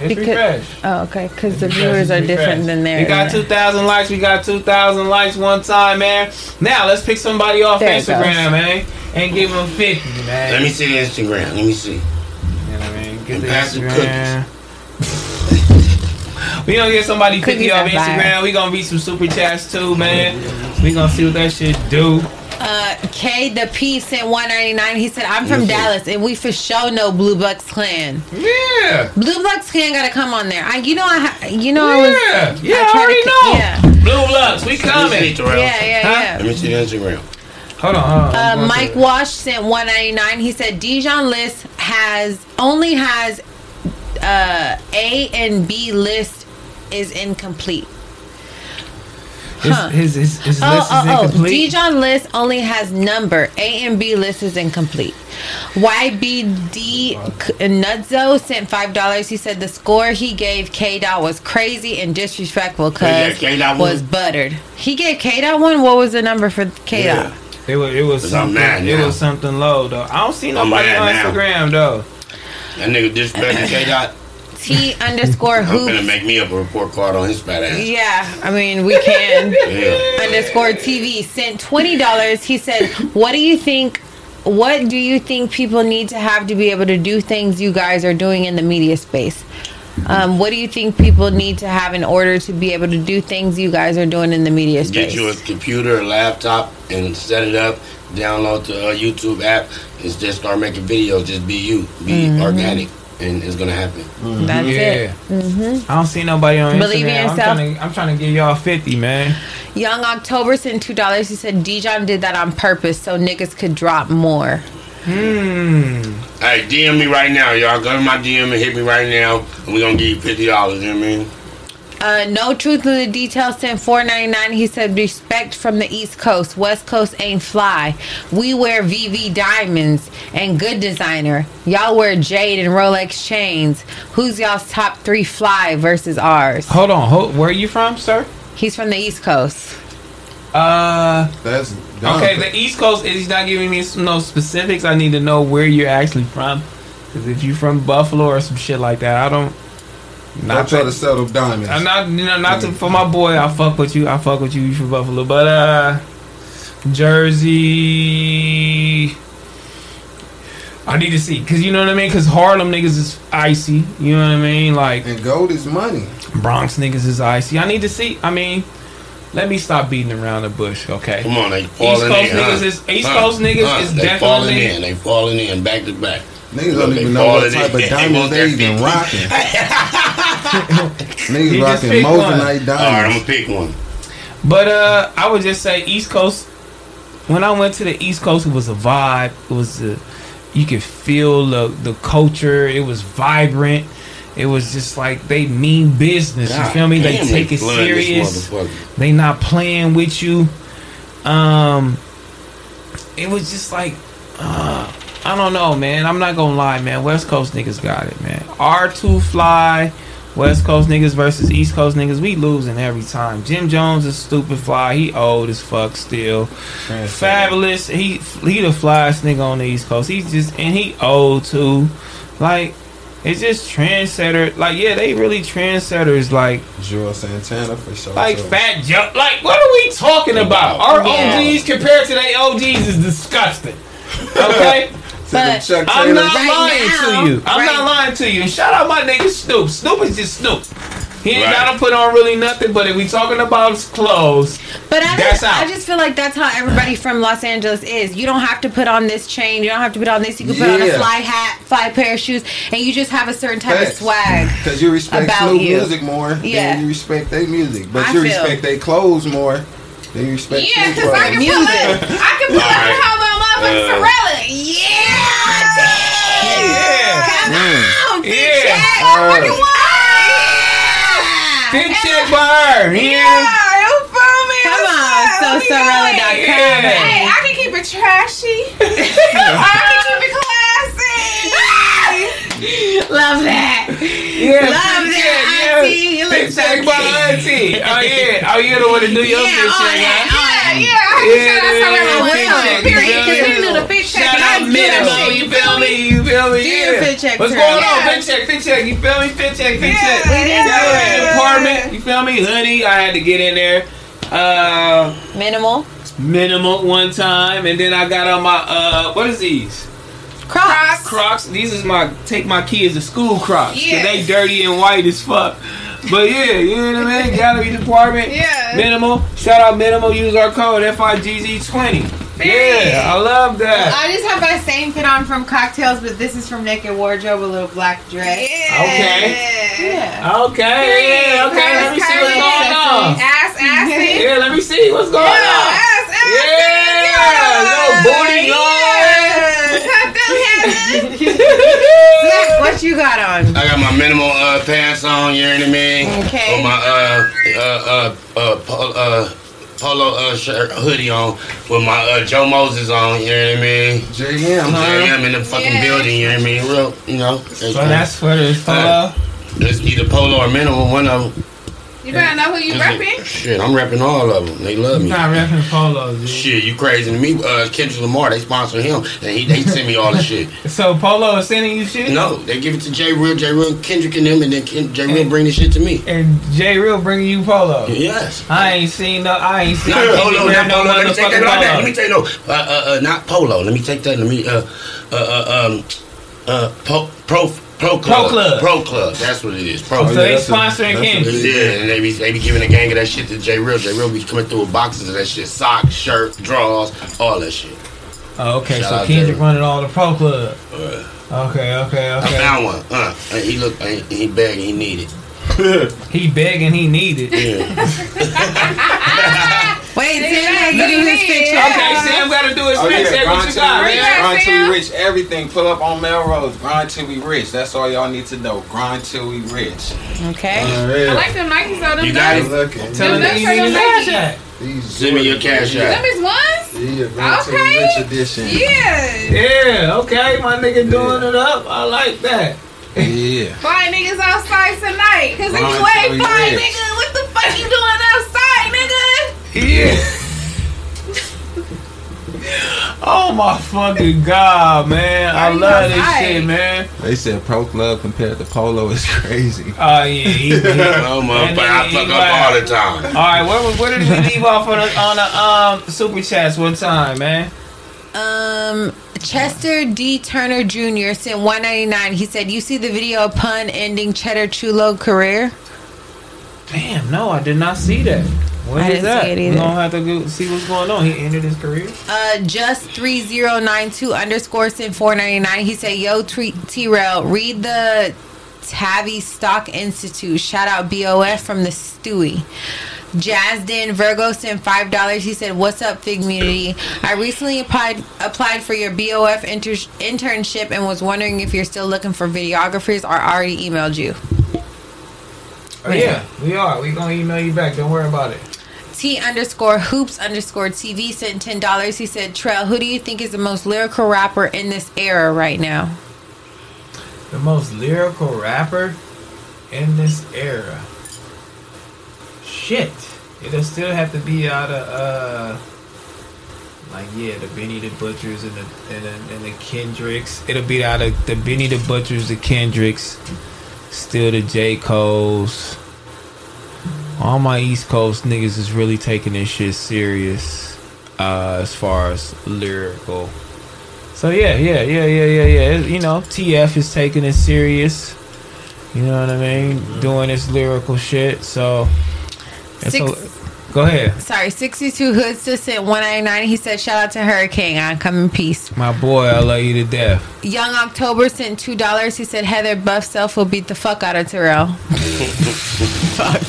It's Because- refresh. Oh, okay. Because the Refresh, viewers are different than their. We theirs. got 2,000 likes. We got 2,000 likes one time, man. Now, let's pick somebody off There Instagram, man, and give them 50, man. Let me see the Instagram. Let me see. You know what I mean? Get And the pass the Instagram. we gonna get somebody 50 Cookies off are fire. Instagram. We gonna read some super chats too, man. We gonna see what that shit do. Uh, K the P sent 199. He said, I'm from Dallas and we for sure know Blue Bucks Clan. Yeah. Blue Bucks Clan gotta come on there. I, you know, I, you know, I was. Yeah. Yeah, I, tried already to- know. Yeah. Blue Lux, we Let me see, coming. Yeah, yeah, Huh? yeah. Let me see the Instagram. Hold on, hold on. Uh, Mike Wash sent 199. He said Dijon list has only has uh, A and B list is incomplete. Huh. His, his, his, his Oh, list is oh, oh. Dijon list only has number. A and B list is incomplete. YBD Nudzo sent $5. He said the score he gave K Dot was crazy and disrespectful because K-Dot was one. buttered. He gave K Dot one? What was the number for K Dot? Yeah. It was, it was something. It was something low though. I don't see nobody mad on now. Instagram though. That nigga disrespecting K Dot. T underscore I'm hoops. finna make me up a report card on his fat ass. Yeah, I mean, we can. Yeah. underscore TV sent twenty dollars. He said, "What do you think? What do you think people need to have to be able to do things you guys are doing in the media space? Um, what do you think people need to have in order to be able to do things you guys are doing in the media space? Get space?" you a computer, a laptop, and set it up. Download the uh, YouTube app and just start making videos. Just be you, be Mm-hmm. organic, and it's gonna happen. That's yeah. it. I don't see nobody on Believe in Instagram. I'm yourself. trying, to, I'm trying to give y'all 50, man. Young October sent two dollars. He said Dijon did that on purpose so niggas could drop more. Hmm. Hey, DM me right now, y'all. Go to my DM and hit me right now, and we gonna give you fifty dollars. You know what I mean? Uh, no truth in the details sent 499 he said respect from the east coast west coast ain't fly we wear vv diamonds and good designer y'all wear jade and rolex chains who's y'all's top three fly versus ours Hold on. Hold, where are you from, sir? he's from the east coast Uh. That's dumb. Okay, the East Coast is not giving me some, no specifics. I need to know where you're actually from. Because if you're from Buffalo or some shit like that, I don't. Don't Not try that, to settle diamonds. I'm not, you know, not to, for my boy. I fuck with you. I fuck with you. You from Buffalo, but uh, Jersey. I need to see, cause you know what I mean. Cause Harlem niggas is icy. You know what I mean. Like and gold is money. Bronx niggas is icy. I need to see. I mean, let me stop beating around the bush, okay? Come on, they falling Coast in. niggas huh? is- East Huh? Coast niggas Huh? is they definitely- falling in. They falling in back to back. Niggas Look, don't even know what falling type in. of diamonds want they their even rocking. He Niggas just rocking picked one. moissanite All right, I'm gonna pick one. But uh, I would just say East Coast. When I went to the East Coast, it was a vibe. It was a, you could feel the the culture. It was vibrant. It was just like they mean business. you feel me? They damn, take it serious. They not playing with you. Um, it was just like, uh, I don't know, man. I'm not gonna lie, man. West Coast niggas got it, man. R two fly, West Coast niggas versus East Coast niggas, we losing every time. Jim Jones is stupid fly. He old as fuck still. Fabolous. He he the flyest nigga on the East Coast. He's just and he old too. Like it's just trendsetter. Like yeah, they really trendsetters. Like Juelz Santana for sure. like too. Fat Joe. Like what are we talking about? Our Yeah. OGs compared to their OGs is disgusting. Okay. To the But Chuck I'm not Right lying now, to you. I'm right- not lying to you. And shout out my nigga Snoop. Snoop is just Snoop. He ain't Right. gotta put on really nothing, but if we talking about his clothes, But I That's just, out. I just feel like that's how everybody from Los Angeles is. You don't have to put on this chain. You don't have to put on this. You can put on a fly hat, fly pair of shoes, and you just have a certain type Facts. of swag. Cause you respect About Snoop you. music more Yeah. than you respect their music, but I you feel- respect their clothes more than you respect Yeah, Snoop because I can clothes. pull up. I can pull up Alright. and have my motherfucking Uh, Sorella. Yeah. yeah, Come on, big Yeah. check. Uh, Motherfucking big check by her. Yeah, Yeah. you feel me? Come on, up? so What we Sorella.com. Yeah. Hey, I can keep it trashy. I can keep it classy. Love that. Yeah, Love that, check, auntie. yeah. You look so check by auntie. Oh yeah, oh you don't want to do your Yeah, big all check, that, huh? all Yeah, that. yeah, I can Yeah, say that's yeah, Sorella yeah, was big on. check, Period. you Because feel we me? do the big check. Shout and I out do that minimal, shit. you feel me? You feel me? Do yeah. your fit check, What's too. going on? Yeah. Fit check, fit check. You feel me? Fit check, fit Yeah, check. we did Yeah, good. apartment. You feel me? Hoodie. I had to get in there. Uh, Minimal. minimal one time, and then I got on my uh, what is these? Crocs. Crocs. These is my take my kids to school Crocs. Yes. they dirty and white as fuck. But yeah, you know what I mean. Gallery department. Yeah. Minimal. Shout out minimal. Use our code FIGZ20. Period. Yeah, I love that. I just have my same fit on from cocktails, but this is from Naked Wardrobe, a little black dress. Yeah. Okay. Yeah. Okay, yeah, okay. Let me see what's going on. Ass, assy. Yeah, let me see what's going on. ass, assy. Yeah, little booty Yeah. Cut them heaven. Zach, what you got on? I got my minimal uh, pants on, you know what I mean? Okay. With my uh uh uh uh, po- uh polo uh, shirt hoodie on with my uh, Joe Moses on, you know what I mean? JM, I'm huh? in the fucking Yeah. building, you know what I mean? Real, you know. So that's what it's polo. It's either polo or minimal, one of them. You better know who you repping. Shit, I'm repping all of them. They love You me. not repping polos, dude. Shit, you crazy to me? Uh, Kendrick Lamar, they sponsor him, and he they send me all the shit. So polo is sending you shit. No, they give it to J Real, J Real, Kendrick, and them, and then Ken, J Real bring the shit to me. And J Real bringing you polo. Yes. I ain't seen no. I ain't seen. No, I no, can't no, not no polo. Let me take that motherfucking right back. Let me take no, uh, uh, uh, not polo. Let me take that. Let me, uh, uh, uh um, uh, po, pro, pro club, Club. pro club. That's what it is. Pro. Club. So they yeah, sponsoring that's Kendrick. Yeah, and they be they be giving a gang of that shit to J Real. J Real be coming through with boxes of that shit, socks, shirt, drawers, all that shit. Oh, okay, Shout so out Kendrick running all the pro club. Uh, Okay, okay, I okay. found one. Uh, he look, he, he begging, he need it. He begging, he needed. Yeah. Wait, Yeah, Tim had to do his yeah. Okay, check. Sam got to do his Oh fit yeah, check. What grind you till got, we rich, man? grind till Sam? we rich. Everything. Pull up on Melrose. Grind till we rich. That's all y'all need to know. Grind till we rich. Okay. Uh, I like them Nikes though. Them You got those- it? Looking. Tell him Them that you those his cash Nike. These Send me your cash app. Them is ones? Yeah, grind Okay. rich edition. Yeah. Yeah, okay, my nigga doing it up. I like that. Yeah. Fly niggas outside tonight. Cause if Grind you ain't we fly nigga, what the fuck you doing outside, nigga? Yeah. oh my fucking god, man! I love this outside? shit, man. They said pro club compared to polo is crazy. Oh yeah, he, he, Oh, motherfucker, I fuck up all the time. All right, where, where did we leave off on the, on the um super chats one time, man? Um, Chester D. Turner Jr. sent 199. He said, You see the video of pun ending Cheddar Chulo career? Damn, no, I did not see that. What I is didn't that? see it We either. gonna have to go see what's going on. He ended his career. Uh, just 3092 underscore sent 499. He said, Yo, T-Real, read the Tavistock Institute. Shout out BOF from the Stewie. Jazdin Virgo sent five dollars. He said, "What's up, Figg Community? I recently applied applied for your BOF inter- internship and was wondering if you're still looking for videographers or already emailed you." Oh yeah, we are. We gonna email you back. Don't worry about it. T underscore hoops underscore TV sent ten dollars. He said, "T-Real, who do you think is the most lyrical rapper in this era right now?" The most lyrical rapper. in this era. Shit. It'll still have to be out of uh like yeah, the Benny the Butchers and the and the, and the Kendricks. It'll be out of the Benny the Butchers, the Kendricks, still the J. Cole's. All my East Coast niggas is really taking this shit serious, uh, as far as lyrical. So yeah, yeah, yeah, yeah, yeah, yeah. You know, TF is taking it serious. You know what I mean? Doing this lyrical shit. So, Six- go ahead, Sorry, 62 Hood still sent 199. He said, shout out to Hurricane. I come in peace. my boy. I love you to death. Young October sent $2. He said, Heather Buff Self will beat the fuck out of Terrell. fuck.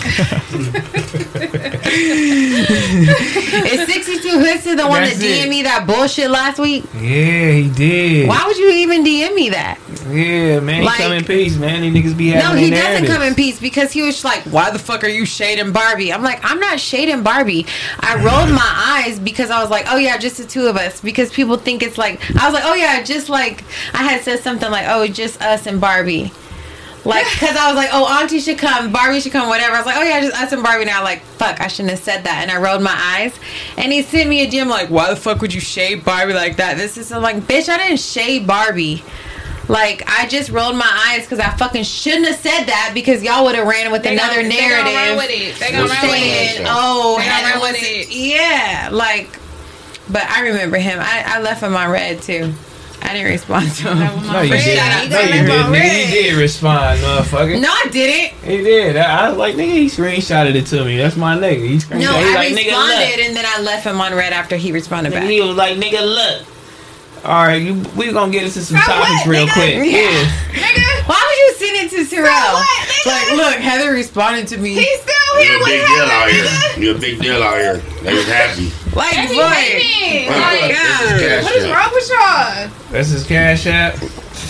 Is 62 Hood still the one That's that. DM'd me that bullshit last week? Yeah, he did. Why would you even DM me that? Yeah, man. He come in peace, man. These niggas be No, he doesn't come in peace because he was like, "Why the fuck are you shading Barbie?" I'm like, "I'm not shading Barbie." I rolled my eyes because I was like, "Oh yeah, just the two of us." Because people think it's like I was like, "Oh yeah, just like I had said something like, "Oh, just us and Barbie." Like, cause I was like, oh, Auntie should come, Barbie should come, whatever. I was like, oh yeah, I just us and Barbie now. Like, fuck, I shouldn't have said that. And I rolled my eyes, and he sent me a DM like, why the fuck would you shave Barbie like that? This is I'm like, bitch, I didn't shave Barbie. Like, I just rolled my eyes because I fucking shouldn't have said that because y'all would have ran with They another gonna, narrative They gonna run with it. They gonna run with it. "Oh, They gonna run with it. yeah." Like, but I remember him. I, I left him on red too. I didn't respond to him. No, you Red. did. You No, got you did. on Nigga, he did respond, motherfucker. No, I didn't. He did. I, I was like, nigga, he screenshotted it to me. That's my nigga. He screenshotted. No, he I like, nigga, responded look. and then I left him on red after he responded Nigga, back. he was like, nigga, look. All right, you, we gonna get into some So topics what, real nigga? quick. Yeah. Yeah. Nigga, Why would you send it to Terrell? what, nigga? Like, look, Heather responded to me. he's still here You're a with big deal out Heather, here. nigga. You're a big deal out here. They was happy. Like, They be boy. Like, God. what is wrong with y'all? That's his cash app.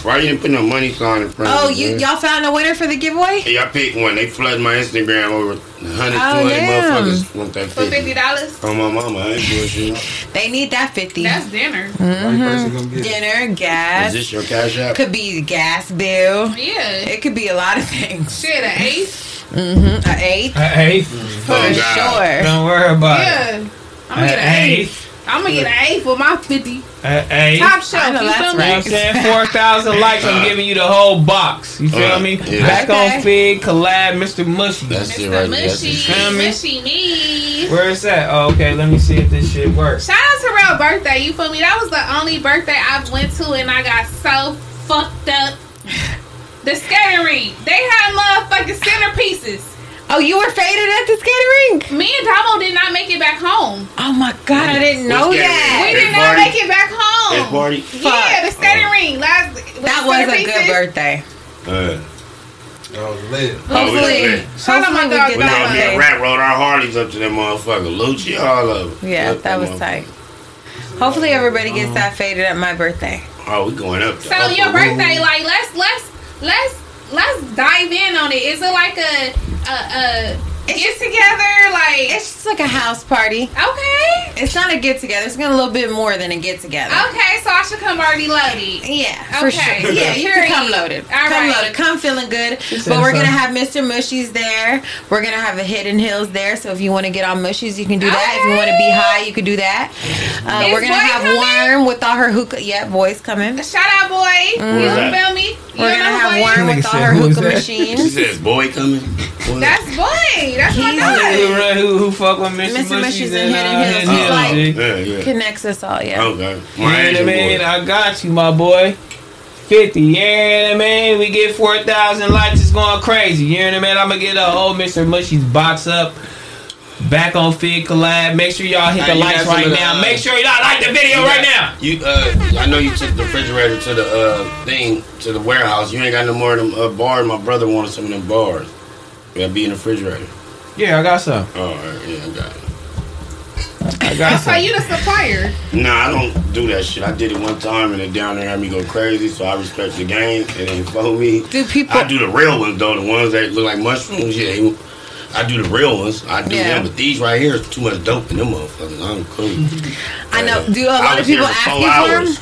Why you didn't put no money sign in front Oh, of it, you man? y'all found a winner for the giveaway? Hey, I picked one. They flooded my Instagram over 100, Oh, 200 damn. motherfuckers want that For 50. dollars? Oh, my mama, I ain't bullshit. They need that fifty. That's dinner. Mm-hmm. Right person gonna get it. Dinner, gas. Is this your cash app? Could be gas bill. Yeah. It could be a lot of things. Shit, an eighth. Mm-hmm. A eight Hey, for Oh, God. sure. don't worry about it. Yeah. I'm gonna get an Hey. eighth. I'm gonna get an eighth with my fifty. Hey, Top you know shelf. I know You that's feel what I'm me? saying? 4,000 likes, I'm giving you the whole box. You feel Uh, me? yeah. Back Okay. on Figg, collab, Mr. Mushy. That's it Mr. right there. That's Mushy, it. Feel me? Mushy me. Where is that? Oh, okay, let me see if this shit works. Shout out to Real birthday. You feel me? That was the only birthday I went to, and I got so fucked up. The skating rink. They had motherfucking centerpieces. Oh, you were faded at the skating rink? Me and Damo did not make it back home. Oh my god, I didn't know What's skating that. We This did not make it back home. This party? Yeah, the skating Oh. ring. Last That was a centerpieces. good birthday. Uh, That was lit. Oh, we was Hopefully, lit. Shout my hopefully we we get gonna that be day. a rat rode our Harleys up to that motherfucker. Lucci, all of it. Yeah, Up that was tight. Hopefully everybody gets that faded at my birthday. Oh, we going up. So upper your room. birthday, like let's let's let's let's dive in on it. Is it like a a, a get together? Like It's just like a house party. okay, It's not a get together. It's gonna a little bit more than a get together. okay. So I should come already loaded. Yeah, for Okay. sure. Yeah, you can come Period. loaded. All come right. loaded. Come feeling good. said But we're gonna have Mr. Mushies there. We're gonna have a Hidden Hills there. So if you want to get on Mushies, you can do that. If you want to be high, you can do that. Uh, we're gonna have coming? Worm with all her hookah. Yeah, boys coming. Shout out, boy. You feel me? We're know gonna have? Worm with all her hookah that? She says, boy coming. Boy. That's boy. That's my He's dog. Who, who, who fuck with Mr. Mr. Mushies Mushies and and Hidden Hills. Hidden He's like- Yeah, yeah. Connects us all. Yeah. Okay. You know what I mean? boy. I got you, my boy. 50, you know what I mean? We get 4,000 likes, it's going crazy. You know what I mean? I'm going to get a whole Mr. Mushy's box up. Back on Figg Collab. Make sure y'all hit the you likes right now. uh, Make sure y'all like the video You right now. You, uh, I know you took the refrigerator to the uh thing to the warehouse. You ain't got no more of them uh, bars. My brother wanted some of them bars. Gotta be in the refrigerator. Yeah, I got some. Oh, all right, yeah, I got it. I got So some. you the supplier. Nah, I don't do that shit. I did it one time and it down there had me go crazy. So I respect the game. It ain't for me. Do people? I do the real ones though. The ones that look like mushrooms. Yeah, I do the real ones. I do Yeah. them. But these right here is too much dope in them motherfuckers. I'm cool. I know. Uh, Do a lot of people ask you for 'em? hours,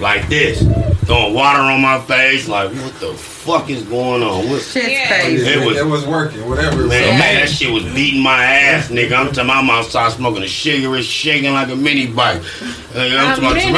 Like this. throwing water on my face. Like, what the fuck is going on? What? Shit's Yeah. crazy. It was- it was working. Whatever. it was. Man, man. that shit was beating my ass, nigga. I'm talking I'm outside smoking a cigarette, shaking like a mini bike. Nigga, I'm A talking about, mini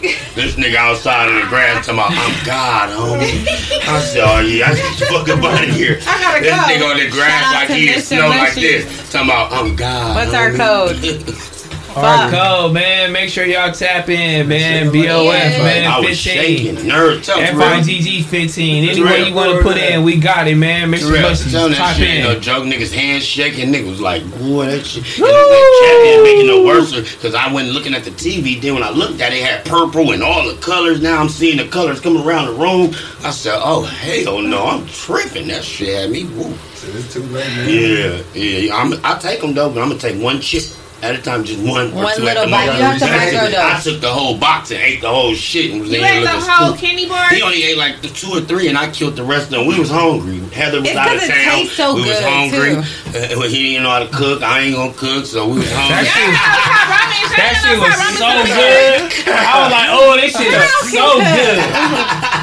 bike. This nigga outside in the grass talking about, I'm God, homie. I said, oh yeah, I just fucking out of here. I gotta This go. nigga on the Shout grass out like to he in Mr. snow like this. Talking about, I'm God. What's our code? Our Fuck. code, man. Make sure y'all tap in, man. Shit, BOF, Yeah. man. I was 15. shaking. Nerd, tell F me, I G G 15. It's Anywhere you want to put in, we got it, man. Make sure Real. you Tell that type shit ain't no joke. Niggas hands shaking. Niggas was like, boy, that shit. And that chat didn't make it no worse because I went looking at the TV. Then when I looked at it, it had purple and all the colors. Now I'm seeing the colors coming around the room. I said, oh, hell no. I'm tripping. That shit had me woo. It's too late, man. Yeah, yeah. I'm, I take them though, but I'm going to take one chip. At a time, just one or One two at little the bite. You have to I took- microdose. I took the whole box and ate the whole shit and was You ate the whole stupid. candy bar? He only ate like the two or three, and I killed the rest of them. We was hungry. Heather was It's out of 'cause it town. tastes so we was hungry. too. Uh, he didn't know how to cook. I ain't gonna cook, so we was That hungry. shit, Yeah, top ramen. Shout that shit was so good. I was like, oh, this shit is so good.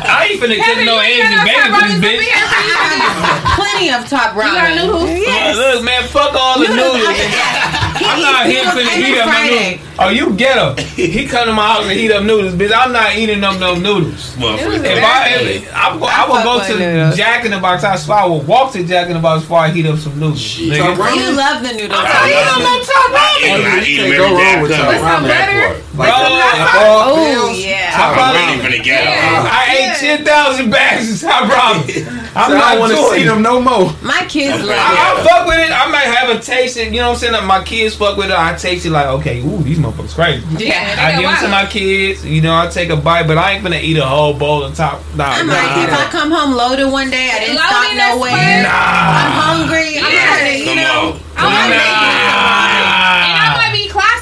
I ain't finna cook Heather, no you eggs and bacon for this bitch. Plenty of top You got ramen. noodles? Yes. Look, man, fuck all the Noodles, noodles. I- I'm not He here eats for the heat up no Friday. noodles. Oh, you get him. He come to my house and heat up noodles, bitch. I'm not eating up no noodles. Motherfucker. If I, if, I, would go, I would go to noodles. Jack in the Box. I swear I would walk to Jack in the Box before I heat up some noodles. Shit. You love the noodles. I I'm on top I eat them- I You eat can't them go every day. wrong with I top come With some from that butter? part. Like Bro, the ball Oh pills. yeah. I I'm probably, really finna get Yeah. them. I ate ten thousand bags of top ramen. I'm so not want to see them no more. My kids Okay. love I, it. I fuck with it. I might have a taste it. You know what I'm saying? Like my kids fuck with it. I taste it like, okay, ooh, these motherfuckers crazy. Yeah, I they give it to my kids. You know, I take a bite, but I ain't gonna eat a whole bowl of top. Nah, I nah, might if I come home loaded one day. I didn't Loaded, stop that's nowhere. fine. I'm nah. hungry. I'm Yeah. trying to, you Come know. on. I might make And I Nah. might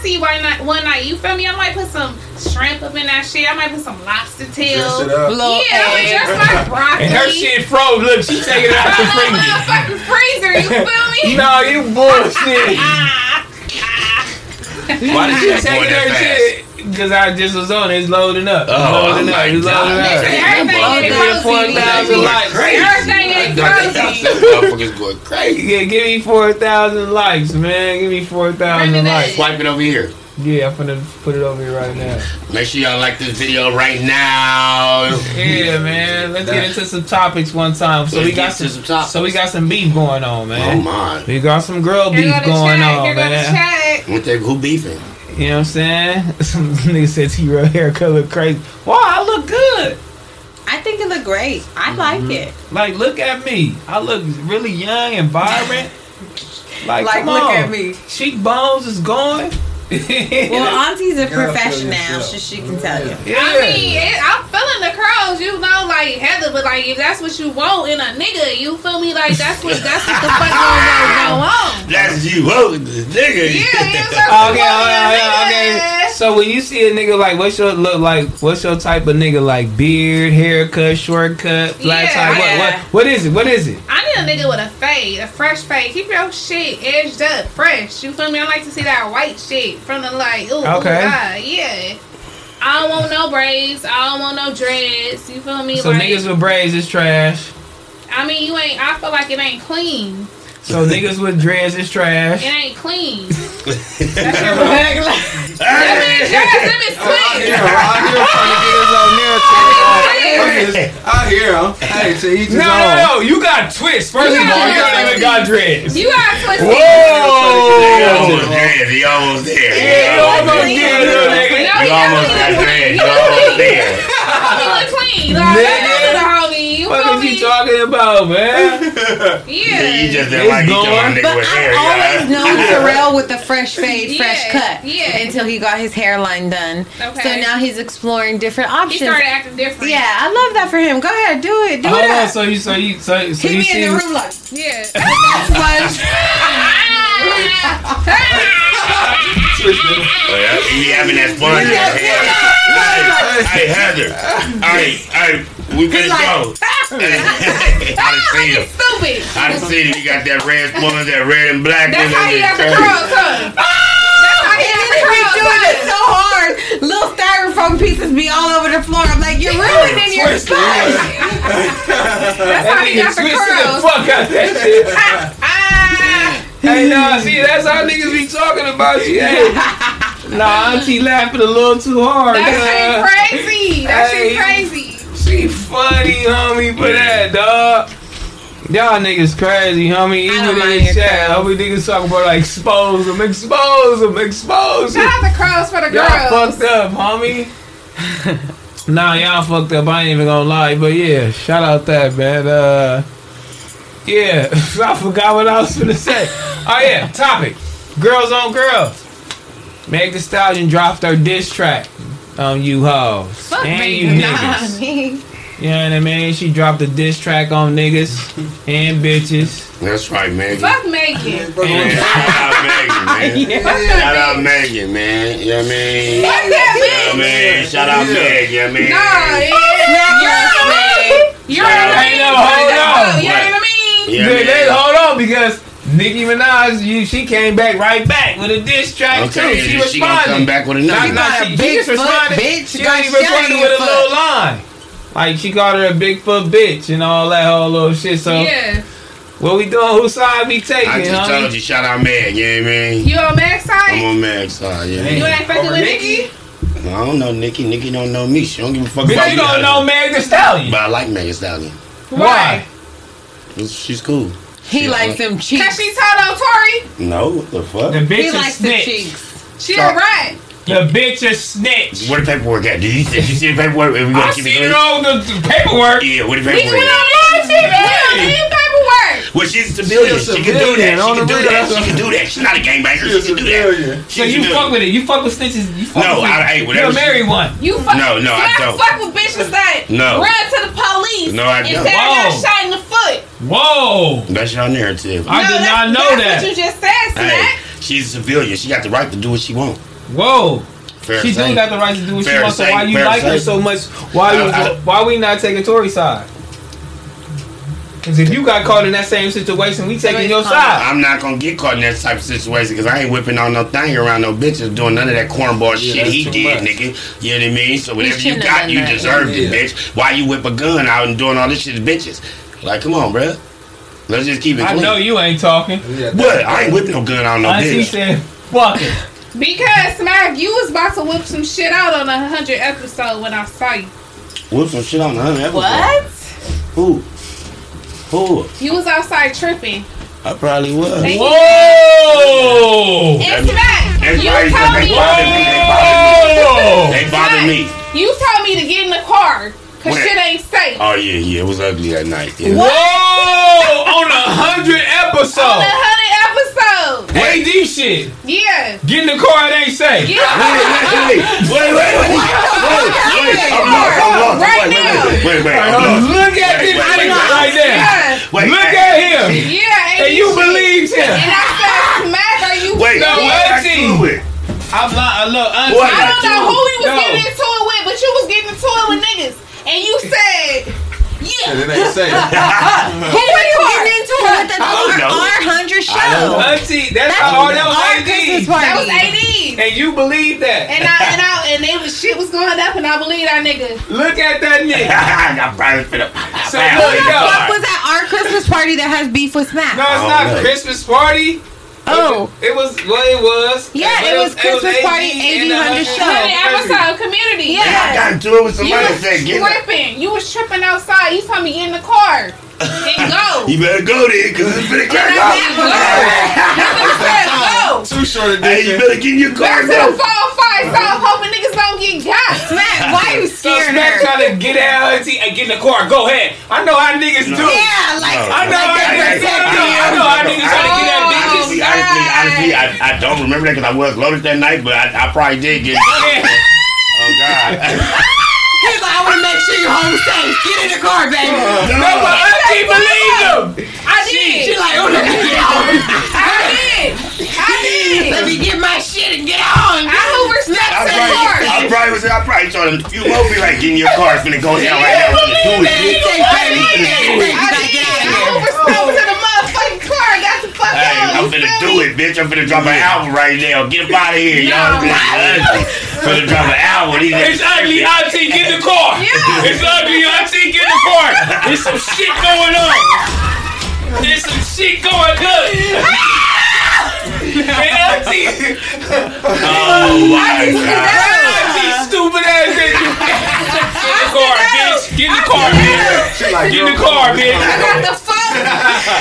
be classy one night. One night, you feel me? I might put some shrimp up in that shit. I might put some lobster Dress tail. it Yeah, I mean, egg. just like broccoli. And her shit froze. Look, she taking it out the the freezer. motherfucking freezer. You feel me? No, you bullshit. Why did you taking going that her shit because I just was on it. It's loading up. Oh, loading I'm up. like, It's loading up. Listen, everything ain't three or four frozen. thousand Going likes. Everything ain't frozen. Motherfuckers going crazy. Yeah, give me four thousand likes, man. Give me four thousand likes. in. Swipe it over here. Yeah, I'm gonna put it over here right now. Make sure y'all like this video right now. Yeah, man. Let's get into some topics one time. So Let's we got some, some topics. so we got some beef going on, man. Oh man. my. We got some girl Here beef go the going chat. on, Here go the man. chat. What they who beefing? You know what I'm saying? Some nigga said T-Real haircut look crazy. Wow, I look good. I think it look great. I mm-hmm. like it. Like, look at me. I look really young and vibrant. Like, Like, come look on. at me. Cheekbones is going. Well, Auntie's a professional, so she can tell you. yeah. I mean, it, I'm feeling the curls, you know, like Heather, but like if that's what you want in a nigga, you feel me? Like that's what that's what the fuck going go on. That's you. Oh, the nigga. Yeah, yeah, Okay, that's okay, okay, okay. So when you see a nigga like, what's your look like? What's your type of nigga like? Beard, haircut, shortcut, flat Yeah, tie. What, yeah. what? What is it? What is it? I need a nigga with a fade, a fresh fade. Keep your shit edged up, fresh. You feel me? I like to see that white shit from the like, ooh, Okay. ooh, God, yeah. I don't want no braids. I don't want no dreads. You feel me? So like, niggas with braids is trash. I mean, you ain't. I feel like it ain't clean. So niggas with dreads is trash. It ain't clean. That's your bag. Them Hey. is dreads. Them is I clean. hear him. I hear him trying to get his own narrative. I'm just- hear him. Hey, to each his No, own. no, no. You got twists. First of You all, got you don't even got dreads. You got twisted. He Whoa! almost there. He almost there. Yeah, you almost clean. did it, nigga. You he almost got look dread. clean. You He almost there. Homie look clean. Like, Nigga. That's the homie. You What feel you talking about, man? Yeah. You just It's didn't like each going. But with hair. I've always yeah. known Terrell with the fresh fade, fresh Yeah, cut. yeah. Until he got his hairline done. Okay. So now he's exploring different options. He started acting different. yeah, I love that for him. Go ahead, do it. Do Hold it on, so you, so you, so, so Keep you me see, in the room like Yeah. sponge. Oh, yeah, he having that sponge in his hair. Hey, hey, Heather. Hey, hey, we finna go. I done seen him. Stupid. I done seen him. He got that red sponge, that red and black That's how he got the That curls. That's how he got the He's curls, doing it so hard. Little styrofoam pieces be all over the floor. I'm like, you're ruining your spot. That's how he got the twisted the curls. fuck out that shit. Ah, hey, nah, see, that's how niggas be talking about you. Hey. Nah, auntie laughing a little too hard. that uh, shit crazy. That Hey. shit crazy. She funny, homie, for that, dog. Y'all niggas crazy, homie. I Even don't in mind the chat, curls. homie, niggas talking about like expose them, expose them, expose them. Shout out the curls for the girls. Y'all girls. fucked up, homie. nah, y'all fucked up. I ain't even gonna lie, but yeah, shout out that man. Uh, yeah, I forgot what I was gonna say. Oh yeah, topic: girls on girls. Meg Thee Stallion dropped her diss track on you hoes Fuck and me, you not niggas. Me. You know what I mean? She dropped a diss track on niggas and bitches. That's right, Megan. Fuck Megan. Man, shout out Megan, man. Fuck Shout out Megan, man. You know what I mean? bitch. Fuck You know that what I mean? Shout out Yeah. Meg, you know what I mean? Nah, you're you're Shout out in Hey, the no, mean. hold on. You're in the mean. Yeah, They- they- man. hold on, because Nicki Minaj, you, she came back right back with a diss track Okay, too. She and she gonna responded. come back with another Nah, one. a she, she just responded. bitch. She got only responded with a little line. Like she called her a Bigfoot bitch and all that whole little shit. So Yeah. what we doing? Whose side we taking? I just homie? told you, shout out Meg, you know what I mean? You on Meg's side? I'm on Meg's side, yeah. You ain't fucking Over with Nikki? Nicki? I don't know Nicki. Nicki don't know me. She don't give a fuck Bitch, about you me. don't know Meg Thee Stallion. But I like Megan Stallion. Why? She's cool. He Yeah. likes them Cause cheeks. she told on Tory. No, what the fuck? The bitch a likes the snitch. cheeks. She Stop. A rat. The bitch a snitch. Where the paperwork at? Did you, did you see the paperwork? We I keep seen it it going? on the, the paperwork. Yeah, where the Nigga, we paperwork don't at? need shit. We don't need paperwork. Well, she's a civilian. She a She can do that. She can do real. that. She can do that. She's not a gangbanger. She She can do that. civilian. So you fuck with it. You fuck with snitches. You fuck No, with I- hey, You're whatever a she- married one. You fuck. No, no, I don't. fuck with bitches that No. run to the police. No, I don't. say I got Whoa. shot in the foot. Whoa. That's your narrative. I did not know that's that. what you just said, Hey, she's a civilian. She got the right to do what she wants. Whoa. Fair She to do got the right to do what she Fair to wants. So why you fair to like her so much? Why you, I- I- why we not taking Tory's side? Because if you got caught in that same situation, we taking your side. I'm not gonna get caught in that type of situation because I ain't whipping on no thing around no bitches doing none of that cornball Yeah, shit he did, much. nigga. You know what I mean? So whatever you got, you that. deserved it, bitch. Why you whip a gun out and doing all this shit to bitches? Like, come on, bruh. Let's just keep it I clean. know you ain't talking. Yeah, What? I ain't whipping no gun out no Auntie bitch. said, fuck it. Because Smac, you was about to whip some shit out on a hundred episode when I saw you. Whip some shit on the hundred episode. What? Who? Who? You was outside tripping. I probably was. Hey. Whoa. And Smac, you Everybody told they me. bothered me. They bothered me. They me. You told me to get in the car because When? shit ain't safe. Oh yeah, yeah. It was ugly that night. Yeah. Whoa! On a hundred On episode. A hundred episode. AD shit. Yeah. Get in the car, it ain't safe. Yeah. Wait, wait, wait, wait, wait, wait, I'm lost, I'm lost. Right wait, now. wait, wait, wait, I'm lost. Look at Wait, this wait, wait, nigga wait. right there. Yeah. Wait, Look hey, at him. Yeah. And you shit. believe him. And I said, Smac, are you Wait, No, go serious? back auntie. to it. I'm not, look, What? auntie. I don't know who you was No. getting into it with, but you was getting into it with niggas. And you said, And yeah. it ain't safe. Who are you getting into it with the I don't. R hundred I don't know. show? Auntie, that's That's how that was our Christmas party. That was AD. And you believe that. And I and I and they was shit was going up and I believe that nigga. Look at that nigga. I probably finna. So Bam. look, yo. What was at our Christmas party that has beef with Smac? No, it's Oh, not no. Christmas party. Oh. It was, well, it was. Yeah, But it was Christmas AD party, and 1800 the show. Honey, episode community. Yeah. I got into it with You somebody was that said, get up. tripping. You was tripping outside. You told me get in the car and go. You better go there, cause it's finna And crack I said go. out. That nigga said go. Too short a Hey, you better get in your car Back to the and go. fall fight. Stop hoping niggas don't get got. Smac, why you So scaring Smac her? trying to get out and get in the car. Go ahead. I know how niggas do. Yeah, like No. I know like how they niggas do. I know how niggas trying to get at bitches. Honestly, honestly, honestly, I, I don't remember that because I was loaded that night, but I, I probably did get. Oh God! He's like, I want to make sure you're home safe. Get in the car, baby. No, but auntie believed him. I did. She like, oh, let me get on. I did. I did. Let me get my shit and get on. I snapped I the car. I probably was. I probably told him few more be like, get in your car, it's finna go down right now. It's finna do it. Baby, baby, baby. I gotta get out of did. I here. Hoover snapped to the motherfucking car. I got the fuck Hey, I'm out. finna finna do me? it, bitch. I'm finna drop an album right now. Get up out of here, y'all. No. finna drop an album. These It's niggas- ugly, auntie. Get in the car. Yeah. It's ugly, auntie. Get in the car. There's some shit going on. There's some shit going on. Hey, auntie. Oh my god. Auntie, stupid ass bitch. Get in the car, bitch. Get in the car, bitch. Get in the car, bitch. I got the fuck.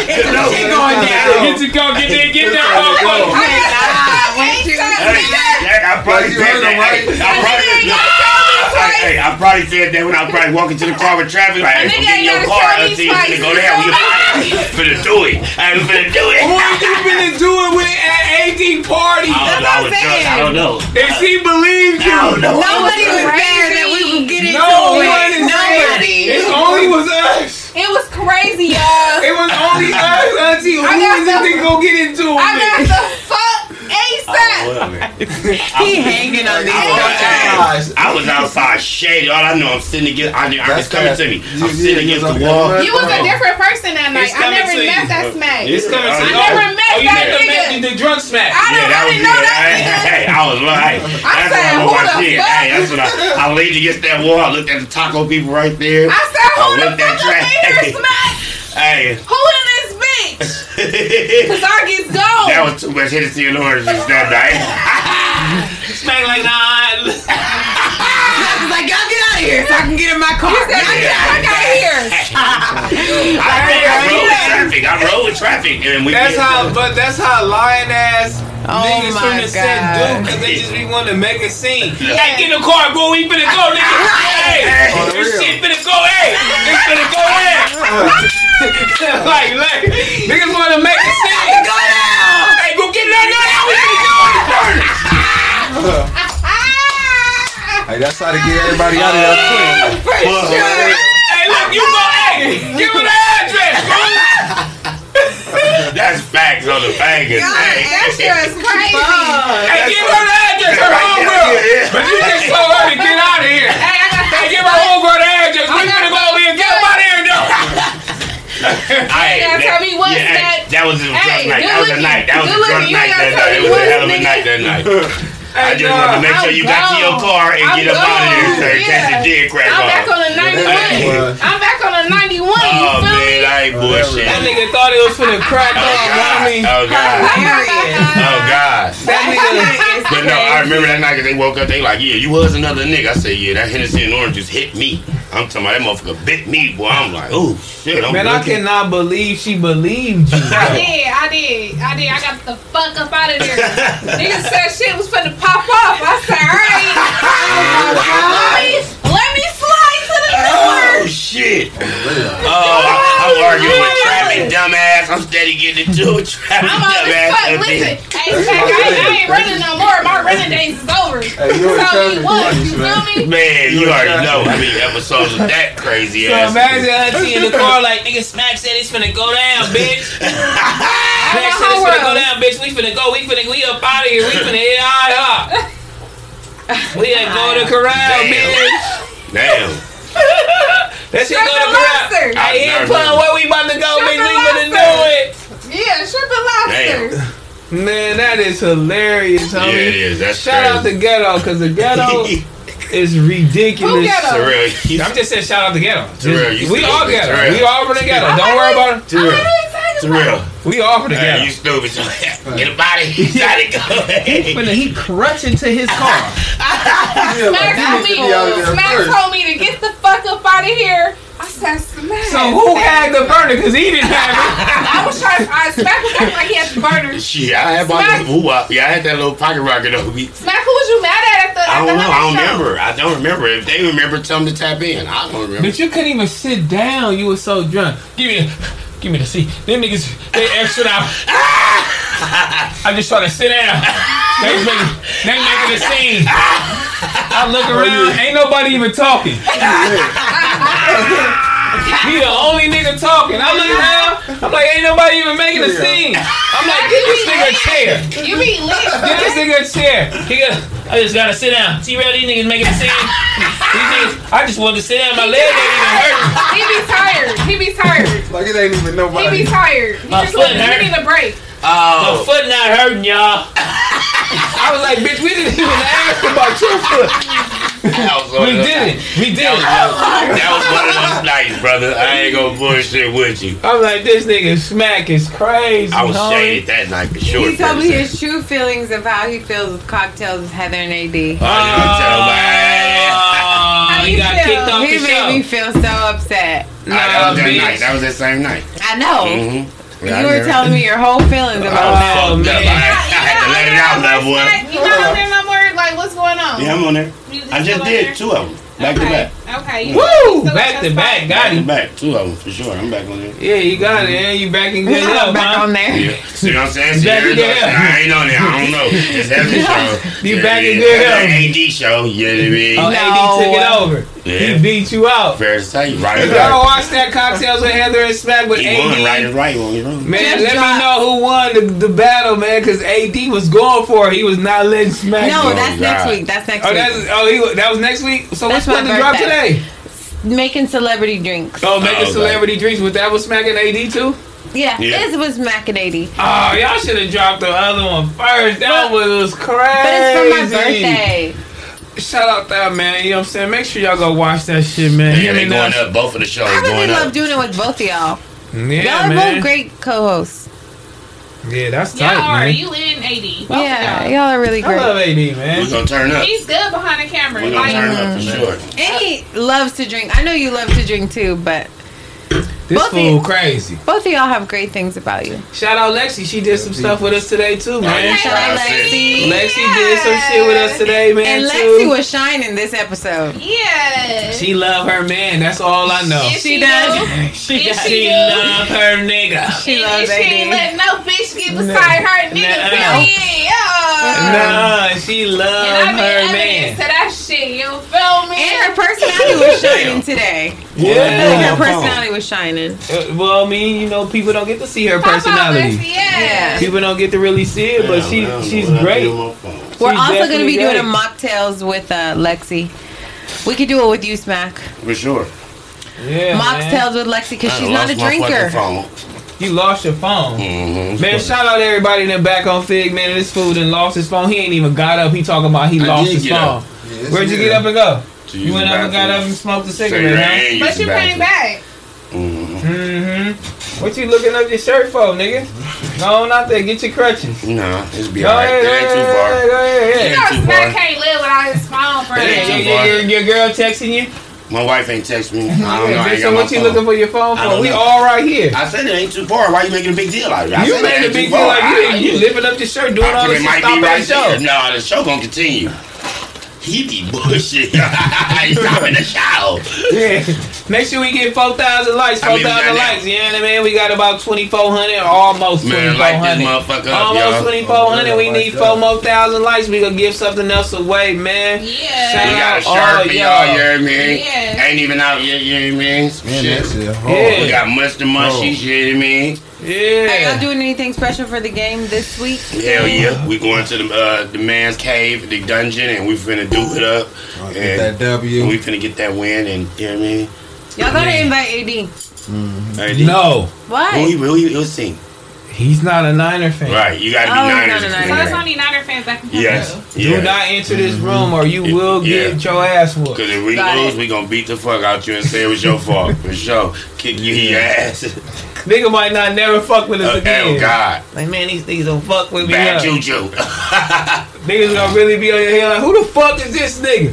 It's some shit going down. Get the car. Get there. Get there. Oh, I go. got the fuck. Ain't Hey, yeah, I probably said that. right? Hey, I probably, ain't gotta tell me I- hey, I probably said that when I was probably walking to the car with traffic. Like, hey, nigga get in your car. tell me Auntie, twice. finna go there. We finna do it. Hey, we finna do it. What are you finna do it with at 18 party? I don't know. I was That's what I'm drunk. I don't know. They see believed you. Nobody was there that we could get into No it. one is Nobody. It only was us. It was crazy, y'all. It was only us, Auntie. Who I got was it the- that go get into it? I got the fuck ASAP. He hanging on these I was, I was outside shady. All I know, I'm sitting to get. I, I, That's it's coming to me. I'm sitting against the wall. You was a different person that night. I never to you. met that Smac. It's coming to I you. never met oh, you that met the, nigga. met the drunk Smac. I don't Yeah, that was really know that Hey, nigga. hey, I was like, that's said, when I who know my the shit. fuck? Hey, that's when I, I leaned against that wall. I looked at the taco people right there. I said, who I the whipped that fuck up in Smac? Hey, Who in this bitch? Cause I get gone. that was too much Hennessy and oranges that night. Smac like nah. I was like, y'all get out of here so I can get in my car. He said, Y'all get get the out of here. out of here. I, I rode with traffic. I rode with traffic, and we. That's how, but that's how lying ass Oh niggas my from the set do, cause they just be wanting to make a scene. Hey, get in the car, bro. We finna go, nigga. Hey, On this shit finna go. Hey, this finna go in. like, like, niggas want to make a scene. Go down. Hey, go get that nut out. We finna go. Hey, that's how to get everybody out of there oh, quick. Hey, look, you go. Hey, give me the address, bro. That's facts on the bangers. God, Hey. that shit was crazy. Hey, give her the address. Her homegirl. But you just told her to get out of here. Hey, I got Hey, the give her homegirl the address. We finna go in. Get up out of here, though. Hey, gotta tell me what's yeah, that- That was a drunk Hey, night. That was a night. That was a drunk night that night. It was a hell of a night that night. I Hey, just wanted to make sure you got to your car and I'm get up out of there gone. so in case Yeah. it did crack I'm back on the 91. I'm back on the 91. Oh feel man, me? I ain't bullshit. That nigga thought it was finna crack Oh off. I mean, God. Oh God. Oh, Hilarious. Oh God. that nigga. But no, I remember that night 'cause they woke up. They like, yeah, you was another nigga. I said, yeah, that Hennessy and orange just hit me. I'm talking about that motherfucker bit me, boy. I'm like, oh shit. I'm Man, I looking. cannot believe she believed you. I did, I did, I did. I got the fuck up out of there. Niggas said shit was finna pop off. I said, alright. let, me, let me slide to the Oh shit! Oh, oh I, am oh, arguing with traffic, dumbass. I'm steady getting into it, traffic, I'm dumbass. Listen, hey, Zach, I, ain't- I ain't running no more. My running days is over. Hey, you in so traffic, he was, you man. feel me? Man, you You already a know traffic. how many episodes of that crazy ass. So imagine auntie in the car like, nigga, Smac said it's finna go down, bitch. Smac said it's finna go down, bitch. We finna go. We finna, we up out of here. We finna hit IHOP. We at go to corral, Damn. bitch. Damn. That shit go to Shrimp lobster. Hey, here, I've pun, never- where we about to go, Shrimp bitch? We and finna do it. Yeah, shrimp and lobster. Man, that is hilarious, homie. Yeah, it is. That's Shout out to Ghetto, cause the Ghetto is ridiculous. Who Ghetto? I'm just saying shout out to Ghetto. Terrell, you we all stupid. Ghetto. Terrell. We all from the Ghetto. Don't worry about it. Terrell, Terrell. We all from the Hey, you Ghetto. stupid. Get a body. Gotta go. When he crutching to his car. Yeah, like, Smac you told me, to be out of there Smac first. told me to get the fuck up out of here. I said, Smac. So who had the burner? Cause he didn't have it. I was trying. To, I Smac was acting like he had the burner. Shit, I had my Smack. little woo Yeah, I had that little pocket rocket on me. Smac, who was you mad at at the? I don't the know. I don't show? remember. I don't remember. If they remember, tell them to tap in. I don't remember. But you couldn't even sit down. You were so drunk. Give me the, give me the seat. Them niggas, they extra out. I'm just trying to sit down. They making, they making a scene. I look around, ain't nobody even talking. He the only nigga talking. I look around, I'm like, ain't nobody even making a scene. I'm like, get this nigga a chair. You be lit. Get this nigga a chair. He got, I just gotta sit down. See real these niggas making a scene. These niggas, I just wanted to sit down. My leg ain't even hurting. He be tired. He be tired. Like it It ain't even nobody. He be tired. He My just foot like, hurt. he need a break. My Oh, foot not hurting, y'all. I was like, bitch, we didn't even ask about your foot. that was one We didn't. We didn't. That was one of those nights, brother. I ain't gonna bullshit with you. I was like, this nigga Smac is crazy. I was homie. shaded that night for sure. He told me his true feelings of how he feels with cocktails with Heather and AD. Oh, you gonna tell me? Oh, How you got feel? kicked off He the made me feel so upset. Ah, that was that night. That was that same night. I know. Mm-hmm. You were telling me your whole feelings I was about that. Oh, fucked up. man. I, I had to let it out, that boy. You not on there no more? Like, what's going on? Yeah, I'm on there. I just did there? two of them, back to okay. back. Okay. Woo! you Back to back. spot? Got him. back, two of them for sure. I'm back on there. Yeah, you got it. Yeah, you back in good I'm back huh? on there. Yeah. See what I'm saying? See, Back there in it goes. I ain't on there. I don't know. It's heavy show. You Yeah, back in good That health. AD show. You know what I mean? Oh, No. AD took it over. Yeah. He beat you out. Fair to say, right If is y'all right. watch that cocktails with Heather and Smac with He won, right is right. Wrong is wrong. man, Just let drop- me know who won the, the battle, man, because AD was going for it. He was not letting Smac. No, that's oh, next week. That's next Oh, week. that's oh, he, that was next week. So what's That's my supposed to drop birthday. today? Making celebrity drinks. Oh, making oh, okay. celebrity drinks. Was that was smacking AD too? Yeah, Yeah. this was Mac and 80. Oh, y'all should have dropped the other one first. That But- one was crazy. But it's for my birthday. Shout out that man. You know what I'm saying? Make sure y'all go watch that shit, man. Yeah, Hear they me going now. up. Both of the shows I really going love up. doing it with both of y'all. Yeah, y'all are man. both great co-hosts. Yeah, that's Y'all tight, are. man. You in 80. Both yeah, y'all. y'all are really I love great. AD, man. We're gonna turn up. He's good behind the camera. We're gonna Like, turn up for sure. And he loves to drink. I know you love to drink too, but This both of fool you- crazy. both of y'all have great things about you. Shout out Lexi. She did some stuff with us today too, man. Okay. Shout out Lexi. Lexi did some shit with us today, man. And too. Lexi was shining this episode. yeah. She love her man. That's all I know. She she does. does. She Yes, does. she She do. love her nigga. She and loves she ain't AD. letting no bitch get beside her nigga. Nuh-uh. Period. Yeah. Nah, she And love I mean her evidence man. to that shit. You feel me? And her personality was shining today. I think Yeah. her personality was shining. Uh, Well, I mean, you know, people don't get to see her Pop personality. Lexi, Yeah. People don't get to really see it, but Damn, she I she's what great. did on my phone. We're She's also going to definitely be doing a mocktails with uh, Lexi. We could do it with you, Smac. For sure. Yeah, man. Mocktails with Lexi because she's not a lost my fucking drinker. You lost your phone. Mm-hmm. Man, shout out to everybody that back on Figg, man. This fool done lost his phone. He ain't even got up. He talking about he I lost his phone. Yes, Where'd you yeah. get up and go? To You went up and got up and smoked a Cigarette cigarette, and But you came back. Mhm. Mm-hmm. What you looking up your shirt for, nigga? Go on out there, get your crutches. Nah, it's be Go alright. ahead, It go ain't too far. go ahead, You yeah. know, too Smac can't live without his phone for It ain't him. too Your, far. your, your girl texting you? My wife ain't text me. I don't know. I ain't so got what my you phone. looking for your phone for? We know. all right here. I said it ain't too far. Why you making a big deal out of it? I You said it made a big deal far. like you, I- you lifting up your shirt, doing all I- this it shit, might be right the show. there. No, the show gonna continue. He be bullshit. He's stopping the show. Yeah. Make sure we get 4,000 likes, How many we 4,000 got now? likes. You know what I mean? We got about 2,400, almost Man, like this 2,400. motherfucker Almost y'all. 2,400. We Oh, need my four more thousand likes. We gonna give something else away, man. Yeah. We Yeah. got a Oh, shirt for yo. y'all, you know what I mean? Yeah. Ain't even out yet, you know what I mean? Man, Shit. that shit. Yeah. We got mustard mushies, you know what I mean? Are y'all doing anything special for the game this week? Hell yeah. We going to the uh, the man's cave, the dungeon, and we finna do it up. I'll get And that W. we finna get that win, and you know what I mean? Y'all gotta invite AD. Hey, No, Why? Who he, who he, he'll sing. he's not a Niner fan. Right, you gotta be Oh, Niners. not a Niner So win it's only Niner fans that can come Yes. through. Do not enter this room or you will Yeah. get your ass whooped. Cause if we Got lose, it. we gonna beat the fuck out you and say it was your fault for sure. Kick you in your ass. Nigga might not never fuck with us oh again. Oh God, Like, man, these niggas don't fuck with me. bad huh? juju. Niggas gonna really be on your head like, who the fuck is this nigga?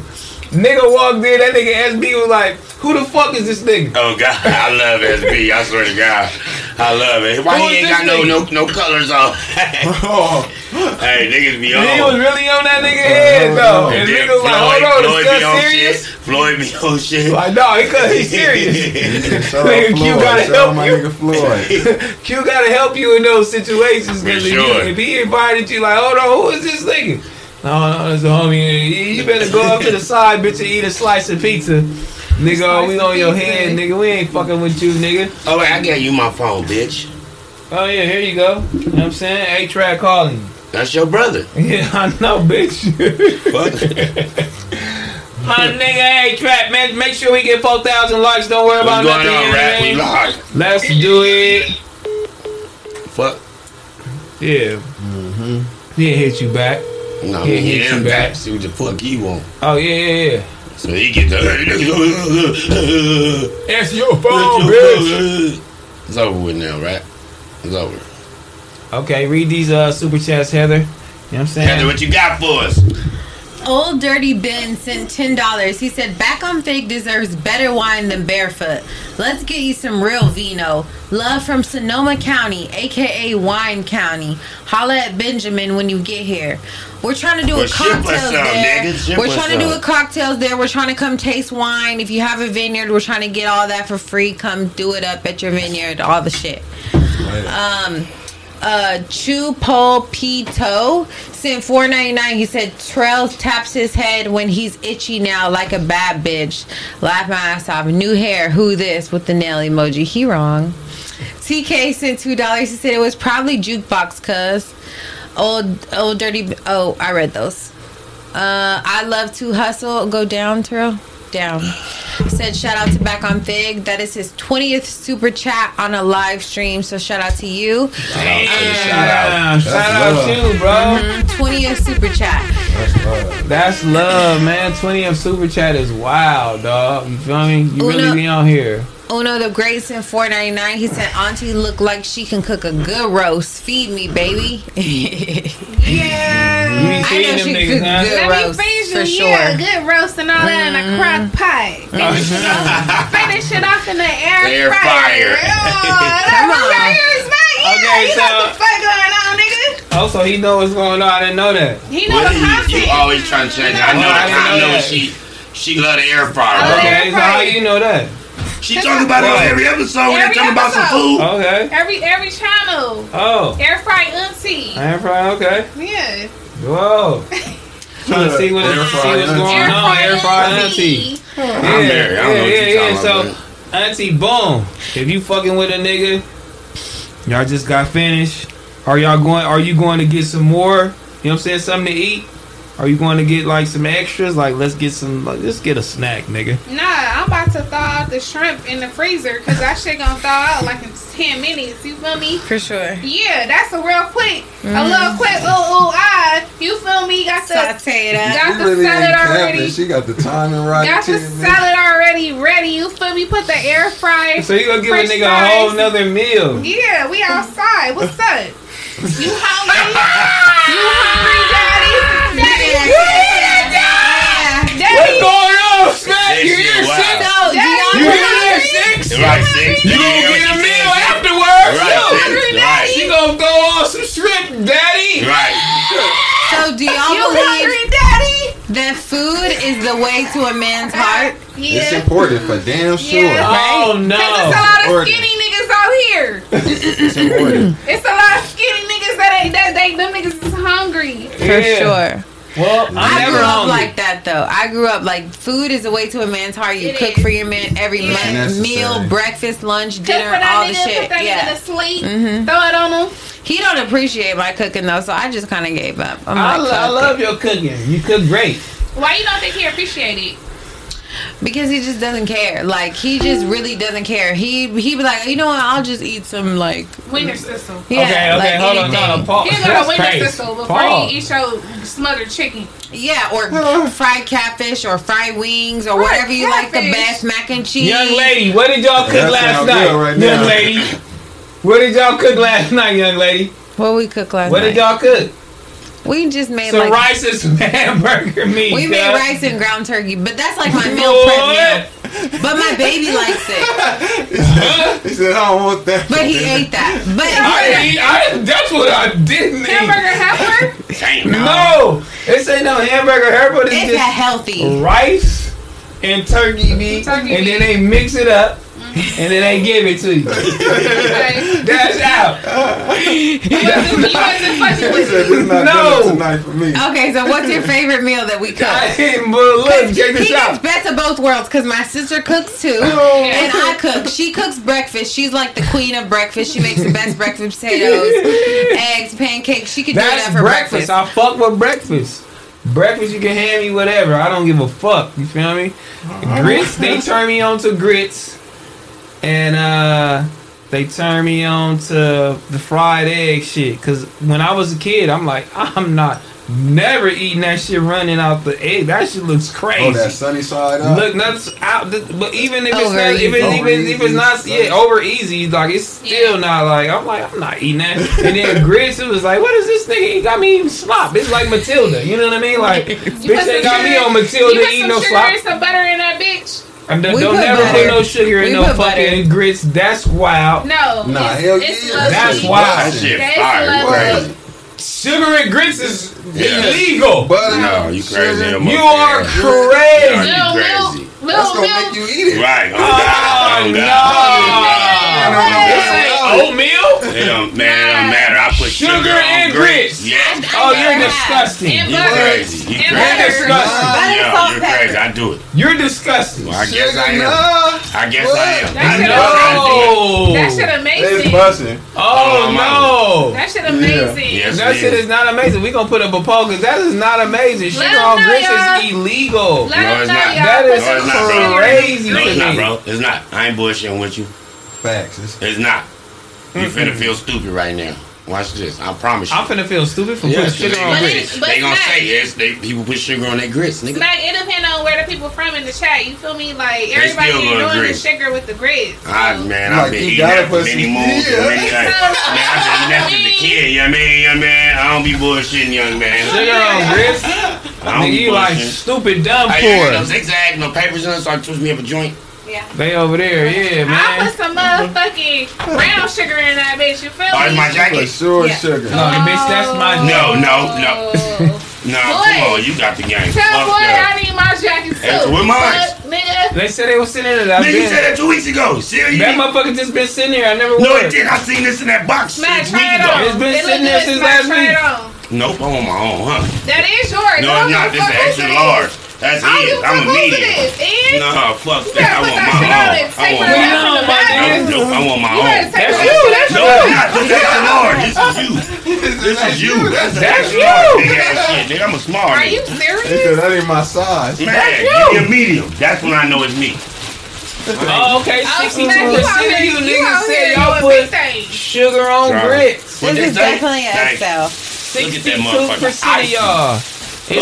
Nigga walked in, that nigga SB was like, who the fuck is this nigga? oh God, I love SB. I swear to God, I love it. Why Who he ain't got no, nigga? no no colors on? Oh, hey, niggas be on. He was really on that nigga head though. And And then nigga was like, hold on, Floyd is be that on serious? shit. Floyd be on shit. Like, no, he cause he's serious. shout out Nigga, Q gotta Shout help my you. nigga Floyd. Q gotta help you in those situations For because if, sure. you- if he invited you, like, hold on, who is this nigga? No, no, it's a homie. You you better go up to the side, bitch, and eat a slice of pizza. Nigga, oh, we on your head, nigga. We ain't fucking with you, nigga. Oh wait, I got you my phone, bitch. Oh yeah, here you go. You know what I'm saying? A-Track calling you. That's your brother. Yeah, I know, bitch. Fuck. My nigga, hey, trap man, make sure we get four thousand likes. Don't worry about What's going nothing. on, you know what rap? We mean? live. Let's do it. Fuck. Yeah. Mm-hmm. He hit you back. No, Yeah, he hit hit you back. back. See what the fuck he want. Oh yeah, yeah, yeah. So he get the. That's your phone, bitch. It's over with now, right? It's over. Okay, read these uh super chats, Heather. You know what I'm saying? Heather, what you got for us? Old Dirty Ben sent ten dollars. He said, "Back on Fake deserves better wine than Barefoot. Let's get you some real vino. Love from Sonoma County, aka Wine County. Holla at Benjamin when you get here. We're trying to do Well, a cocktails there. nigga. We're trying to do a cocktails there. We're trying to come taste wine. If you have a vineyard, we're trying to get all that for free. Come do it up at your vineyard. All the shit." Um, uh, Chupo Pito sent four ninety nine. He said Trails taps his head when he's itchy now, like a bad bitch. Laugh my ass off. New hair. Who this with the nail emoji? He wrong. TK sent two dollars. He said it was probably jukebox, cuz old old dirty. Oh, I read those. Uh, I love to hustle. Go down, Terrell. Down. Said shout out to Back on Figg. That is his 20th super chat on a live stream. So shout out to you. Shout out. Shout That's out love. to you, bro. Mhm, 20th super chat. That's love. That's love, man. 20 of super chat is wild, dog. You feel me? You really Uno- be on here. Uno the Great sent 499. He said, Auntie look like she can cook a good roast. Feed me, baby. Yeah. You I know them she niggas, could huh? good- Let roast, me feed you, for yeah, sure. Mm-hmm. good roast and all that in a crock pot. Finish it off, finish it off in the air, Air fryer. fryer. Oh, Come that's on. right here is mine. Yeah, Okay, you know so- what the fuck going on, nigga. Oh, so he know what's going on. I didn't know that. He know Well, you, you always trying to change. I know Oh, I the didn't know I know she she love the air fryer. Bro. Okay, so how fryer. you know that? She talking about it on every episode when they talking about some food. Okay. Every every channel. Oh. Air fry auntie. Air fry, okay. Yeah. Whoa. Trying to see, what, Air see fry what's auntie. going Air on. Air fry auntie. auntie. Yeah, I'm married. I don't know yeah, what yeah, you yeah. talking So, auntie, boom. If you fucking with a nigga, y'all just got finished. Are y'all going? Are you going to get some more? You know what I'm saying? Something to eat. Are you going to get like some extras? Like, let's get some. Like, let's get a snack, nigga. Nah, I'm about to thaw out the shrimp in the freezer because that shit gonna thaw out like in 10 minutes. You feel me? For sure. Yeah, that's a real quick. A little quick, ooh, ooh, ah. You feel me? Got the, Saute it up. got She the really ain't salad capping. already. She got the timing right. Got the too, salad already ready. You feel me? Put the air fryer. So you gonna give French a nigga a whole fries. nother meal? Yeah, we outside. What's up? You hungry? you hungry, daddy? Daddy? What's going on, Smac? You hear six? Daddy, You hear that six? Right, six. You gonna get a meal afterwards? Right. Right. She gonna throw on some strip, daddy. Right. so do y'all You believe daddy? that food is the way to a man's heart? It's important for damn sure. Yeah. Oh Cause it's a no. lot of skinny niggas out here. It's. It's a lot of skinny niggas that ain't that they them niggas is hungry. For Yeah. sure. Well, I'm I never grew up hungry. like that though. I grew up like food is a way to a man's heart. You It cook is. for your man every Yeah. month, Necessary. meal, breakfast, lunch, Cook dinner, for all the shit. put that Yeah. nigga to sleep. Mhm. Throw it on him. He don't appreciate my cooking though, so I just kind of gave up. I'm I, like, lo- I love it. your cooking. You cook great. Why you don't think he appreciate it? Because he just doesn't care. Like he just really doesn't care. He he be like, you know what? I'll just eat some like Wienerschnitzel. yeah, okay, okay, like hold on, anything. no, no, pause. He go to That's winter crazy. sizzle before Pause. he eat your smothered chicken. Yeah, or fried catfish or fried wings or Fried whatever you like the best mac and cheese. Young lady, what did y'all cook That last night? right young now. lady, what did y'all cook last night, young lady? What we cook last What night? did y'all cook? We just made Some like rice and some hamburger meat. we made rice and ground turkey, but that's like my meal prep meal. But my baby likes it. He said, I don't want that. But he ate that. But I didn't. I, that's what I didn't eat. Hamburger heifer? Damn. No, this ain't no hamburger herb. It's it's just a healthy. rice and turkey meat, Turkey and meat. then they mix it up, and then they give it to you. Okay. That's out. You you wasn't fucking with said, this is not No. dinner tonight for me. Okay, so what's your favorite meal that we cook? I didn't. But look, check he this gets out. best of both worlds because my sister cooks too, Oh. and I cook. She cooks breakfast. She's like the queen of breakfast. She makes the best breakfast potatoes, eggs, pancakes. She could do that for breakfast. breakfast. I fuck with breakfast. Breakfast, you can hand me whatever. I don't give a fuck. You feel me? Uh-huh. Grits, they turn me on to grits, and uh, they turn me on to the fried egg shit. Cause when I was a kid, I'm like, I'm not never eating that shit running out the egg. That shit looks crazy. Oh, that sunny side up. Look, nuts out. th- But even if it's Over not, if it's easy. even if it's not, yeah, over easy, like it's still Yeah. not like I'm like I'm not eating that. And then grits, it was like, what is this nigga? He got me eating slop. It's like Matilda. You know what I mean? Like, bitch, put they some got me on Matilda you put eating some no slop. and some butter in that bitch. And don't, We don't put never butter. put no sugar in We no put fucking butter. grits. That's wild. No. Nah, it's, hell it's yeah. That's wild. That shit fire. Crazy. Sugar and grits is Yeah. illegal. Butter. No, you crazy. sugar. You are crazy. Yeah. Little crazy. milk. That's gonna milk. make you eat it. Right. Oh, Oh, God. no. Oh, God. This ain't oatmeal. It don't, man, it don't matter. I put sugar, Sugar on and grits. grits. Yes. Oh, you're disgusting. And You butter. crazy. You And crazy. butter. disgusting. Butter, Yeah, salt, you're pepper. crazy. I do it. You're disgusting. Well, I guess I am. nah. I guess I am. That I shit know I. That shit amazing. It's busting. Oh, oh no. That shit amazing. Yes, That it shit is. is not amazing. We gonna put up a poll because that is not amazing. Sugar Sugar 'em on know, grits is illegal. Let No, it's not. y'all. That Put is some No, it's not, sugar bro. in crazy No, it's not, bro. It's not. I ain't bullshitting with you. Facts. It's It's not. You finna feel stupid right now. Watch this. I promise you. I'm finna feel stupid for Yeah, putting sugar they, on grits. it- but they gonna Smac. say yes. They people put sugar on their grits, nigga. Like it depends on where the people from in the chat. You feel me? Like They everybody still ain't gonna doing agree. the sugar with the grits. I so- man, Like, I've been you eating gotta that for put many some- moons yeah. and many nights. Man, I've been eating that since a kid, you know what I mean? You know what I mean? I don't be bullshitting, young man. Sugar on grits. I don't Nigga, be you like bullshitting. stupid dumb I ain't no poor. zigzag, no papers in it, so I twist me up a joint. Yeah. They over there, yeah, man. I put some motherfucking brown sugar in that bitch. You feel Oh, me? it's my jacket? sure Yeah. sugar. No, bitch, that's my oh. No, no, no. Oh. Nah, Boy. come on, you got the game. Tell Fuck boy that. I need my jacket too. That's with mine. Nigga. They said they was sitting in it. I've Nigga, you said that two weeks ago. Serious? That motherfucker just been sitting there. I never No, wore it it. did. I seen this in that box Smac, six try weeks it ago. on. It's been It sitting there since last week. Nope, I'm on my own, huh? That is yours. No, I don't it's not. This is fuck extra large. That's I don't it. give a I'm a who it medium. is. And No, fuck that. I better put want that shit on my and own. I take want it my out from my the back. nigga. own. Nope, I want my You better own. take That's it you. out. That's No, you. it's not. This is extra large. This is you. This is you. That's, That's extra you. large, Big ass shit. Nigga, I'm a small Are you serious? said that ain't my size. Man, That's give you. me a medium. That's when I know it's me. Oh, okay, Oh, sixty-two Smac, you out percent of you you niggas said y'all put sugar on Sorry. grits. This is definitely an Thanks. XL. Look at that Sixty-two motherfucker. percent of y'all. It's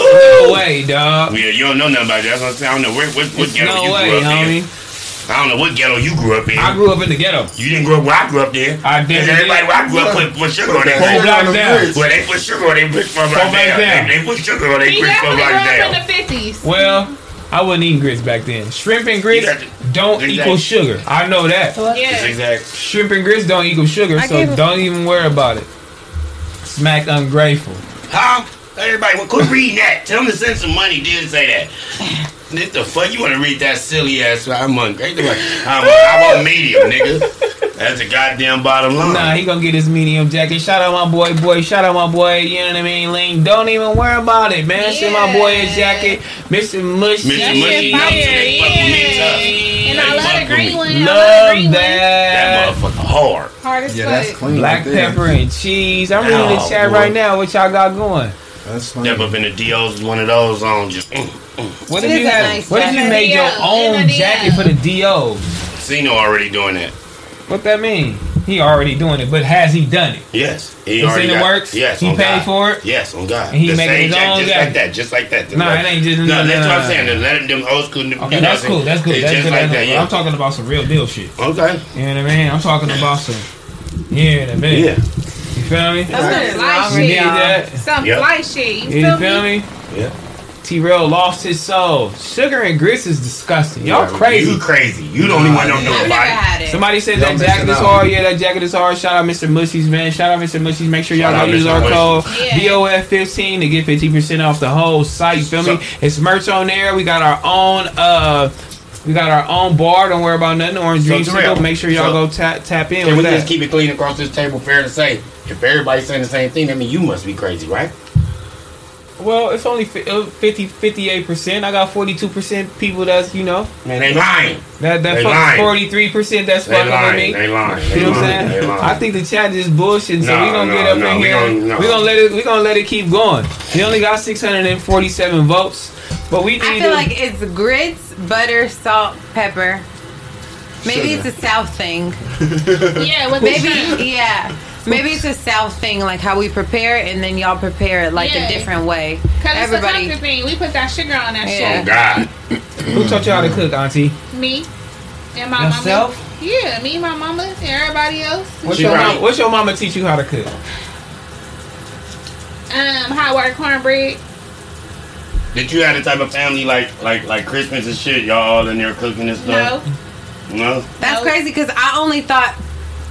no way, dog. Yeah, you don't know nothing about that. That's what I'm saying. I don't know what, what, what It's ghetto no you way, grew up homie. in. I don't know what ghetto you grew up in. I grew up in the ghetto. you didn't grow up where I grew up there. I Cause definitely everybody did. where I grew up put, put sugar on their Put that Four grits. blocks down. grits. Well, they put sugar on their grits for Four blocks blocks down. down. They, they put sugar on their He grits for definitely grew blocks up in the fifties. Well, I wasn't eating grits back then. Shrimp and grits You to- don't Exactly. equal sugar. I know that. Yeah. exact. Shrimp and grits don't equal sugar, I so don't even worry about it. Smac ungrateful. Huh? Everybody, well, quit reading that. Tell them to send some money. Didn't say that. What the fuck? You want to read that silly ass? I'm ungrateful. I'm, I want medium, nigga. That's the goddamn bottom line. Nah, he gonna get his medium jacket. Shout out my boy, boy. Shout out my boy. You know what I mean, Lane. Don't even worry about it, man. Send my boy his jacket, Mr. Mushy. Mr. That Mushy, shit you know, fire, they fuck with me yeah. And I love the green one. Love the Love green one. That that. motherfucker hard. Hard as Yeah, that's clean. Black right pepper and cheese. I'm reading the Oh, chat boy. right now. What y'all got going? That's fine. Step up in the DOs one of those on just mm, What It if you a had? nice what if you jacket. made your own jacket for the DOs? Cino already doing that. What that mean? He already doing it, but has he done it? Yes. He It's already in the got- works? Yes. He on paid God. for it? Yes, on God. And he the making same his jacket, just jacket? like that, just like that. Nah, it ain't just- No, no, that's no, what no, I'm no. saying. Let them, them old school. Okay, that's cool. That's good. That's just good. like that's that. good. Yeah. I'm talking about some real deal shit. Okay. You know what I mean? I'm talking about some. Yeah, in a minute. Yeah. You feel me? That's Right. some fly Wrong We with need shit. y'all. that. Some Yep. fly shit. You You feel feel me? me? Yeah. T-Real lost his soul. Sugar and grits is disgusting. Y'all Yeah, crazy. You crazy. You the only one don't know I've never about it. Somebody said that jacket is hard. Yeah, that jacket is hard. Shout out Mr. Mushies, man. Shout out Mr. Mushies. Make sure y'all Shout go out use our code BOF15 to get 15% off the whole site. You feel me? It's merch on there. We got our own uh we got our own bar. Don't worry about nothing. Orange So, Dream Terrell, Make sure y'all so- go tap tap in Can we with just keep it clean across this table? Fair to say, if everybody's saying the same thing, that means you must be crazy, right? Well, it's only fi- uh, 50, 58%. I got 42% people that's, you know, Man, they lying. that, that They fuck lying. 43% that's They fucking with lying. me. They lying. They You know what I'm saying? I think the chat is bullshit, so No, we gonna no, get up no, in we here. gonna- no. We gonna let it. We gonna let it keep going. We only got 647 votes, but we need I feel to. like it's grits, butter, salt, pepper. Maybe Sugar. it's a South thing. Yeah, with Maybe, yeah. Maybe it's a South thing, like how we prepare it, and then y'all prepare it like Yeah. a different way. Cause it's a Everybody, comfort thing. We put that sugar on that Yeah. Oh God. who taught you how to cook, Auntie? Me and my Yourself? mama. Yeah, me, my mama, and everybody else. What's your right. mama, What's your mama teach you how to cook? Um, hot water cornbread. Did you have the type of family like like like Christmas and shit? Y'all all in there cooking and stuff. No. No. that's No. crazy because I only thought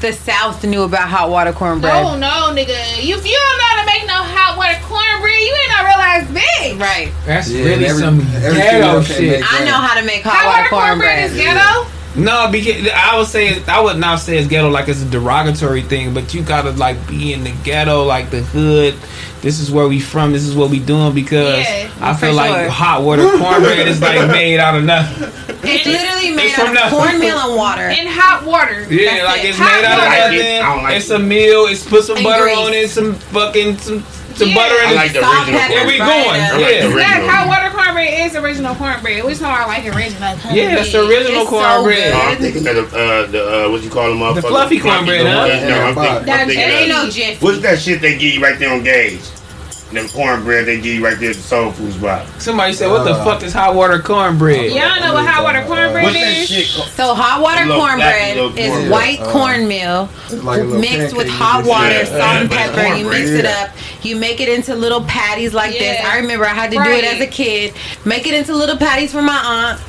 the South knew about hot water cornbread. no, no, nigga. You, if you don't know how to make no hot water cornbread, you ain't not realize big. Right. That's Yeah, really every- some ghetto shit. I know how to make hot, Hot water water cornbread cornbread. is ghetto. No, because I would say I would not say it's ghetto like it's a derogatory thing, but you gotta like be in the ghetto, like the hood. This is where we from. This is what we doing because Yeah, I for feel like hot water cornbread is like made out of nothing. It's literally made It's out of cornmeal and water. In hot water. Yeah, That's like it. it's Hot made out of water. I like it. nothing. Like it's it. a meal. It's put some And butter grease. on it, some fucking some some Yeah. butter I like the Salt, original pepper, Yeah, we cornbread. going. fried I like the Yeah. original. That hot water cornbread is original cornbread. We talking about like original. Yeah, that's the original It's so cornbread. No, I'm thinking of the uh the uh what you call them The fluffy cornbread, huh? No, I'm thinking, That I'm it ain't thinking no of, jiffy. what's that shit they give you right there on Gage? Them cornbread they give you right there at the soul food spot. Somebody said, "What the Uh, fuck is hot water cornbread?" Y'all know what hot water cornbread What's that is? shit called? So hot water Little cornbread is cornbread. white Uh, cornmeal like mixed with hot with water, Yeah, salt and but it's pepper. You mix it up. You make it into little patties like this. I remember I had to do it as a kid. Make it into little patties for my aunt.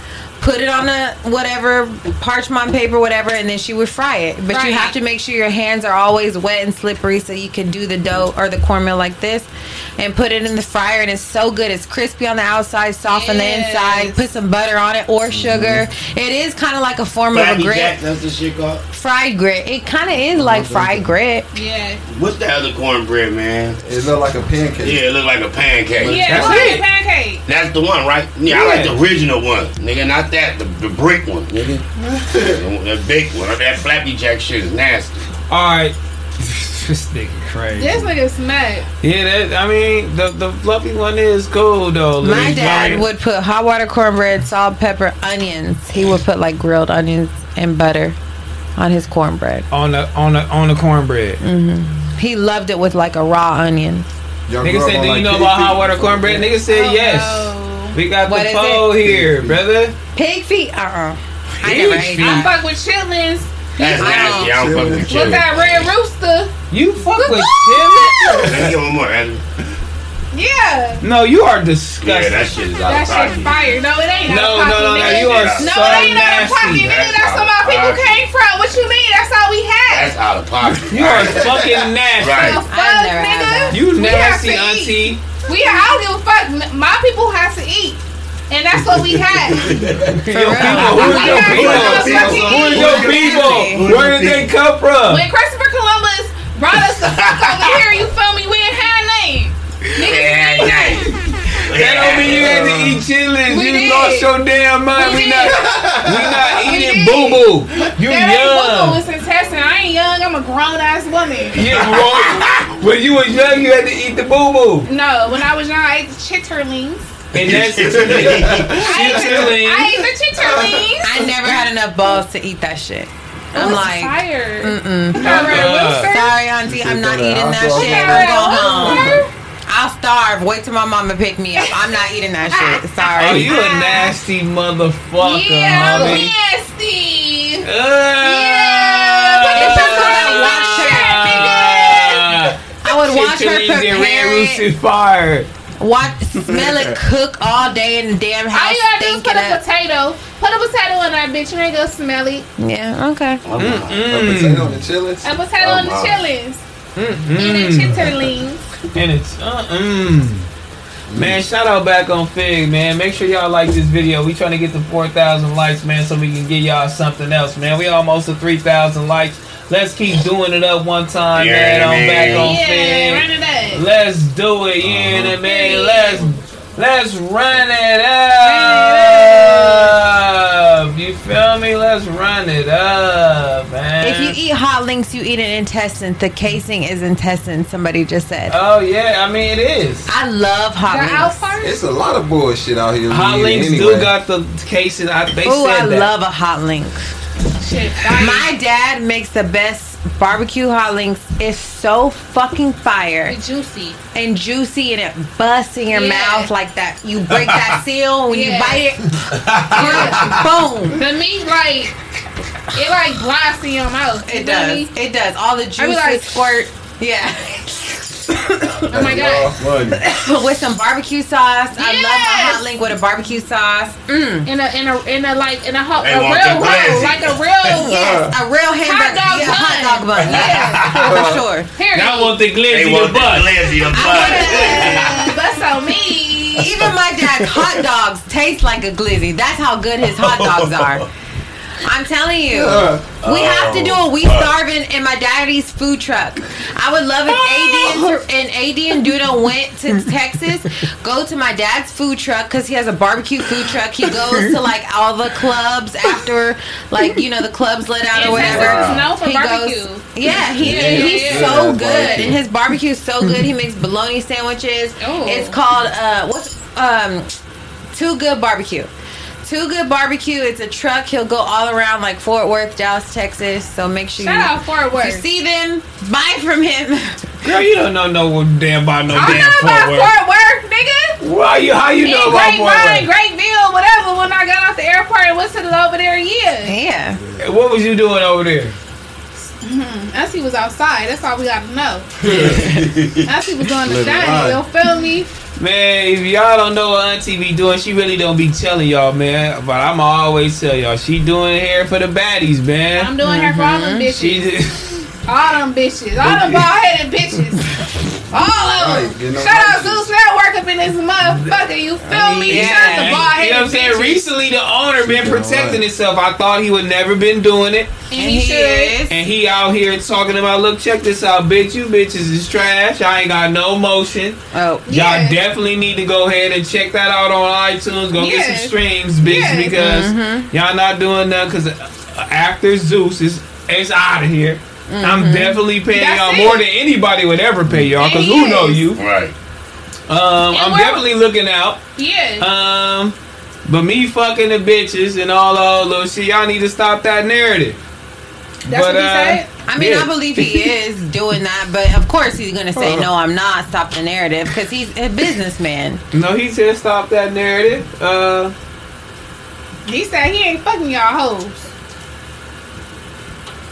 Put it on a whatever parchment paper, whatever, and then she would fry it. But you have to make sure your hands are always wet and slippery so you can do the dough or the cornmeal like this, and put it in the fryer. And it's so good. It's crispy on the outside, soft on the inside. Put some butter on it or mm-hmm. sugar. It is kind of like a form of a grit Jack, that's the shit called. fried grit. It kind of is like fried grit. Yeah. What's the other cornbread, man? It look like a pancake. Yeah, it look like a pancake. Yeah, That's it's like a pancake. That's the one, right? Yeah, I like the original one, nigga. Not that, the, the brick one, nigga. the big one. That Flappy Jack shit is nasty. All right, this nigga crazy. This nigga Smac. Yeah, that, I mean the the fluffy one is cool though. My Louis. dad would put hot water cornbread, salt, pepper, onions. He would put like grilled onions and butter on his cornbread. on the on the on the cornbread. Mm-hmm. He loved it with like a raw onion. Y'all Nigga said, "Do you like, know about hot water cornbread?" Nigga said, Oh, "Yes." no. We got What the is poll it? here, brother. Pig feet? Uh uh I never ate feet? I fuck with chitlins That's I nasty. I don't fuck with with chili. that red rooster. You fuck with Good chili? Let me give him more. Yeah. No, you are Yeah, disgusting. that shit is out That of shit pocket. fire. No, it ain't no, no, no, no. You are No, No, so it ain't out of pocket, nasty. nigga. That's That's where my out people came from. What you mean? That's all we had. That's out of pocket. You are fucking nasty. Right. The I've fuck, never had nigga? that. You We have nasty, to eat. auntie. We, I don't give a fuck. My people have to eat. And that's what we had. Your people. real. Who is We your have people? to fucking Who is your people? Where did they come from? When Christopher Columbus brought us the fuck over here, you feel me? We ain't had a name. Niggas ain't name. That don't mean you had to eat chitlins. We you did. lost your damn mind. We We, not, we not eating boo boo. You That ain't boo young. It's intestine. I ain't young. I'm a grown ass woman. Yeah, bro. When you was young, you had to eat the boo boo. No, when I was young, I ate the chitterlings. And that's I ate the, I chitterlings. ate the chitterlings. I never had enough balls to eat that shit. I'm like, fire. mm-mm. That red Uh. Sorry, auntie, I'm not go to the eating that shit. That I'm going home. Rooster. I'll starve. Wait till my mama pick me up. I'm not eating that shit. Oh, Sorry. you a nasty motherfucker, Yeah, I'm homie. nasty. Uh, look at this girl that I would watch her Chitterlings and red prepare it, fire. watch, smell it cook all day in the damn All house, you gotta do is put a up. potato. Put a potato in that bitch. You ain't gonna smell it. Yeah, okay. A potato and the chillins. A potato Oh, in the chillings. Mm-mm. And the chitterlings. And it's uh mm. Man, shout out back on Figg, man. Make sure y'all like this video. We trying to get to 4,000 likes, man, so we can get y'all something else, man. We almost to 3,000 likes. Let's keep doing it up one time, Yeah, man. I'm back on Yeah, Figg. run it up. Let's do it, yeah, Uh-huh. man. Let's let's run it up. You feel me? Let's run it up, man. If you eat hot links, you eat an intestine. The casing is intestine. Somebody just said. oh yeah, I mean it is. I love hot The out links. part? It's a lot of bullshit out here. Hot links eating do got the casing. I, they Oh, said I that. love a hot link. Shit. My dad makes the best barbecue hot links. It's so fucking fire It's juicy. and juicy, and it busts in your Yeah. mouth like that. You break that seal when Yeah. you bite it. Boom. The meat like it like blasts in your mouth. You It does. It does. All the juices like- squirt. Yeah. Oh my god. With some barbecue sauce. I love my hot link with a barbecue sauce. Mm. In a in a in a like in a, hot, a real want roll, like a real Yes, a real hamburger. dog yeah, bun. hot dog bun. Yeah. for sure. Period. Y'all want the They glizzy want to the bust. glizzy of butt. Yeah, Bust on me. Even my dad's hot dogs taste like a glizzy. That's how good his hot dogs are. I'm telling you. We have to do a We Starving in my daddy's food truck. I would love if AD and, and AD and Duda went to Texas, go to my dad's food truck because he has a barbecue food truck. He goes to like all the clubs after, like you know, the clubs let out or And Texas whatever. is for He barbecue. goes, yeah, he, Yeah, he's yeah, so good, and his barbecue is so good. He makes bologna sandwiches. Oh. It's called uh, what's um, Too Good Barbecue. Too Good Barbecue. It's a truck. He'll go all around like Fort Worth, Dallas, Texas. So make sure Shout you, out Fort if you Worth. see them, buy from him. Girl, you don't know no damn about no I damn know about Fort Worth. Fort Worth, nigga. Why you? How you know In about Fort Grapevine, Worth? Grapeville, whatever. When I got off the airport and went to the over there, yeah. yeah. What was you doing over there? Mm-hmm. Us he was outside. That's all we got to know. Us he was doing the Living thing. life. You feel me? Man, if y'all don't know what Auntie be doing, she really don't be telling y'all, man. But I'ma always tell y'all, she doing hair for the baddies, man. I'm doing her for all them mm-hmm. bitches. She did. all them bitches. All them bald headed bitches. All of Right, them. getting on Shout out Zeus Network up in this motherfucker. You feel me? yeah. Shout out the bald you know what I'm saying? bitches. Recently, the owner been Yeah, protecting himself. I thought he would never been doing it, And he should. and he out here talking about, look, check this out, bitch. You bitches is trash. I ain't got no motion. Oh. Y'all Yeah. definitely need to go ahead and check that out on iTunes. Go get some streams, bitch, Yes. because mm-hmm. y'all not doing that. Because uh, after Zeus is is out of here. I'm definitely paying That's y'all it. more than anybody would ever pay y'all. Because who know you? Right. Um, I'm definitely looking out. Yeah. Um, but me fucking the bitches and all that little shit, y'all need to stop that narrative. That's but, what he uh, said. I mean, Yeah. I believe he is doing that, but of course he's gonna say, Uh-huh. "No, I'm not." Stop the narrative because he's a businessman. No, he said stop that narrative. Uh, He said he ain't fucking y'all hoes.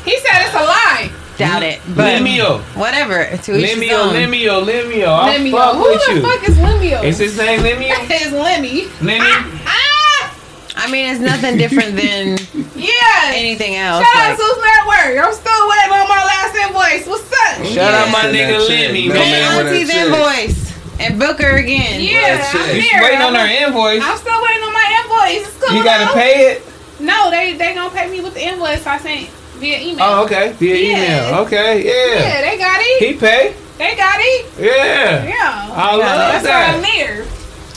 He said it's a lie. Doubt it, but Lemio. whatever. To each his Lemio, own. Lemio, Lemio. I'll Lemmy. fuck Who with the you. fuck is Lemmy? Is his name Lemio? It's Lemmy. Lemmy? Ah! I mean, it's nothing different than Yeah. anything else. Shout out Like, Zeus Network. I'm still waiting on my last invoice. What's up? Shout out my Send that nigga check. Lemmy, No pay man man. with Auntie's that check. invoice and book her again. Yeah, That's I'm it. You here. waiting on I'm, her invoice. I'm still waiting on my invoice. It's cool. You gotta though. pay it. No, they they gonna pay me with the invoice I sent via email. Oh, okay. Via Yeah. email. Okay, yeah. Yeah, they got it. He pay. They got it. Yeah. Yeah. I love That's why I'm that.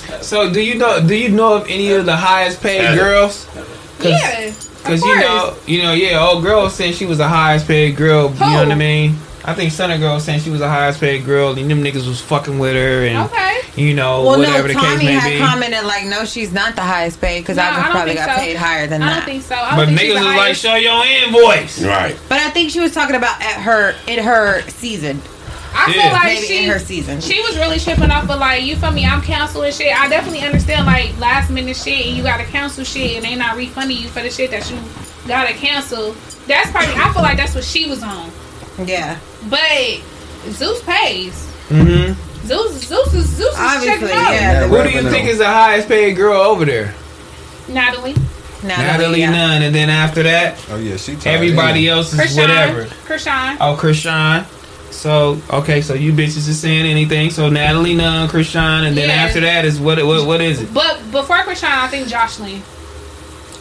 there. So do you know? Do you know of any of the highest paid Yeah. girls? Yeah. Because you know, you know, yeah, old girl said she was the highest paid girl. You know what I mean? I think Sunny Girl was saying she was the highest paid girl, and them niggas was fucking with her, and Okay. you know, Well, whatever no, the Tommy case may had be. commented like, "No, she's not the highest paid because No, I I don't probably think got so. paid higher than I that." I don't think so. Don't But think niggas the was like, show your invoice. Right. But I think she was talking about at her in her season, I feel like maybe she in her season. She was really tripping off of like you feel me. I'm canceling shit. I definitely understand like last minute shit and you gotta cancel shit and they not refunding you for the shit that you gotta cancel. That's probably I feel like that's what she was on. Yeah, But Zeus pays. Mm-hmm. Zeus Zeus is Zeus is Obviously, checking out. yeah. Who do you think is the highest paid girl over there? Natalie, Natalie yeah. Nunn, and then after that, Oh yeah, she. tied everybody in. else is Chrisean, whatever. Chrisean. Oh, Chrisean. So okay, so you bitches is saying anything. So Natalie Nunn, Chrisean, and then Yeah. after that is what? What? What is it? But before Chrisean, I think Jocelyn.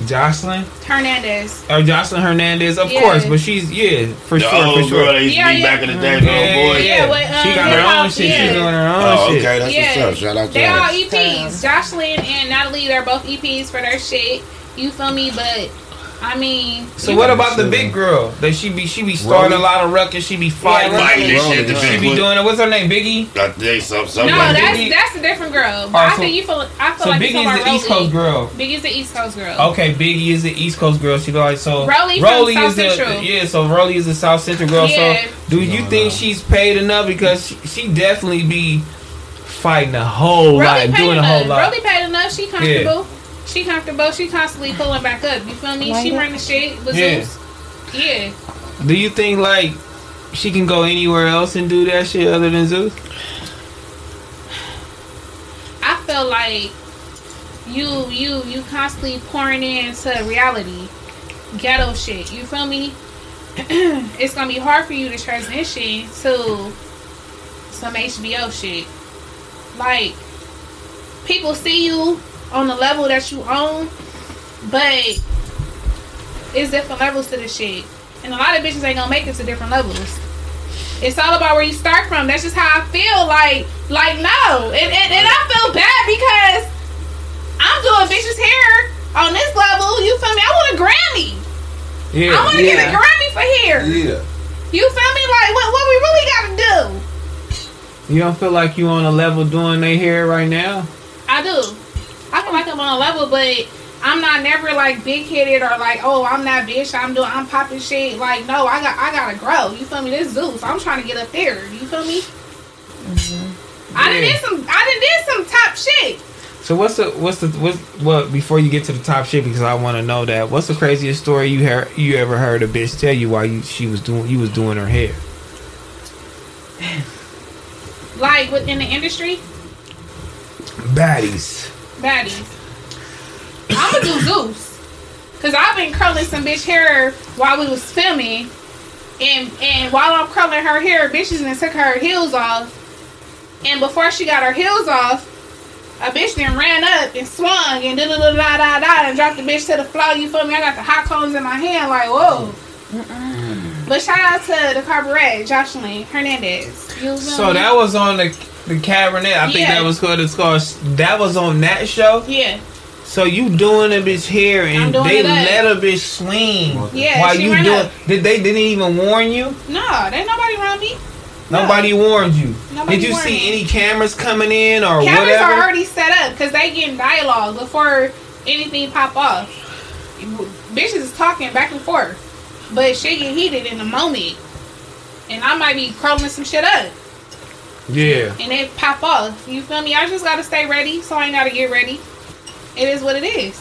Jocelyn Hernandez. or Jocelyn Hernandez, of Yeah. course. But she's yeah, for The sure, old for sure. girl that used Yeah, to be yeah. back in the day, Yeah, old boy. yeah, Yeah, with, um, she got her own shit. yeah. She's doing her own Oh, shit. okay, that's yeah, what's up. Shout out to they all. EPs. Jocelyn and Natalie, they're both EPs for their shit. You feel me? But I mean, So what about the big girl? That she be she be starting a lot of ruckus. She be fighting. Rolly. Fighting this shit. The She be doing it. What's her name? Biggie. I think some No, something. that's Biggie- that's a different girl. But Oh, I so- think you feel. I feel So like Biggie is the about East Coast Rolly. girl. Biggie's the East Coast girl. Okay, Biggie is the East Coast girl. She be like so. Rolly from Rolly South is the Central. yeah. So Rolly is the South Central girl. Yeah. So do you No, think no. she's paid enough because she, she definitely be fighting a whole Rolly lot, paid doing a whole lot. Rolly paid enough. She comfortable. She comfortable. She constantly pulling back up. You feel me? Like she it? running shit with Yeah. Zeus. Yeah. Do you think like she can go anywhere else and do that shit other than Zeus? I feel like you you you constantly pouring into reality, ghetto shit. You feel me? it's gonna be hard for you to transition to some HBO shit. Like people see you on the level that you own, but it's different levels to this shit. And a lot of bitches ain't gonna make it to different levels. It's all about where you start from. That's just how I feel. Like, like no, and and, and I feel bad because I'm doing bitches hair on this level. You feel me? I want a Grammy. Yeah. I want to get a Grammy for hair. Yeah. You feel me? Like what? What we really gotta do? You don't feel like you on a level doing their hair right now? I do. I feel like I'm on a level, but I'm not never like big headed or like, oh, I'm that bitch. I'm doing, I'm popping shit. Like, no, I got, I gotta grow. You feel me? This Zeus. I'm trying to get up there. You feel me? Mm-hmm. I done Yeah. did some, I done did some top shit. So what's the what's the what's what before you get to the top shit because I want to know that what's the craziest story you heard you ever heard a bitch tell you while you she was doing you was doing her hair? Like within the industry, Baddies. Baddies. I'ma do Zeus. Cause I've been curling some bitch hair while we was filming. And and while I'm curling her hair, bitches and took her heels off. And before she got her heels off, a bitch then ran up and swung and da da da da da da and dropped the bitch to the floor. You feel me? I got the hot cones in my hand, like whoa. But shout out to the Carburet, Jocelyn Hernandez. You feel So me? that was on the the Cabernet. I think Yeah. that was called it's called that was on that show. yeah, So you doing a bitch hair I'm and they let a bitch swing Yeah, while you ran doing up. did they didn't even warn you? no, there ain't nobody around me. No. Nobody warned you. Nobody did you see me. any cameras coming in or Cameras whatever? are already set up because they getting dialogue before anything pop off. Bitches is talking back and forth, but shit get heated in the moment, and I might be curling some shit up, yeah. and it pop off. You feel me? I just gotta stay ready, so I ain't gotta get ready. It is what it is.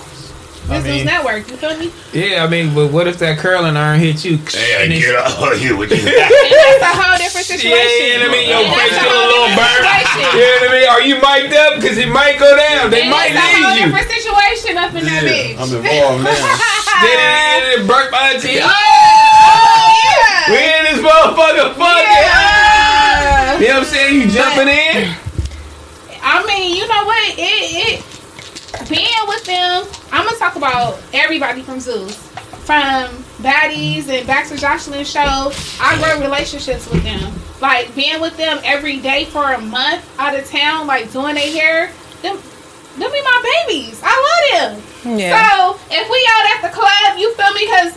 I This is mean- network. You feel me? Yeah, I mean, but what if that curling iron hit you? Hey, and it's- get out here with you. And that's a whole different Yeah, situation. yeah, I mean, your face that's get a little different burn. situation. You know what I mean? Are you mic'd up? Because it might go down. They And might it's a whole need you. different situation up in that Yeah. bitch. I'm involved now. Then it, it burnt my teeth. Oh, yeah. We in this motherfucker fucking. Yeah. You know what I'm saying? You jumping in? I mean, you know what? It, it being with them. I'm gonna talk about everybody from Zeus, from Baddies and Baxter to Jocelyn show. I grow relationships with them. Like being with them every day for a month out of town, like doing their hair. Them, them be my babies. I love them. Yeah. So if we out at the club, you feel me? Because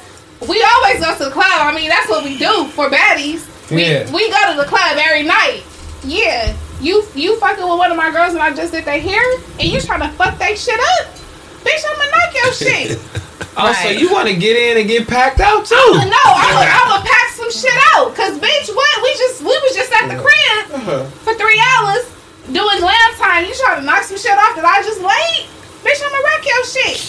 we always go to the club. I mean, that's what we do for baddies. We, Yeah. we go to the club every night. Yeah. You you fucking with one of my girls and I just did their hair and you trying to fuck that shit up? Bitch, I'ma knock your shit. Oh, so you want to get in and get packed out too? no, I would, I would pack some shit out. Cause bitch, what? We just we was just at the crib uh-huh. for three hours doing glam time. You trying to knock some shit off that I just laid? Bitch, I'ma rock your shit.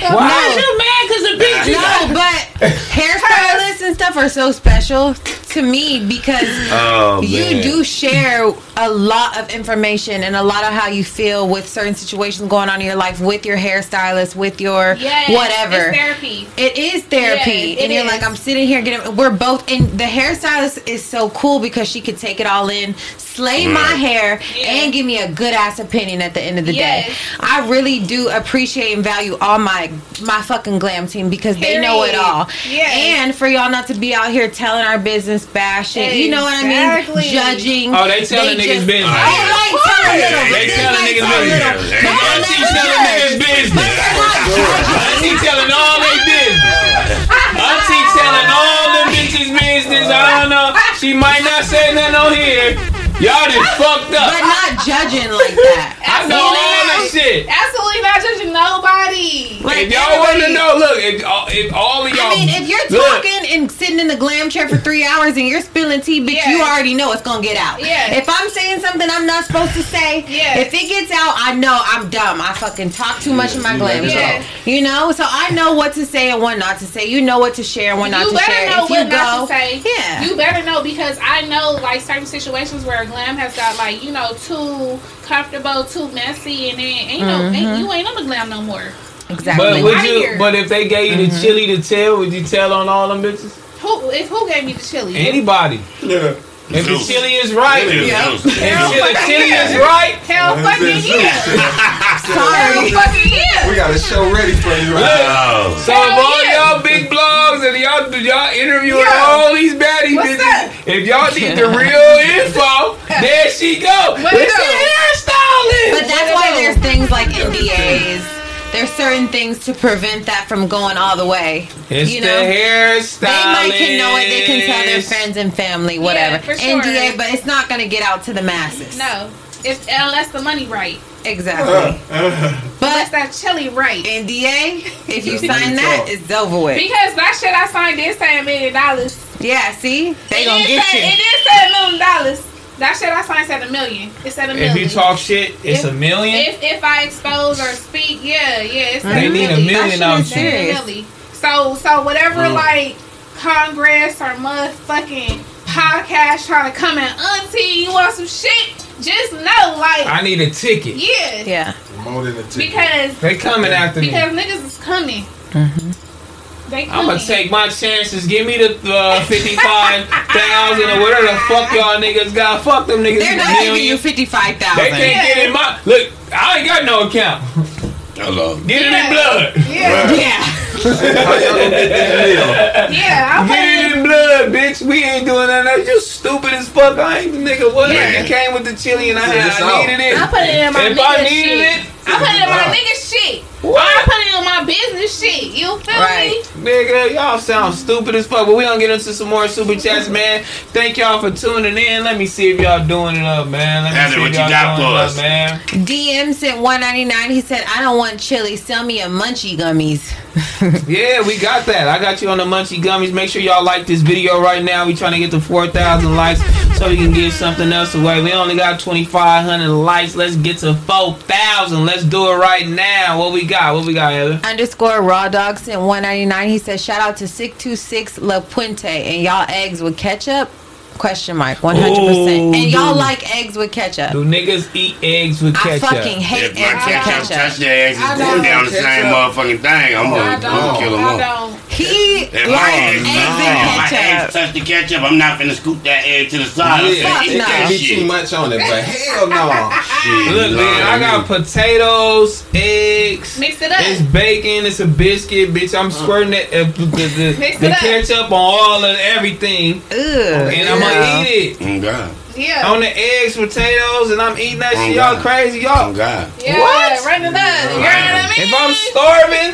Why No. you mad? Because the bitch No, but hairstylists and stuff are so special to me because Oh, you man. do share a lot of information and a lot of how you feel with certain situations going on in your life with your hairstylist, with your Yes, whatever. It's therapy. It is therapy, Yes, it and you're is. like, I'm sitting here getting. We're both, and the hairstylist is so cool because she could take it all in, slay mm. my hair, Yeah. and give me a good ass opinion at the end of the Yes. day. I really do appreciate and value all my my fucking glam team because they know it all. Yes. And for y'all not to be out here telling our business, bashing, you know what I mean, judging. Oh, they telling niggas just- business. Oh, like tell a Yeah, little, they but telling like niggas business. little. Yeah, yeah. I'm Auntie telling niggas business. But they're not judging. Auntie telling all they business. Auntie telling all them bitches business. I don't know. She might not say nothing on here. Y'all just fucked up. But not judging like that. I know all that shit. Absolutely not judging nobody. Like If y'all want to know, look, if, all- if all of y'all. I mean, if you're look, talking and sitting in the glam chair for three hours and you're spilling tea, bitch, Yeah. you already know it's gonna get out. Yeah. If I'm saying something I'm not supposed to say, Yeah. if it gets out, I know I'm dumb. I fucking talk too much in my glam let it chair. out. You know, so I know what to say and what not to say. You know what to share and what not to share. you better know if what you go, not to say. yeah. You better know because I know like certain situations where glam has got like you know too comfortable, too messy, and then ain't no Mm-hmm. ain't, you ain't on the glam no more. exactly. But would you? here. But if they gave you the chili to tell, would you tell on all them bitches? Who if who gave me the chili? Anybody. Yeah. If the Zeus. chili is right, Yeah. if chili, chili is right, Hell fucking yeah. Hell fucking yeah. We got a show ready for you right Oh. So Hell if all yeah. y'all big blogs and y'all y'all interviewing Yeah. all these baddies, What's bitches, that? if y'all need the real info, there she go. What It's it a hairstylist. But that's why there's things like NDAs. There's certain things to prevent that from going all the way. It's you the know? hairstylist. They might can know it. They can tell their friends and family, whatever. for sure. NDA, but it's not going to get out to the masses. No, if unless the money right, exactly. Uh, uh. unless but that chili right. NDA, if you sign that, it's over with. Because that shit I signed did say a million dollars. Yeah, see, they It gonna get say- It you. did say a million dollars. That shit I signed said a million. It said a million. If you talk shit, it's a million. If if I expose or speak, yeah, yeah, it's They a need a million. million That out shit you. Really. So so whatever Mm. like Congress or motherfucking podcast trying to come and auntie, you want some shit? Just know, like, I need a ticket. yeah, Yeah. More than a ticket. because They coming after me. because niggas is coming. Mm-hmm. They I'm gonna take my chances. Give me the uh, fifty-five thousand or whatever the fuck y'all niggas got. Fuck them niggas. they're not giving you fifty five They can't get in my look. I ain't got no account. Hello. Get it in blood. Yeah. Yeah. get that meal? yeah. I'm Get it putting. in blood, bitch. We ain't doing that. That's just stupid as fuck. I ain't the nigga. What? Yeah. It came with the chili and I, had, I needed it. I put it in my if I nigga needed shit. it, I put it in my Wow. nigga shit. What? I put it on my business shit. You feel Right. me? Nigga, y'all sound stupid as fuck. But we gonna get into some more super chats, man. Thank y'all for tuning in. Let me see if y'all doing it up, man. Let me Heather, see what if you y'all got doing for it us? up, man. DM sent one ninety nine. He said, "I don't want chili. Sell me a munchie gummies." Yeah, we got that. I got you on the Munchie Gummies. Make sure y'all like this video right now. We trying to get to 4,000 likes so we can give something else away. We only got 2,500 likes. Let's get to 4,000. Let's do it right now. What we got? What we got, Heather? Underscore raw dog sent one ninety nine. He says, "Shout out to six two six La Puente and y'all eggs with ketchup." Question mark One hundred percent. And y'all dude. like eggs with ketchup. Do niggas eat eggs with ketchup? I ketchup? fucking hate If eggs with ketchup touch ketchup. their eggs, I it's going don't. down the same motherfucking thing. I'm gonna, I'm gonna kill them all. He If likes my eggs eggs, and if my eggs touch the ketchup, I'm not finna scoop that egg to the side. I'm Yeah, finna it no. can't be too much on it, but hell no. Shit, Look, man, I got potatoes, eggs. Mix it up. It's bacon. It's a biscuit, bitch. I'm squirting the, uh, the, the, Mix the it ketchup on all of everything, Ugh. and I'm gonna eat it. Oh God. Yeah. on the eggs, potatoes, and I'm eating that Oh, shit. Y'all oh, crazy, Oh y'all. God. Yeah, What? run it up. You know what I mean? If I'm starving,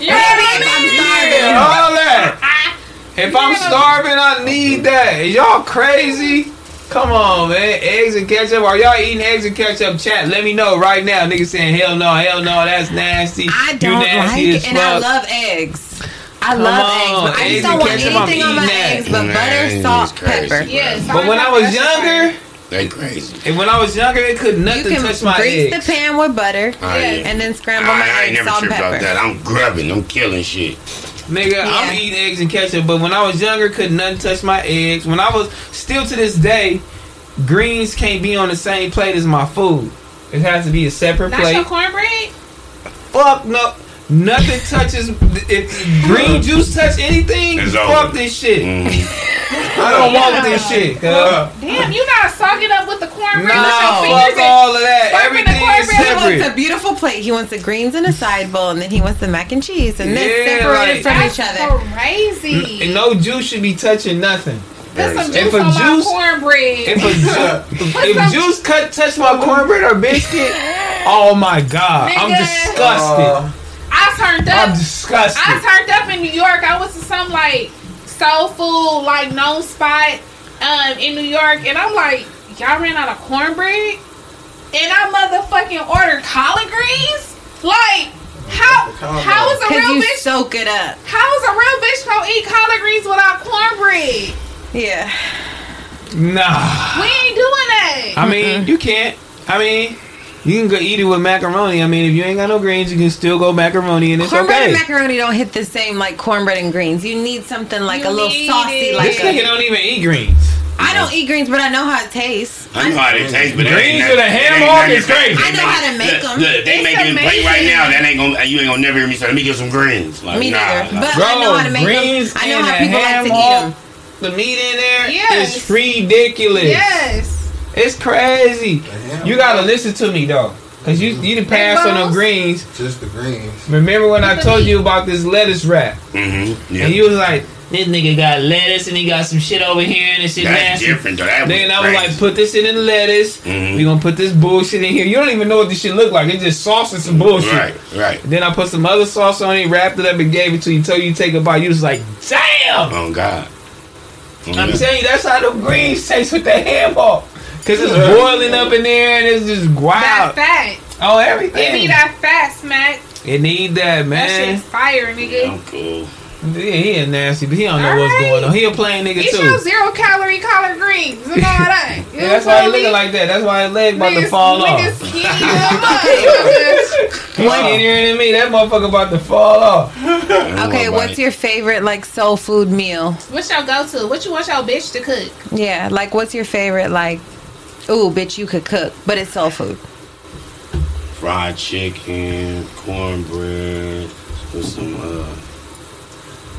you know what I mean? yeah, all that. If I'm starving, I need that. Is y'all crazy? Come on, man. Eggs and ketchup. Are y'all eating eggs and ketchup? Chat. Let me know right now. Niggas saying hell no, hell no. That's nasty. I don't nasty like as and I love eggs. I Come love on, eggs, but I just don't want anything on my eating that. eggs but Nah, butter, salt, pepper. Yes. But when I was younger, They crazy. and when I was younger, it could You nothing can touch my grease eggs. the pan with butter Oh, yeah. and then scramble my I, I ain't eggs, never salt and tripped pepper. about that. I'm grubbing. I'm killing shit. Nigga, I'm eating eggs and ketchup, but when I was younger, could nothing touch my eggs. When I was still to this day, greens can't be on the same plate as my food. It has to be a separate That's plate. your cornbread? Fuck no. Nothing touches. If green juice touch anything, It's fuck over. this shit. Mhm. I don't want this shit. cuz. Damn, you not soaking up with the cornbread Nah, with your fuck all of that. Fuck with the Everything is cornbread. He wants a beautiful plate. He wants the greens in a side bowl, and then he wants the mac and cheese, and then Yeah, separated like- from That's each other. crazy. And no juice should be touching nothing. Put some If juice a on juice- my cornbread. If a ju- if juice cut touch my cornbread or biscuit, oh my god, I'm Nigga. disgusted. I turned up. I'm disgusted. I turned up in New York. I was to some like soul food, like known spot um, in New York, and I'm like, y'all ran out of cornbread, and I motherfucking ordered collard greens. Like, how how is a real you bitch? soak it up. How is a real bitch gonna eat collard greens without cornbread? Yeah. nah. We ain't doing that. I mean, you can't. I mean, you can go eat it with macaroni. I mean, if you ain't got no greens, you can still go macaroni, and it's cornbread okay. and macaroni don't hit the same like cornbread and greens. You need something like You a little need saucy. it. Like this nigga don't even eat greens. I don't eat greens, but I know how it tastes. I know how it tastes, but Greens ain't with a that- ham that hock is crazy. I know how to make them. Look, they It's making it plate right now. That ain't gonna. You ain't gonna never hear me say. Let me get some greens. Like, Me nah, neither. nah. But Bro, I know how to make greens them. I know how people like to eat them. The meat in there is Yes. ridiculous. Yes. It's crazy. ham You gotta listen to me though, cause you you done passed on them balls? greens. Just the greens. Remember when I told you about this lettuce wrap, Mm Mhm. Yeah. and you was like, "This nigga got lettuce and he got some shit over here and this shit That's nasty." different though. That Then I was crazy. like, "Put this in the lettuce. Mhm. We gonna put this bullshit in here. You don't even know what this shit look like. It's just sauce and some bullshit." Right, right. Then I put some other sauce on it, wrapped it up, and gave it to you. Told you to take a bite. You was like, "Damn!" Oh God. Oh, I'm yeah. telling you, that's how the greens taste with the ham hock. Cause it's boiling up in there and it's just That fat. Oh, everything. everything. need that fat smack. It need that, man. That man. shit's fire, nigga. I'm cool. Yeah, he a nasty, but he don't know All what's right. going on. He a plain nigga Eat too. your zero calorie collard greens and all that. You Yeah, that's why he me? looking like that. That's why his leg about to Niggas- fall off. niggas skinny as fuck. He skinnier than me. That motherfucker about to fall off. Okay, what's your favorite like soul food meal? What's your go to? What you want your bitch to cook? Yeah, like what's your favorite like? Ooh, bitch, you could cook, but it's soul food. fried chicken, cornbread, with some uh,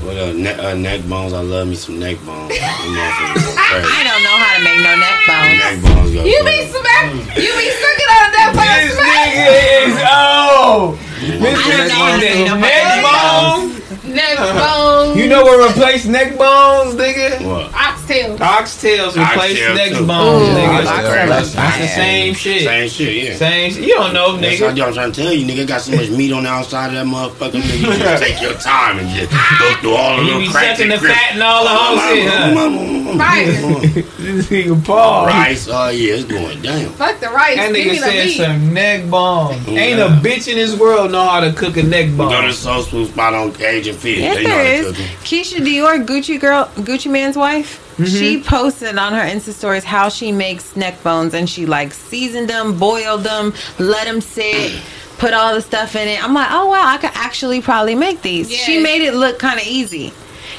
what uh, ne- uh, neck bones. I love me some neck bones. Them motherfuckers go crazy. I don't know how to make no neck bones. Neck bones go You be crazy. Smac. You be sucking on that This bone Smac. nigga is old. This I don't know how to nigga make is neck bones. Neck bones. You know what replaced neck bones, nigga? What? Oxtail. Oxtails replaced Oxtail, neck too. bones, Ooh, nigga. Oxtail, That's, that's the same shit. Same shit, yeah. Same shit. You don't know, That's how nigga. I'm trying to tell you, nigga. Got so much meat on the outside of that motherfucker. Nigga, you just take your time and just go through all the You little be cracks sucking and the fat and all the whole shit, huh? Fire. This nigga Paul. Rice, oh yeah, it's going down. Fuck the rice. That nigga said some neck bones. Ain't a bitch in this world know how to cook a neck We go to soul food spot on Cajun Fish. Yes, they know there how to is. Keyshia Ka'oir, Gucci girl, Gucci Mane's wife. She posted on her Insta stories how she makes neck bones, and she like seasoned them, boiled them, let them sit, put all the stuff in it. I'm like, oh wow, I could actually probably make these. She made it look kind of easy.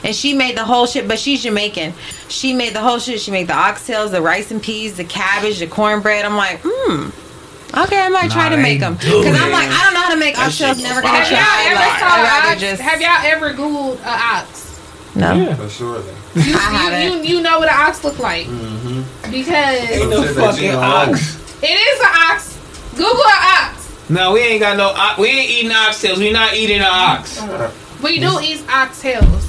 And she made the whole shit, but she's Jamaican. She made the whole shit. She made the oxtails, the rice and peas, the cabbage, the cornbread. I'm like, hmm. Okay, I might try Nah, to make them because I'm like, I don't know how to make That shit oxtails. Never gonna fire. Have try. y'all ever Like, saw I'd an rather ox? just Have y'all ever googled a ox? no. yeah. For sure. You, you, you, you know what an ox look like Ain't because ain't no fucking ox. it is an ox. Google an ox. No, we ain't got no. ox- We ain't eating oxtails. We not eating an ox. We do eat oxtails.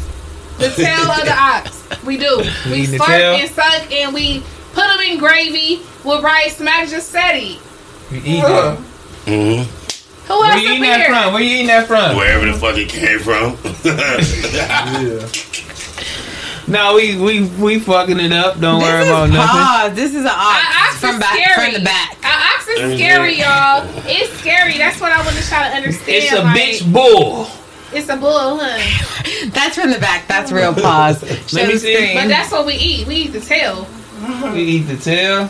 The tail of the ox. We do. We We slurp and suck and we put them in gravy with rice. Mac just said it. We eat that. hmm Who Where else you up eating that from? Where you eating that from? Wherever the fuck it came from. Yeah. No, we we we fucking it up. Don't This worry is about nothing. pause. This is an ox, An ox from is back scary. from the back. An ox is Mhm. scary, y'all. It's scary. That's what I want to try to understand. It's a like, bitch bull. It's a bull, huh? That's from the back. That's real pause. Show me see. But that's what we eat. We eat the tail. We eat the tail.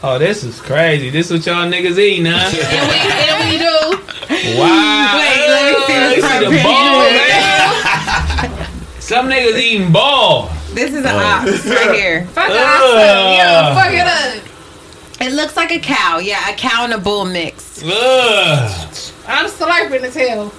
Oh, this is crazy. This what y'all niggas eating, huh? And we, and we do. Wow. Wait, let me see this You front the ball, man. Some niggas eating ball. This is an oh. ox right here. Fuck it Ugh. up. Yeah, fuck it up. It looks like a cow. Yeah, a cow and a bull mix. Ugh. I'm slurping the tail.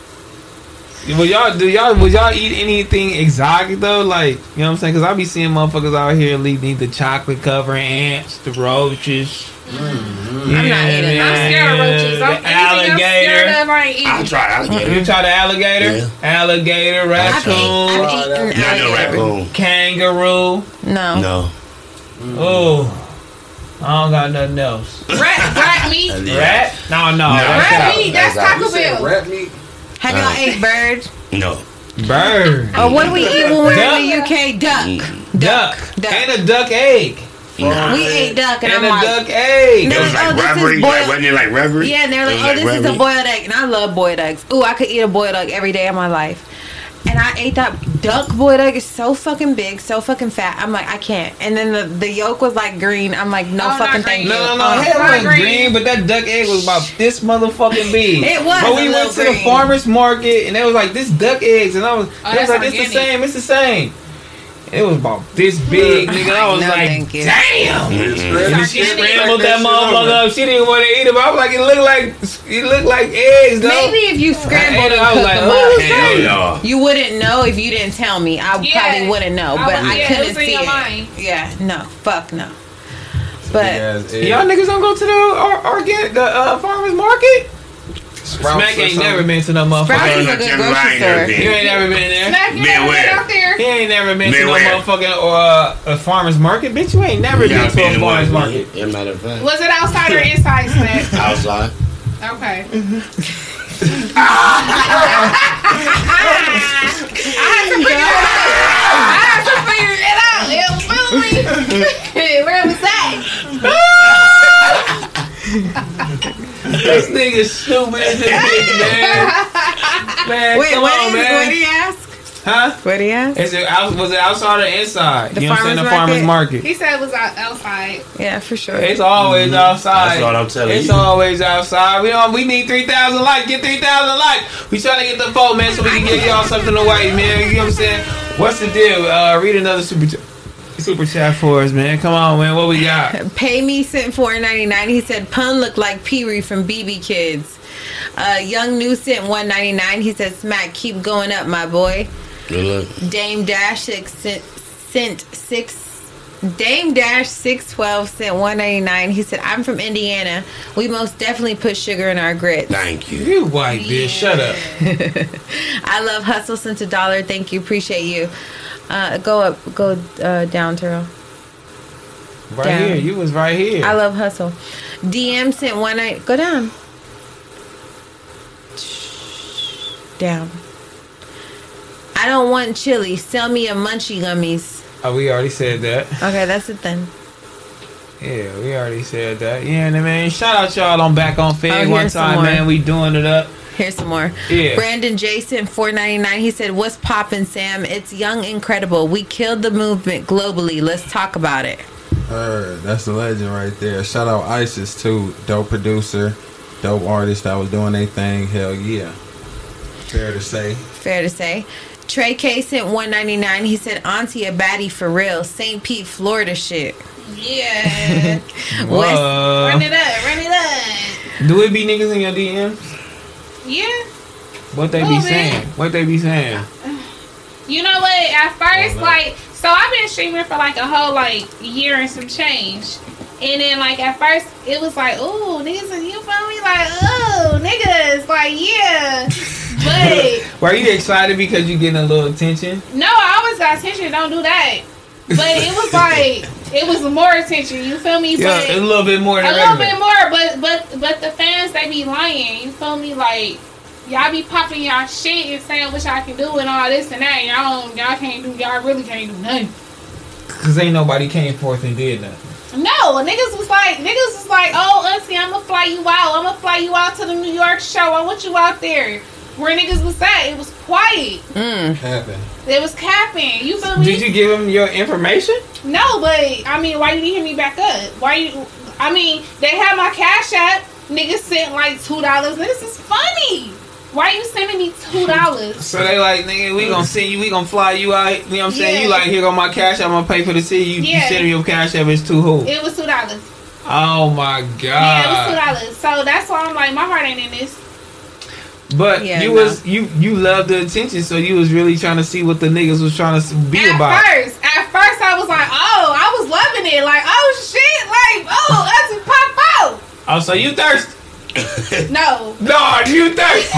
Would y'all do y'all would y'all eat anything exotic though? Like you know what I'm saying? Because I be seeing motherfuckers out here leaving the chocolate cover ants, the roaches. Mm-hmm. I'm not eating I'm scared of roaches. I'm, The anything I'm scared alligator. of, I ain't I'll try alligator. You try the alligator, Yeah. alligator, I've, raccoon, I've eaten know alligator. raccoon. kangaroo. No. No. Oh, I don't got nothing else. Rat, rat meat. Rat? No, no. that's Rat out. meat, that's That's Taco Bell. Rat meat. Have y'all ate bird? No. Bird. Oh, what do we eat when we're Duck. in the UK? Mm. Duck. Duck. Duck. And a duck egg. Nah. We ate duck, and, And I'm a like, duck egg. It was like Oh, reverie. Like, wasn't it like reverie? yeah, and they're like, was oh, this is a boiled egg, and I love boiled eggs. Ooh, I could eat a boiled egg every day of my life. And I ate that duck boiled egg. It's so fucking big, so fucking fat. I'm like, I can't. And then the, the yolk was like green. I'm like, no Oh, fucking thank you. No, no, no. Uh, Hell wasn't green. green, but that duck egg was about this motherfucking big. It was But we went to the farmer's market and they was like, this duck eggs. And I was, Oh, they was that's like, it's the same, it's the same. It was about this big, nigga. I was No, like, thank you. damn. Mm-mm. And she scrambled that motherfucker up. She didn't want to eat it, but I was like, it looked like it looked like eggs, though. Maybe if you scrambled it, and I was like, them oh, up, Hell no. you wouldn't know if you didn't tell me. I Yeah. probably wouldn't know, I but I, yeah, it couldn't was see it. mind. Yeah, no, fuck no. But Big-ass. Y'all niggas don't go to the or, organic the uh, farmer's market. Sprouts Smac ain't never been to no Sprouts motherfucker. is a good Jimmy grocery store. there, You ain't never been there. Smac you Man, never been where? out there. He ain't never been to no where? motherfucking or uh, a farmer's market, bitch. You ain't never Yeah, been to a been farmer's to one. market. Yeah, matter of fact. Was it outside or inside, Smac? Outside. Okay. I had to figure it out. I had to figure it out. It was me. Where was that? This nigga stupid as this bitch, man. Man, wait, come what, on, is, man. what did he ask? huh? What did he ask? Is it out, was it outside or inside? The you know what I'm saying? The farmer's farmer's market. He said it was out, outside. Yeah, for sure. It's always outside. That's what I'm telling it's you. It's always outside. We don't. We need three thousand likes. Get three thousand likes. We trying to get the vote, man, so we can give y'all something to wait, man. You know what I'm saying? What's the deal? Uh, read another super ch- super chat for us, man. Come on, man. What we got? Pay me sent four ninety nine. He said pun looked like Pee Wee from BB Kids. Uh, Young New sent one ninety nine. He said Smac keep going up, my boy. Good luck. Dame Dash six sent, sent six. Dame Dash six twelve sent one ninety nine. He said I'm from Indiana. We most definitely put sugar in our grits. Thank you. You white bitch. Shut up. I love hustle sent a dollar. Thank you, appreciate you. Uh, go up, go uh, down, T-Real. Right Down. here. You was right here. I love hustle. DM sent one night. Go down. Down. I don't want chili. Sell me a munchie gummies. oh, we already said that. Okay, that's it then. Yeah, we already said that. Yeah, and man, shout out y'all on back on Figg Oh, one time, man. We doing it up. Here's some more. Yeah. Brandon Jason, four ninety nine. He said, "What's poppin', Sam? It's young, incredible. We killed the movement globally. Let's talk about it." Heard. That's the legend right there. Shout out Isis too. Dope producer, dope artist that was doing their thing. Hell yeah. Fair to say. Fair to say. Trey K sent one ninety nine. He said, "Auntie a baddie for real. St. Pete, Florida shit." Yeah. West- run it up. Run it up. Do it be niggas in your DMs? Yeah. What they be saying? What they be saying? You know what? At first, Oh, like, so I've been streaming for like a whole like year and some change. And then like at first it was like, ooh, niggas, and you feel me? Like, ooh, niggas, like, yeah. But Were you excited because you getting a little attention? no, I always got attention. Don't do that. But it was like it was more attention. You feel me? Yeah, But a little bit more a than little bit more. But but but the fans they be lying. You feel me? Like y'all be popping y'all shit and saying what y'all can do and all this and that. Y'all don't, y'all can't do. Y'all really can't do nothing. Cause ain't nobody came forth and did nothing. No, niggas was like, niggas was like, oh, auntie, I'm gonna fly you out. I'm gonna fly you out to the New York show. I want you out there. Where niggas was at, it was quiet. Mm. Happened. It was capping. You feel me? Did you give them your information? No, but I mean, why you didn't hit me back up? Why you? I mean, they had my cash app. Niggas sent like two dollars. This is funny. Why are you sending me two dollars? So they like, nigga, we gonna send you, we gonna fly you out. You know what I'm saying? Yeah. You like, here go my cash, I'm gonna pay for the city. You, you send me your cash app, it's too who? It was two dollars. Oh my god. Yeah, it was two dollars. So that's why I'm like, my heart ain't in this. But Yeah, you no. was you you loved the attention, so you was really trying to see what the niggas was trying to be about. at about. first, at first I was like, oh, I was loving it. Like, oh shit, like, oh, that's pop out. Oh, so you thirsty? No. No, you thirsty.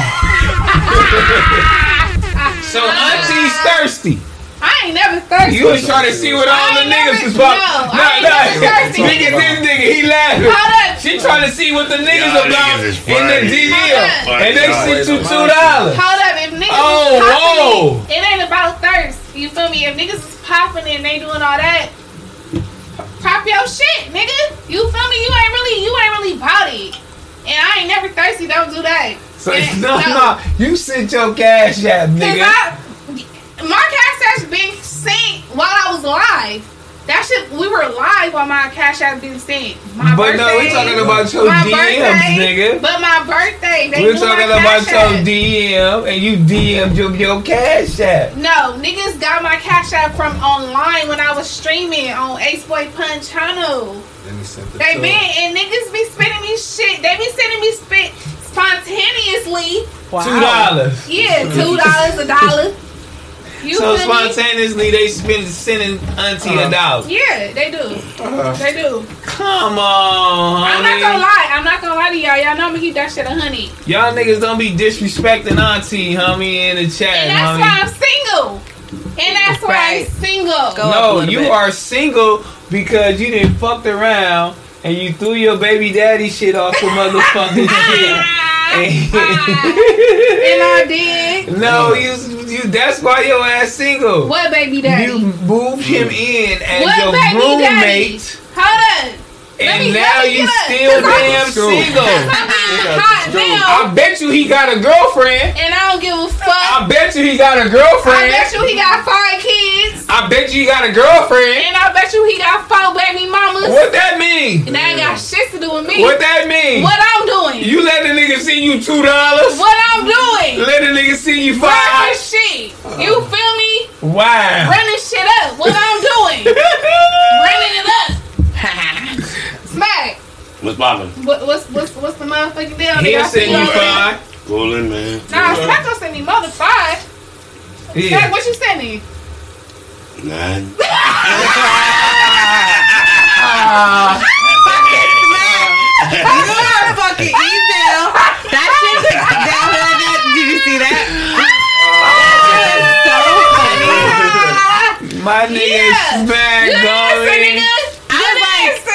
so auntie's thirsty. I ain't never thirsty. You was trying to see what all I the niggas never- was about. no, I ain't never thirsty. Look at this nigga, he laughing. Hold up. She trying to see what the niggas Y'all about niggas in the funny. DM, and they sent you two dollars. Hold up, if niggas Oh, is popping whoa. it, it ain't about thirst. You feel me? If niggas is popping and they doing all that, pop your shit, nigga. You feel me? You ain't really, you ain't really about it. And I ain't never thirsty. Don't do that. So And- no, no, you sent your cash app, nigga. I, my cash app been sent while I was live. That shit, we were live while my cash app been sent. My But no, birthday, we talking about your my DMs, nigga. But my birthday, they We're knew my talking about cash your app. DM, and you DM'd your, your cash app. No, niggas got my cash app from online when I was streaming on Ace Boy Punch channel. Then sent the They been and niggas be spending me shit. They be sending me spit spontaneously. Two dollars. Yeah, two dollars a dollar. You So feel me? spontaneously, they spend sending auntie Uh-huh. a dollar. Yeah, they do. Uh, They do. Come on, Honey. I'm not gonna lie. I'm not gonna lie to y'all. Y'all know I'm gonna keep that shit a honey. Y'all niggas don't be disrespecting auntie, homie, in the chat, And that's homie. why I'm single. And that's why I'm single. Go No, you bit. are single because you didn't fucked around and you threw your baby daddy shit off the motherfucking ah, shit. Ah. and I did. no, you, you. That's why your ass single. What baby daddy? You moved him in as What your baby roommate, Hold up. Let and me- now you still up, I'm- damn True. single. Hot I bet you he got a girlfriend. And I don't give a fuck. I bet you he got a girlfriend. I bet you he got five kids. I bet you he got a girlfriend. And I bet you he got four baby mamas. What that mean? And that ain't got shit to do with me. What that mean? What I'm doing. You let the nigga see you two dollars. what I'm doing. Let the nigga see you Running five. shit. You feel me? Wow. Running shit up. What I'm doing. Running it up. Smac. What's poppin'? What, what's what's what's the motherfucking deal? He'll Nigga, I send see you already. five. Coolin', man. Nah, Smac gonna send me more than five. Smac, what you sending? Nine. You are fucking email. That shit that, that, that, did you see that? That shit is so funny. My nigga Yeah. Smac Good answer, going. nigga. I was Good like, answer.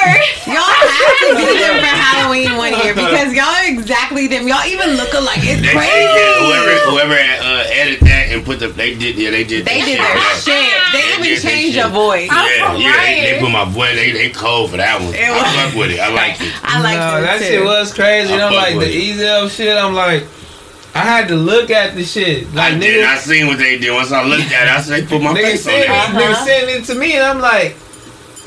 Y'all have to be them for Halloween one year because y'all are exactly them. Y'all even look alike. It's They, crazy. yeah, whoever whoever uh, edited that and put the they did yeah they did They that did shit, their shit. They They even did their changed shit. your voice. I'm Yeah, yeah, they, they put my voice. They they cold for that one. It I was- fuck with it. I like it. I like no, it that too. shit was crazy. I And I'm like the easy up shit. I'm like, I had to look at the shit. Like I did. nigga, I seen what they did. Once I looked at it, I said, they put my nigga face on it. Uh-huh. nigga sent it to me, and I'm like,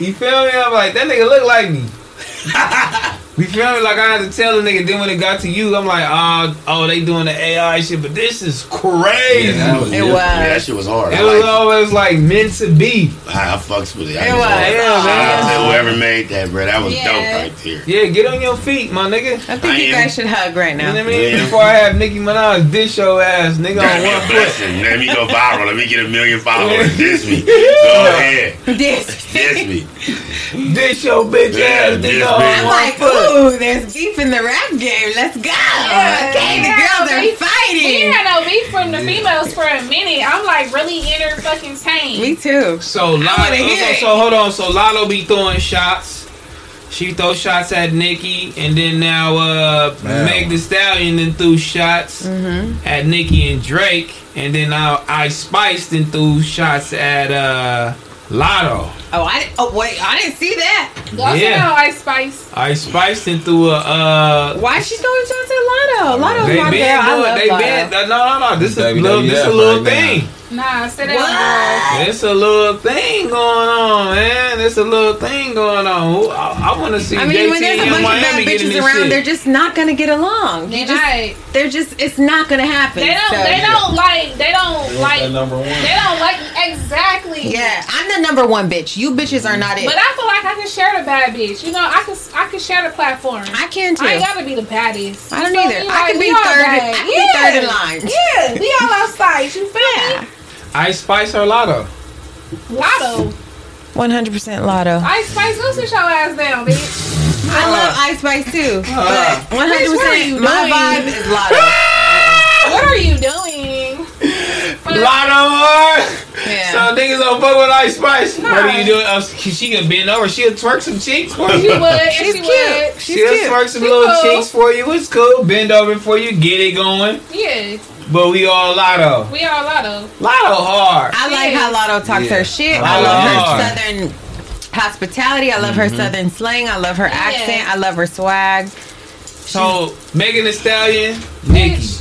you feel me? I'm like, that nigga look like me. You feel me? Like I had to tell the nigga. Then when it got to you, I'm like, oh, oh, they doing the AI shit, but this is crazy. Yeah, that was, It was. Yeah, that shit was hard. it I, was like always like meant to be. I, I fucks with it. I It just was. hard. Yeah, Shout out man. to whoever made that, bro. That was Yeah. dope right there. Yeah, get on your feet, my nigga. I think I you am. guys should hug right now. You know what I mean? Yeah. Before I have Nicki Minaj dish your ass, nigga, That'd on one a foot. blessing. Let me go viral. Let me get a million followers. Diss me. Go ahead. This. Diss me. Dish your bitch Yeah, ass, dish nigga, me. I'm like, foot. ooh, there's beef in the rap game. Let's go. Yeah, okay, the yeah, girls are beef. Fighting. ain't had no beef from the females for a minute. I'm like really in her fucking tame. Me too. So Latto, wanna so, so hold on. So Latto be throwing shots. She throw shots at Nicki, and then now uh, Man. Meg Thee Stallion then threw shots Mm-hmm. at Nicki and Drake, and then now Ice Spice then threw shots at uh, Latto. Oh, I didn't, oh wait, I didn't see that. Go sit Yeah. down, Ice Spice. Ice Spice then threw a uh, Why is she throwing shots at Latto? Latto's they my been girl. I doing, love they Latto. been no no no. This is a little, this is a little right now. Thing. Nah, sit down, What? It's a little thing going on, man. It's a little thing going on. I, I want to see I mean, JT when there's a and bunch of bad bitches around, shit. they're just not gonna get along. They You just, not. they're just, it's not gonna happen. They don't. So- They don't like. They don't like. That number one. They don't like exactly. Yeah, I'm the number one bitch. You bitches are not it. But I feel like I can share the bad bitch. You know, I can. I can share the platform. I can too. I ain't gotta be the baddest. I don't You feel either. me? I Like, can be we all third. bad. I can be third in line. Yeah, we all outside. You feel Yeah. me? Ice Spice or Latto? Latto. 100% Latto. Ice Spice, go sit your ass down, bitch. I love Ice Spice too, Uh. but 100% Bitch, what are you my doing? vibe is Latto. What are you doing? Latto! Yeah. So niggas don't fuck with Ice Spice. What are you doing? Uh, she can bend over. She'll twerk some cheeks for you. She you. would. She's she cute. would. She's She'll cute. twerk some She little cool. cheeks for you. It's cool. Bend over for you. Get it going. Yeah, But we all Latto. we are Latto. Latto hard. I like Yeah. how Latto talks Yeah. her shit. I I love her love southern hospitality. I love her mm-hmm. southern slang. I love her Yeah. accent. I love her swag. So Megan Thee Stallion, Nicki. Bitch.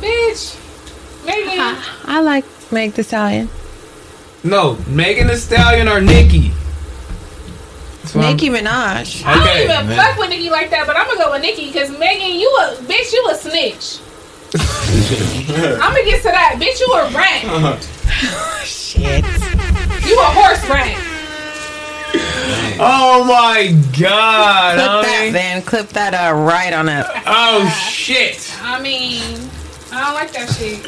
Bitch. Uh-huh. Maybe. I like Meg Thee Stallion. No, Megan Thee Stallion or Nicki. That's what I'm- Nicki Minaj. I don't Okay, even man. fuck with Nicki like that, but I'm gonna go with Nicki because Megan, you a bitch, you a snitch. I'm gonna get to that, bitch. You a rat. Shit. You a horse rat. Oh my god, Clip that, homie. Van. Clip that uh, right on it. Oh shit. I mean, I don't like that shit.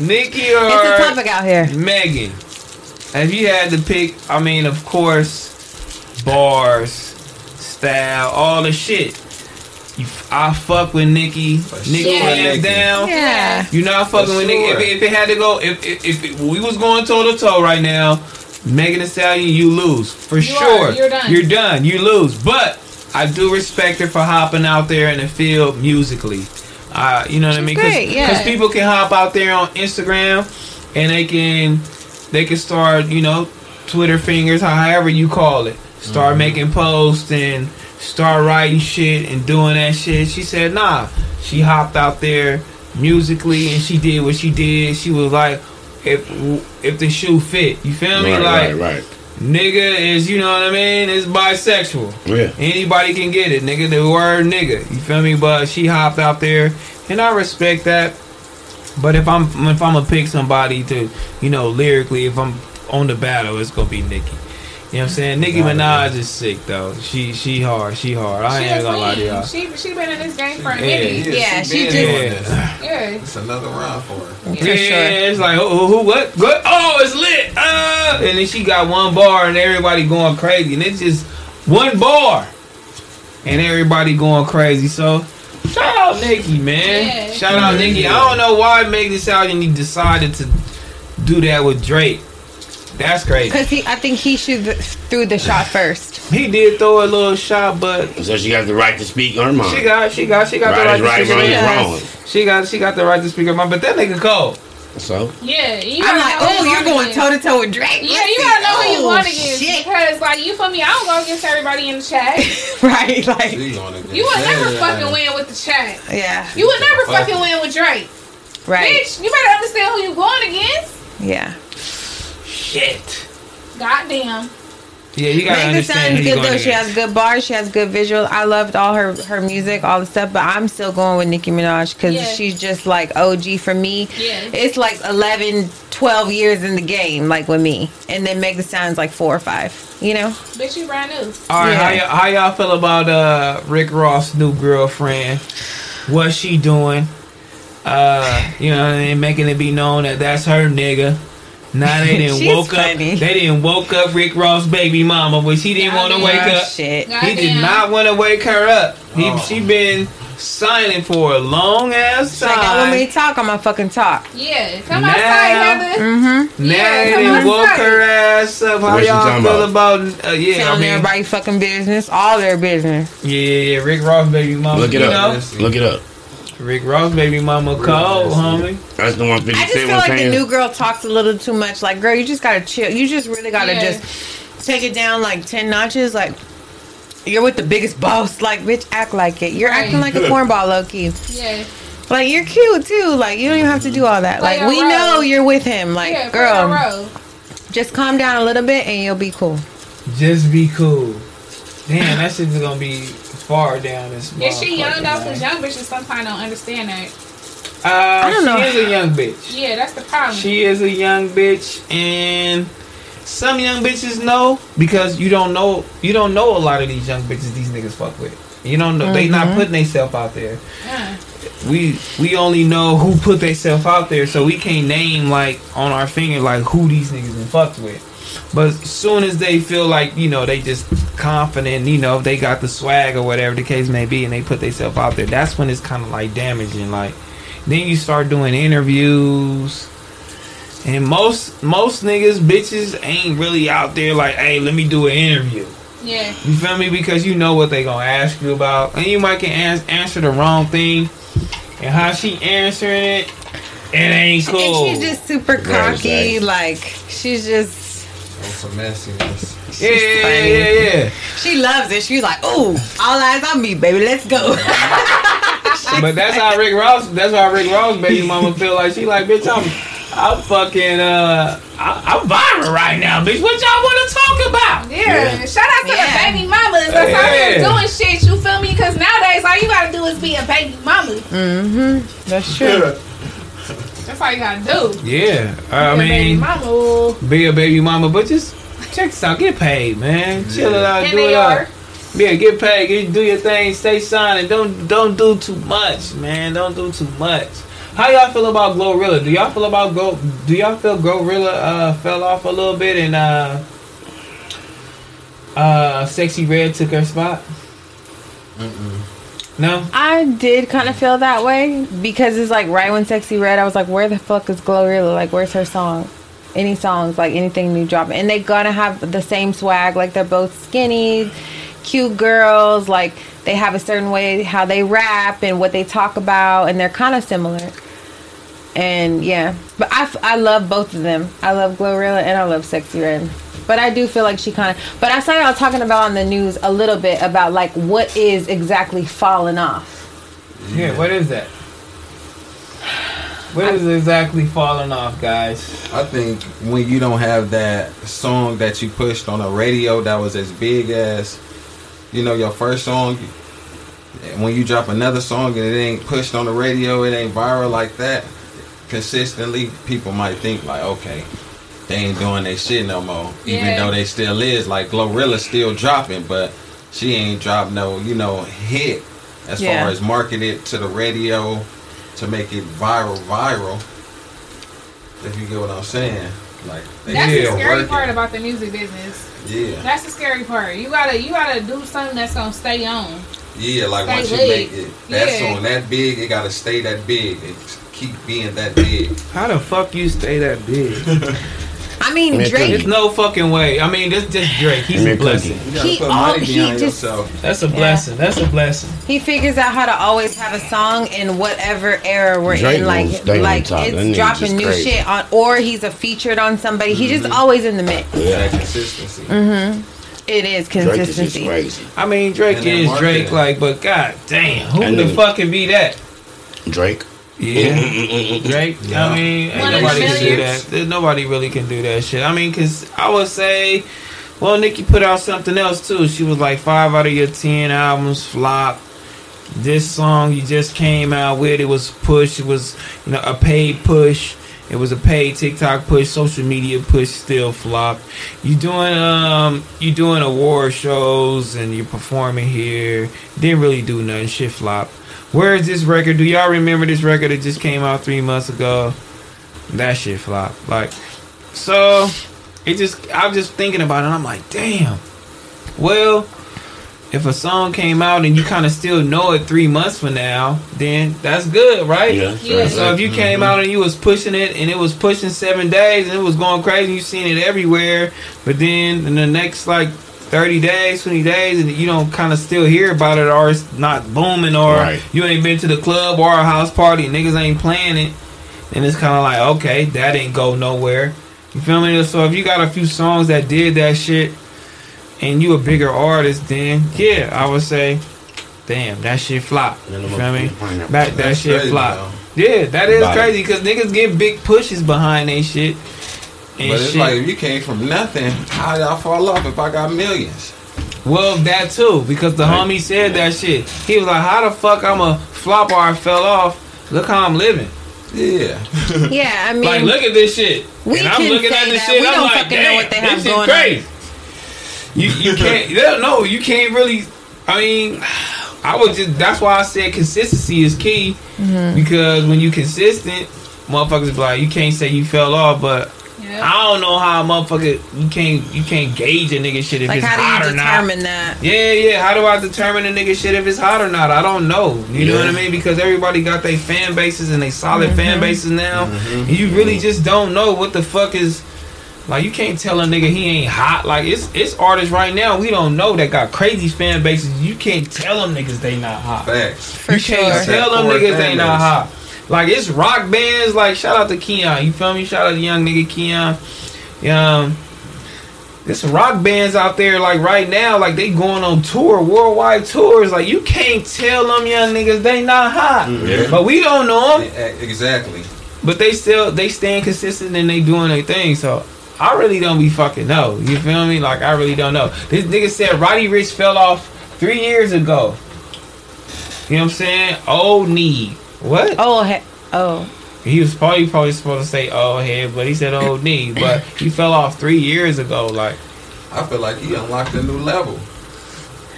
Nicki It's a or topic out here. Megan. If you had to pick, I mean, of course, bars, style, all the shit. You, I fuck with Nicki. Nikki sure. hands Nicki. down. Yeah. You not fucking For with Nicki. If, sure. it- if it had to go, if if, if it- we was going toe to toe right now, Megan Thee Stallion, you lose for sure. are. You're done. You're done. You lose. But I do respect her for hopping out there in the field musically. Uh, you know what I mean? Because yeah. people can hop out there on Instagram and they can they can start you know Twitter fingers, however you call it. Start Mm-hmm. making posts and start writing shit and doing that shit. She said, nah. She hopped out there musically and she did what she did. She was like, if if the shoe fit, you feel me? Right, like right, right. nigga is, you know what I mean? Is bisexual. Yeah. Anybody can get it, nigga. The word nigga. You feel me? But she hopped out there, and I respect that. But if I'm if I'm gonna pick somebody to, you know, lyrically, if I'm on the battle, it's gonna be Nicki. You know what I'm saying? Nicki Minaj is sick though. She she hard. She hard. I She ain't a gonna lie to y'all. She she been in this game for a Yeah. minute. Yeah, she been just- doing. Yeah. It's another round for her. For yeah, sure. it's like who, who what what oh it's lit uh and then she got one bar and everybody going crazy and it's just one bar and everybody going crazy so shout out Nicki man Yeah. shout out Nicki I don't know why Megan Thee Stallion decided to do that with Drake that's crazy Because he, I think he should threw the shot first. he did throw a little shot but So she got the right to speak her mind. she got she got she got the right right to right, speak her wrong is mind. wrong. she got she got the right to speak her mind but that nigga cold So Yeah. You I'm like, oh, you're going toe to toe with Drake. Yeah, you gotta know who you Oh, going against because, like, you for me? I don't go against everybody in the chat. right, like, She going against You would never everybody. fucking win with the chat. yeah, You would never fucking win with Drake, right, bitch. You better understand who you going against. yeah. Shit Goddamn. yeah you gotta Megan Thee understand Stallion's who you good though. She has good bars. She has good visual. I loved all her her music, all the stuff. But I'm still going with Nicki Minaj because Yeah. she's just like OG for me. Yeah. It's like 11, 12 years in the game, like with me. And then Meg Thee Stallion's like four or five. You know? Bitch, you brand new. All right, how, Yeah. y'all, how y'all feel about uh, Rick Ross' new girlfriend? What's she doing? Uh, you know, what I mean, making it be known that that's her nigga. Now they didn't She's woke funny. up. They didn't woke up Rick Ross' baby mama, which he didn't want to wake up. shit. He did not want to wake her up. He Oh. she been signing for a long ass She's like, I want me talk. I'm gonna fucking talk. Yeah, come Now- outside, Heather. Mm-hmm. Now Yeah, they come didn't woke her ass up. How What you y'all feel about? Uh, yeah, I Telling mean, everybody fucking business, all their business. yeah, yeah, yeah, Rick Ross baby mama. look it you up. know? Look it up. Rick Ross baby mama cold, homie. That's the one Fifty I just Cent feel was like the new girl talks a little too much. Like, girl, you just gotta chill. You just really gotta Yeah. just take it down like ten notches. Like, you're with the biggest boss. Like, bitch, act like it. You're Right. acting like a cornball, low key. Yeah, Like you're cute too. Like you don't even have to do all that. Play Like we role. know you're with him. Like yeah, girl, just calm down a little bit and you'll be cool. Just be cool. Damn, that shit's gonna be far down this. Is she young motherfucker, though? Because man. young bitches sometimes don't understand that. Uh, I don't she know. is a young bitch. Yeah, that's the problem. She is a young bitch, and some young bitches know because you don't know you don't know a lot of these young bitches these niggas fuck with. You don't know they not putting themselves out there. Uh, We we only know who put themselves out there, so we can't name like on our finger like who these niggas been fucked with. But as soon as they feel like you know they just confident, you know they got the swag or whatever the case may be, and they put themselves out there, that's when it's kind of like damaging. Like then you start doing interviews. And most most niggas, bitches ain't really out there like, hey, let me do an interview. yeah. You feel me? Because you know what they gonna ask you about, and you might can ans- answer the wrong thing, and how she answering it, it ain't cool. And she's just super cocky. Like she's just On some messiness. yeah, yeah, yeah, yeah, yeah. she loves it. She's like, ooh, all eyes on me, baby. Let's go. But that's how Rick Ross. That's how Rick Ross baby mama feel like. She like, bitch, I'm, I'm fucking, uh, I, I'm viral right now, bitch. What y'all want to talk about? Yeah. Shout out to Yeah. the baby mamas that's out here Yeah. doing shit. You feel me? Because nowadays all you gotta do is be a baby mama. mm-hmm. That's true. That's all you gotta do. Yeah, I Be a baby mean, mama. be a baby mama, but just check this out. Get paid, man. Chill it out. And do it they up. are. Yeah, get paid. Get, do your thing. Stay shining. Don't don't do too much, man. Don't do too much. How y'all feel about Glorilla? Do y'all feel about Go? Do y'all feel Glorilla uh, fell off a little bit and uh, uh, Sexyy Red took her spot? No. I did kind of feel that way because it's like right when Sexyy Red, I was like, where the fuck is Glorilla? Like, where's her song? Any songs, like anything new dropping. And they gonna have the same swag. Like, they're both skinny, cute girls. Like, they have a certain way how they rap and what they talk about. And they're kind of similar. And yeah, but I, f- I love both of them. I love Glorilla and I love Sexyy Red. But I do feel like she kind of. But I saw y'all talking about on the news a little bit about like what is exactly falling off. Yeah. What is that? What is exactly falling off, guys? I think when you don't have that song that you pushed on the radio that was as big as, you know, your first song, when you drop another song and it ain't pushed on the radio, it ain't viral like that, consistently, people might think like, okay, they ain't doing their shit no more. Even though they still is. Like Glorilla's still dropping, but she ain't dropped no, you know, hit as Yeah. far as marketed to the radio to make it viral, viral. If you get what I'm saying, like That's the scary working. part about the music business. Yeah, That's the scary part. You gotta you gotta do something that's gonna stay on. yeah. Like Stay once you make it that Yeah. song that big, it gotta stay that big and keep being that big. How the fuck you stay that big? I mean, Man, Drake. There's no fucking way. I mean, this just Drake. He's Man, a blessing. He put all- money he just- yourself. That's a blessing. That's a blessing. He figures out how to always have a song in whatever era we're Drake in. Like, gonna stay on like top. That it's dropping just new crazy. shit on, or he's a featured on somebody. He's just always in the mix. That consistency. Mm-hmm. It is consistency. Drake is just crazy. I mean, Drake is. Drake, like, but god damn, who And the then- fuck can be that? Drake. Yeah, Drake. Yeah. I mean, nobody can do that. Nobody really can do that shit. I mean, cause I would say, well, Nicki put out something else too. She was like five out of your ten albums flop. This song you just came out with, it was push. It was you know a paid push. It was a paid TikTok push, social media push, still flop. You doing um, you doing award shows and you're performing here. Didn't really do nothing. Shit flop. Where is this record? Do y'all remember this record that just came out three months ago? That shit flopped. Like, so it just I'm just thinking about it. I'm like, damn. Well, if a song came out and you kind of still know it three months from now, then that's good, right? Yeah. Yeah. So if you came mm-hmm. out and you was pushing it and it was pushing seven days and it was going crazy, and you seen it everywhere, but then in the next like thirty days, twenty days, and you don't kind of still hear about it, or it's not booming, or Right. you ain't been to the club or a house party, and niggas ain't playing it, then it's kind of like okay, that ain't go nowhere. You feel me? So if you got a few songs that did that shit, and you a bigger artist, then yeah, I would say damn, that shit flop. You feel me? motherfucking pineapple. That, that shit crazy, flop. Yeah, that is crazy because niggas get big pushes behind they shit. And But it's shit. like if you came from nothing, how y'all fall off if I got millions? Well, that too, because the homie said that shit. He was like, "How the fuck I'm a flop or I fell off? Look how I'm living. Yeah. Yeah, I mean, like, look at this shit." we and I'm can looking say at this that. shit. We I'm don't like, fucking know what they this have shit going on." crazy." You you can't. yeah, no, you can't really. I mean, I would just. That's why I said consistency is key Mm-hmm. because when you consistent, motherfuckers be like you can't say you fell off, but. Yeah. I don't know how a motherfucker you can't you can't gauge a nigga shit if like it's how hot do or you not. determine that? Yeah, yeah. How do I determine a nigga shit if it's hot or not? I don't know. You know what I mean? Because everybody got their fan bases and they solid Mm-hmm. fan bases now. And you really just don't know what the fuck is. Like you can't tell a nigga he ain't hot. Like it's it's artists right now we don't know that got crazy fan bases. You can't tell them niggas they not hot. Facts. For you sure. can't tell them niggas they not hot. Like it's rock bands. Like shout out to Keon. You feel me? Shout out to young nigga Keon. Um, there's some rock bands out there like right now. Like they going on tour, worldwide tours. Like you can't tell them young niggas they not hot. Yeah. But we don't know them. Exactly. But they still they staying consistent and they doing their thing. So. I really don't be fucking know. You feel me? Like I really don't know. This nigga said Roddy Ricch fell off three years ago. You know what I'm saying? Old knee. What? Oh, he- oh, He was probably probably supposed to say oh, old head, but he said old knee. But he fell off three years ago. Like I feel like he unlocked a new level.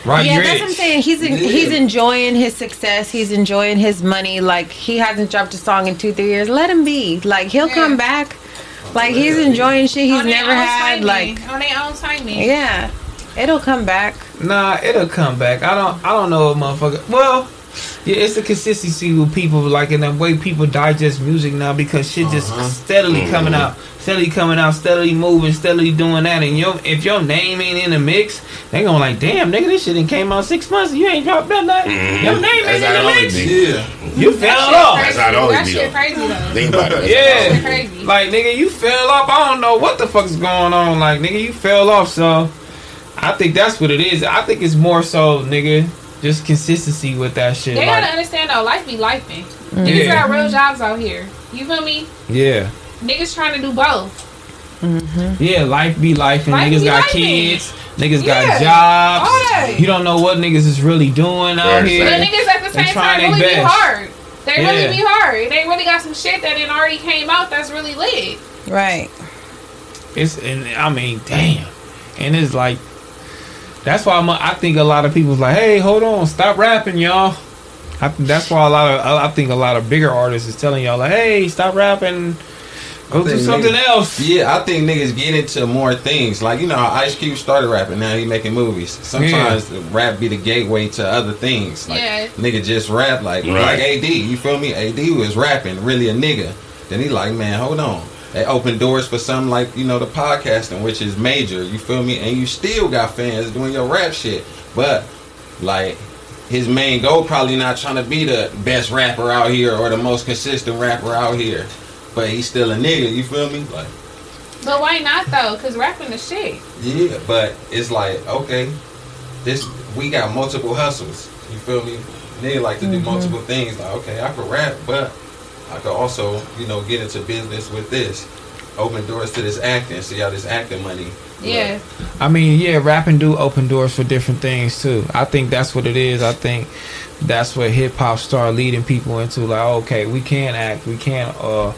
Roddy yeah, that's what I'm saying. He's en- Yeah. he's enjoying his success. He's enjoying his money. Like he hasn't dropped a song in two three years. Let him be. Like he'll Yeah. come back. Like he's enjoying shit he's On never had. timing. Like on their own timing. yeah, it'll come back. Nah, it'll come back. I don't. I don't know, motherfucker. Well, yeah, it's the consistency with people, like in the way people digest music now, because shit just Uh-huh. steadily coming out, steadily coming out, steadily moving, steadily doing that. And yo, if your name ain't in the mix, they gonna like, damn, nigga, this shit done came out six months. You ain't dropped that night. Mhm. Your name That's ain't how in it the mix. Yeah. You fell off. crazy. That's how it always That be, shit though. crazy though. Think about it. Yeah. Crazy. Like nigga, you fell off. I don't know what the fuck's going on. Like nigga, you fell off. So I think that's what it is. I think it's more so nigga, just consistency with that shit. They gotta understand though, life be lifing. Mm. Niggas Yeah. got real jobs out here. You feel me? yeah, Niggas trying to do both. Mm-hmm. yeah. Life be life, and Life niggas be got lifing. kids. Niggas Yeah. got jobs. All that. You don't know what niggas is really doing out Very here. But niggas at the They same time their really be hard. They Yeah. really be hard. They really got some shit that it already came out that's really lit. Right. It's and I mean, damn, and it's like that's why I'm, I think a lot of people's like, hey, hold on, stop rapping, y'all. I that's why a lot of I I think a lot of bigger artists is telling y'all like, hey, stop rapping, go do something niggas- else. Yeah, I think niggas get into more things. Like, you know, Ice Cube started rapping, now he making movies. Sometimes the rap be the gateway to other things. Like, Yeah. nigga just rap like, Right. like AD, you feel me? AD was rapping, really a nigga. Then he like, man, hold on. They open doors for something like, you know, the podcasting, which is major, you feel me? And you still got fans doing your rap shit. But, like, his main goal probably not trying to be the best rapper out here or the most consistent rapper out here. But he's still a nigga, you feel me? Like, But why not though? Cause rapping the shit. yeah, but it's like, okay, this we got multiple hustles. You feel me? Nigga like to do mm-hmm. multiple things. Like, okay, I could rap, but I could also, you know, get into business with this. Open doors to this acting. See how this acting money. Yeah. I mean, yeah, rapping do open doors for different things too. I think that's what it is. I think that's what hip hop started leading people into. Like, okay, we can act, we can uh,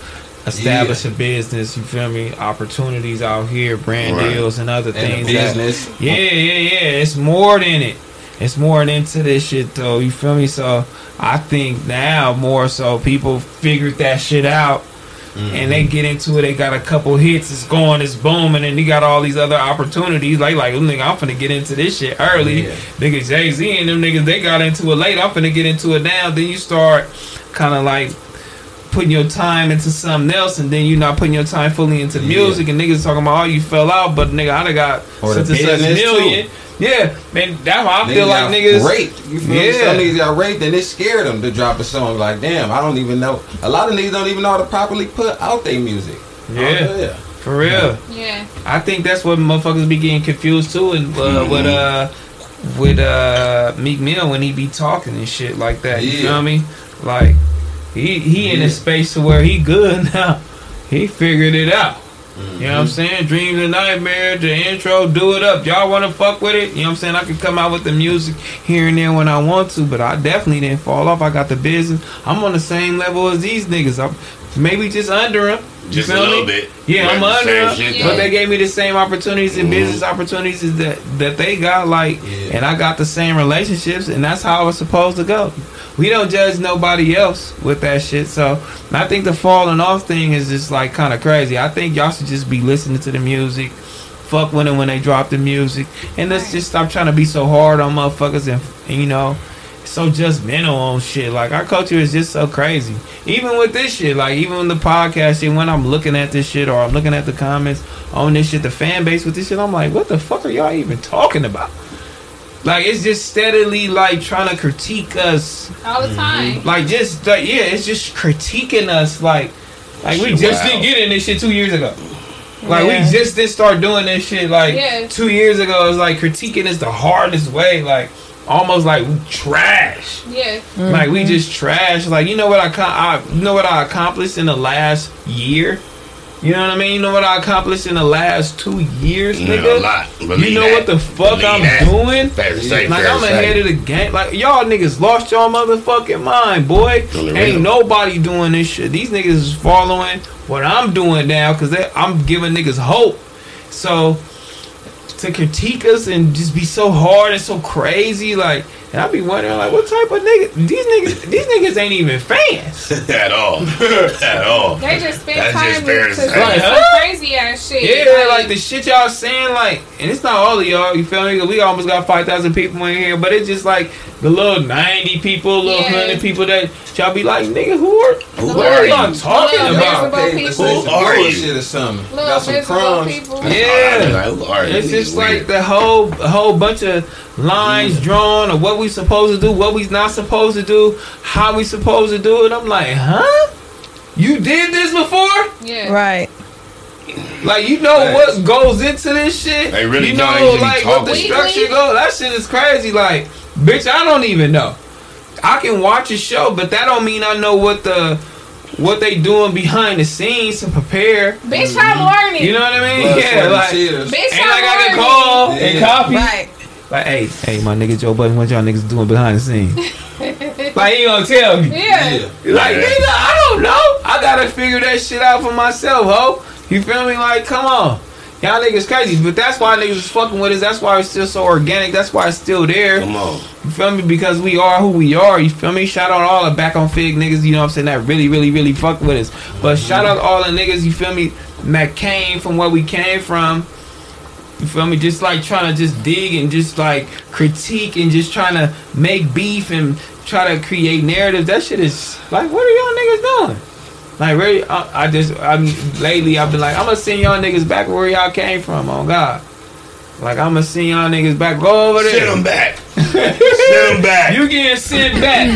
establish a business. You feel me? Opportunities out here, brand Right. deals, and other And things. the that- business. yeah, yeah, yeah. It's more than it. It's more into this shit though. You feel me? So I think now more so people figured that shit out. And they get into it. They got a couple hits. It's going. It's booming. And they got all these other opportunities. Like, like, nigga, I'm finna get into this shit early. Yeah. Nigga, Jay Z and them niggas, they got into it late. I'm finna get into it now. Then you start kind of like putting your time into something else, and then you're not putting your time fully into Yeah. music. And niggas talking about, oh, you fell out, but nigga, I done got Or such and such million. Yeah, man, that's why I feel like got niggas. raped. You feel me? Yeah. Some niggas got raped and it scared them to drop a song. Like, damn, I don't even know. A lot of niggas don't even know how to properly put out their music. Yeah. Oh, yeah. For real. Yeah. I think that's what motherfuckers be getting confused too, and uh, Mm-hmm. with uh, with uh Meek Mill when he be talking and shit like that. Yeah. You Yeah. I me? Like he he in a space to where he good now. He figured it out. You know what Mm-hmm. I'm saying? Dreams and nightmares, the intro, do it up. Y'all want to fuck with it? You know what I'm saying? I can come out with the music here and there when I want to, but I definitely didn't fall off. I got the business. I'm on the same level as these niggas. I'm maybe just under them. Just a little me? bit. Yeah, I'm under them, Yeah. but they gave me the same opportunities and Mhm. business opportunities that that they got. Like, Yeah. and I got the same relationships, and that's how it's supposed to go. We don't judge nobody else with that shit. So I think the falling off thing is just like kind of crazy. I think y'all should just be listening to the music. Fuck them when they drop the music, and let's just stop trying to be so hard on motherfuckers and, and you know, so just judgmental on shit. Like our culture is just so crazy. Even with this shit, like even with the podcast shit, when I'm looking at this shit or I'm looking at the comments on this shit, the fan base with this shit, I'm like, what the fuck are y'all even talking about? Like it's just steadily like trying to critique us all the time. Mm-hmm. like just like yeah, it's just critiquing us like like we just wow. didn't get in this shit two years ago. Like Yeah. we just didn't start doing this shit like Yeah. two years ago. It was like critiquing is the hardest way, like almost like we trash. Yeah. Like we mm-hmm. just trash. Like you know what I, I you know what I accomplished in the last year. You know what I mean? You know what I accomplished in the last two years, nigga. know, a lot. Believe you know that. what the fuck Believe I'm that. doing? Fair say, Like I'm to ahead say. of the game. Like y'all niggas lost y'all motherfucking mind, boy. Ain't real. nobody doing this shit. These niggas is following what I'm doing now because I'm giving niggas hope. So to critique us and just be so hard and so crazy, like, and I be wondering, like, what type of nigga? These niggas, these niggas ain't even fans. at all. at all. They just spend That's time just fair to to say. say Right, some huh? crazy ass shit. Yeah, like the shit y'all saying, like, and it's not all of y'all. You feel me? 'Cause We almost got five thousand people in here, but it's just like the little ninety people, little Yeah. hundred people that y'all be like, nigga, who are Who The are are y'all you? talking little about? miserable Okay, let's people. Who are you? bullshit or something. little Got some miserable crumbs. people. Yeah. Like, who are? It's Niggas just like the whole a whole bunch of lines drawn of what we supposed to do, what we not supposed to do, how we supposed to do it. I'm like, huh? You did this before? Yeah. Right. Like you know Facts. what goes into this shit? They really you don't know even be like what the talking. structure Weekly? go. That shit is crazy. Like, bitch, I don't even know. I can watch a show, but that don't mean I know what the what they doing behind the scenes to prepare. Bitch, I'm learning. You know what I mean? Blood, yeah, sweat, and like. Bitch, ain't I'm like I learning. can call and copy. Right. Like, hey, hey, my nigga Joe Budden, what y'all niggas doing behind the scenes? like, he gonna tell me. Yeah. Yeah. Like, Yeah. nigga, I don't know. I gotta figure that shit out for myself, ho. You feel me? Like, come on. Y'all niggas crazy, but that's why niggas is fucking with us. That's why it's still so organic. That's why it's still there. Come on. You feel me? Because we are who we are. You feel me? Shout out all the back on Figg niggas, you know what I'm saying, that really, really, really fuck with us. But shout out all the niggas, you feel me, that came from where we came from. You feel me? Just like trying to just dig and just like critique and just trying to make beef and try to create narratives. That shit is like, what are y'all niggas doing? Like, really, I, I just, I'm lately I've been like, I'm gonna send y'all niggas back where y'all came from, on God. Like, I'm gonna send y'all niggas back. Go over there. Send them back. Send them back. You getting sent back.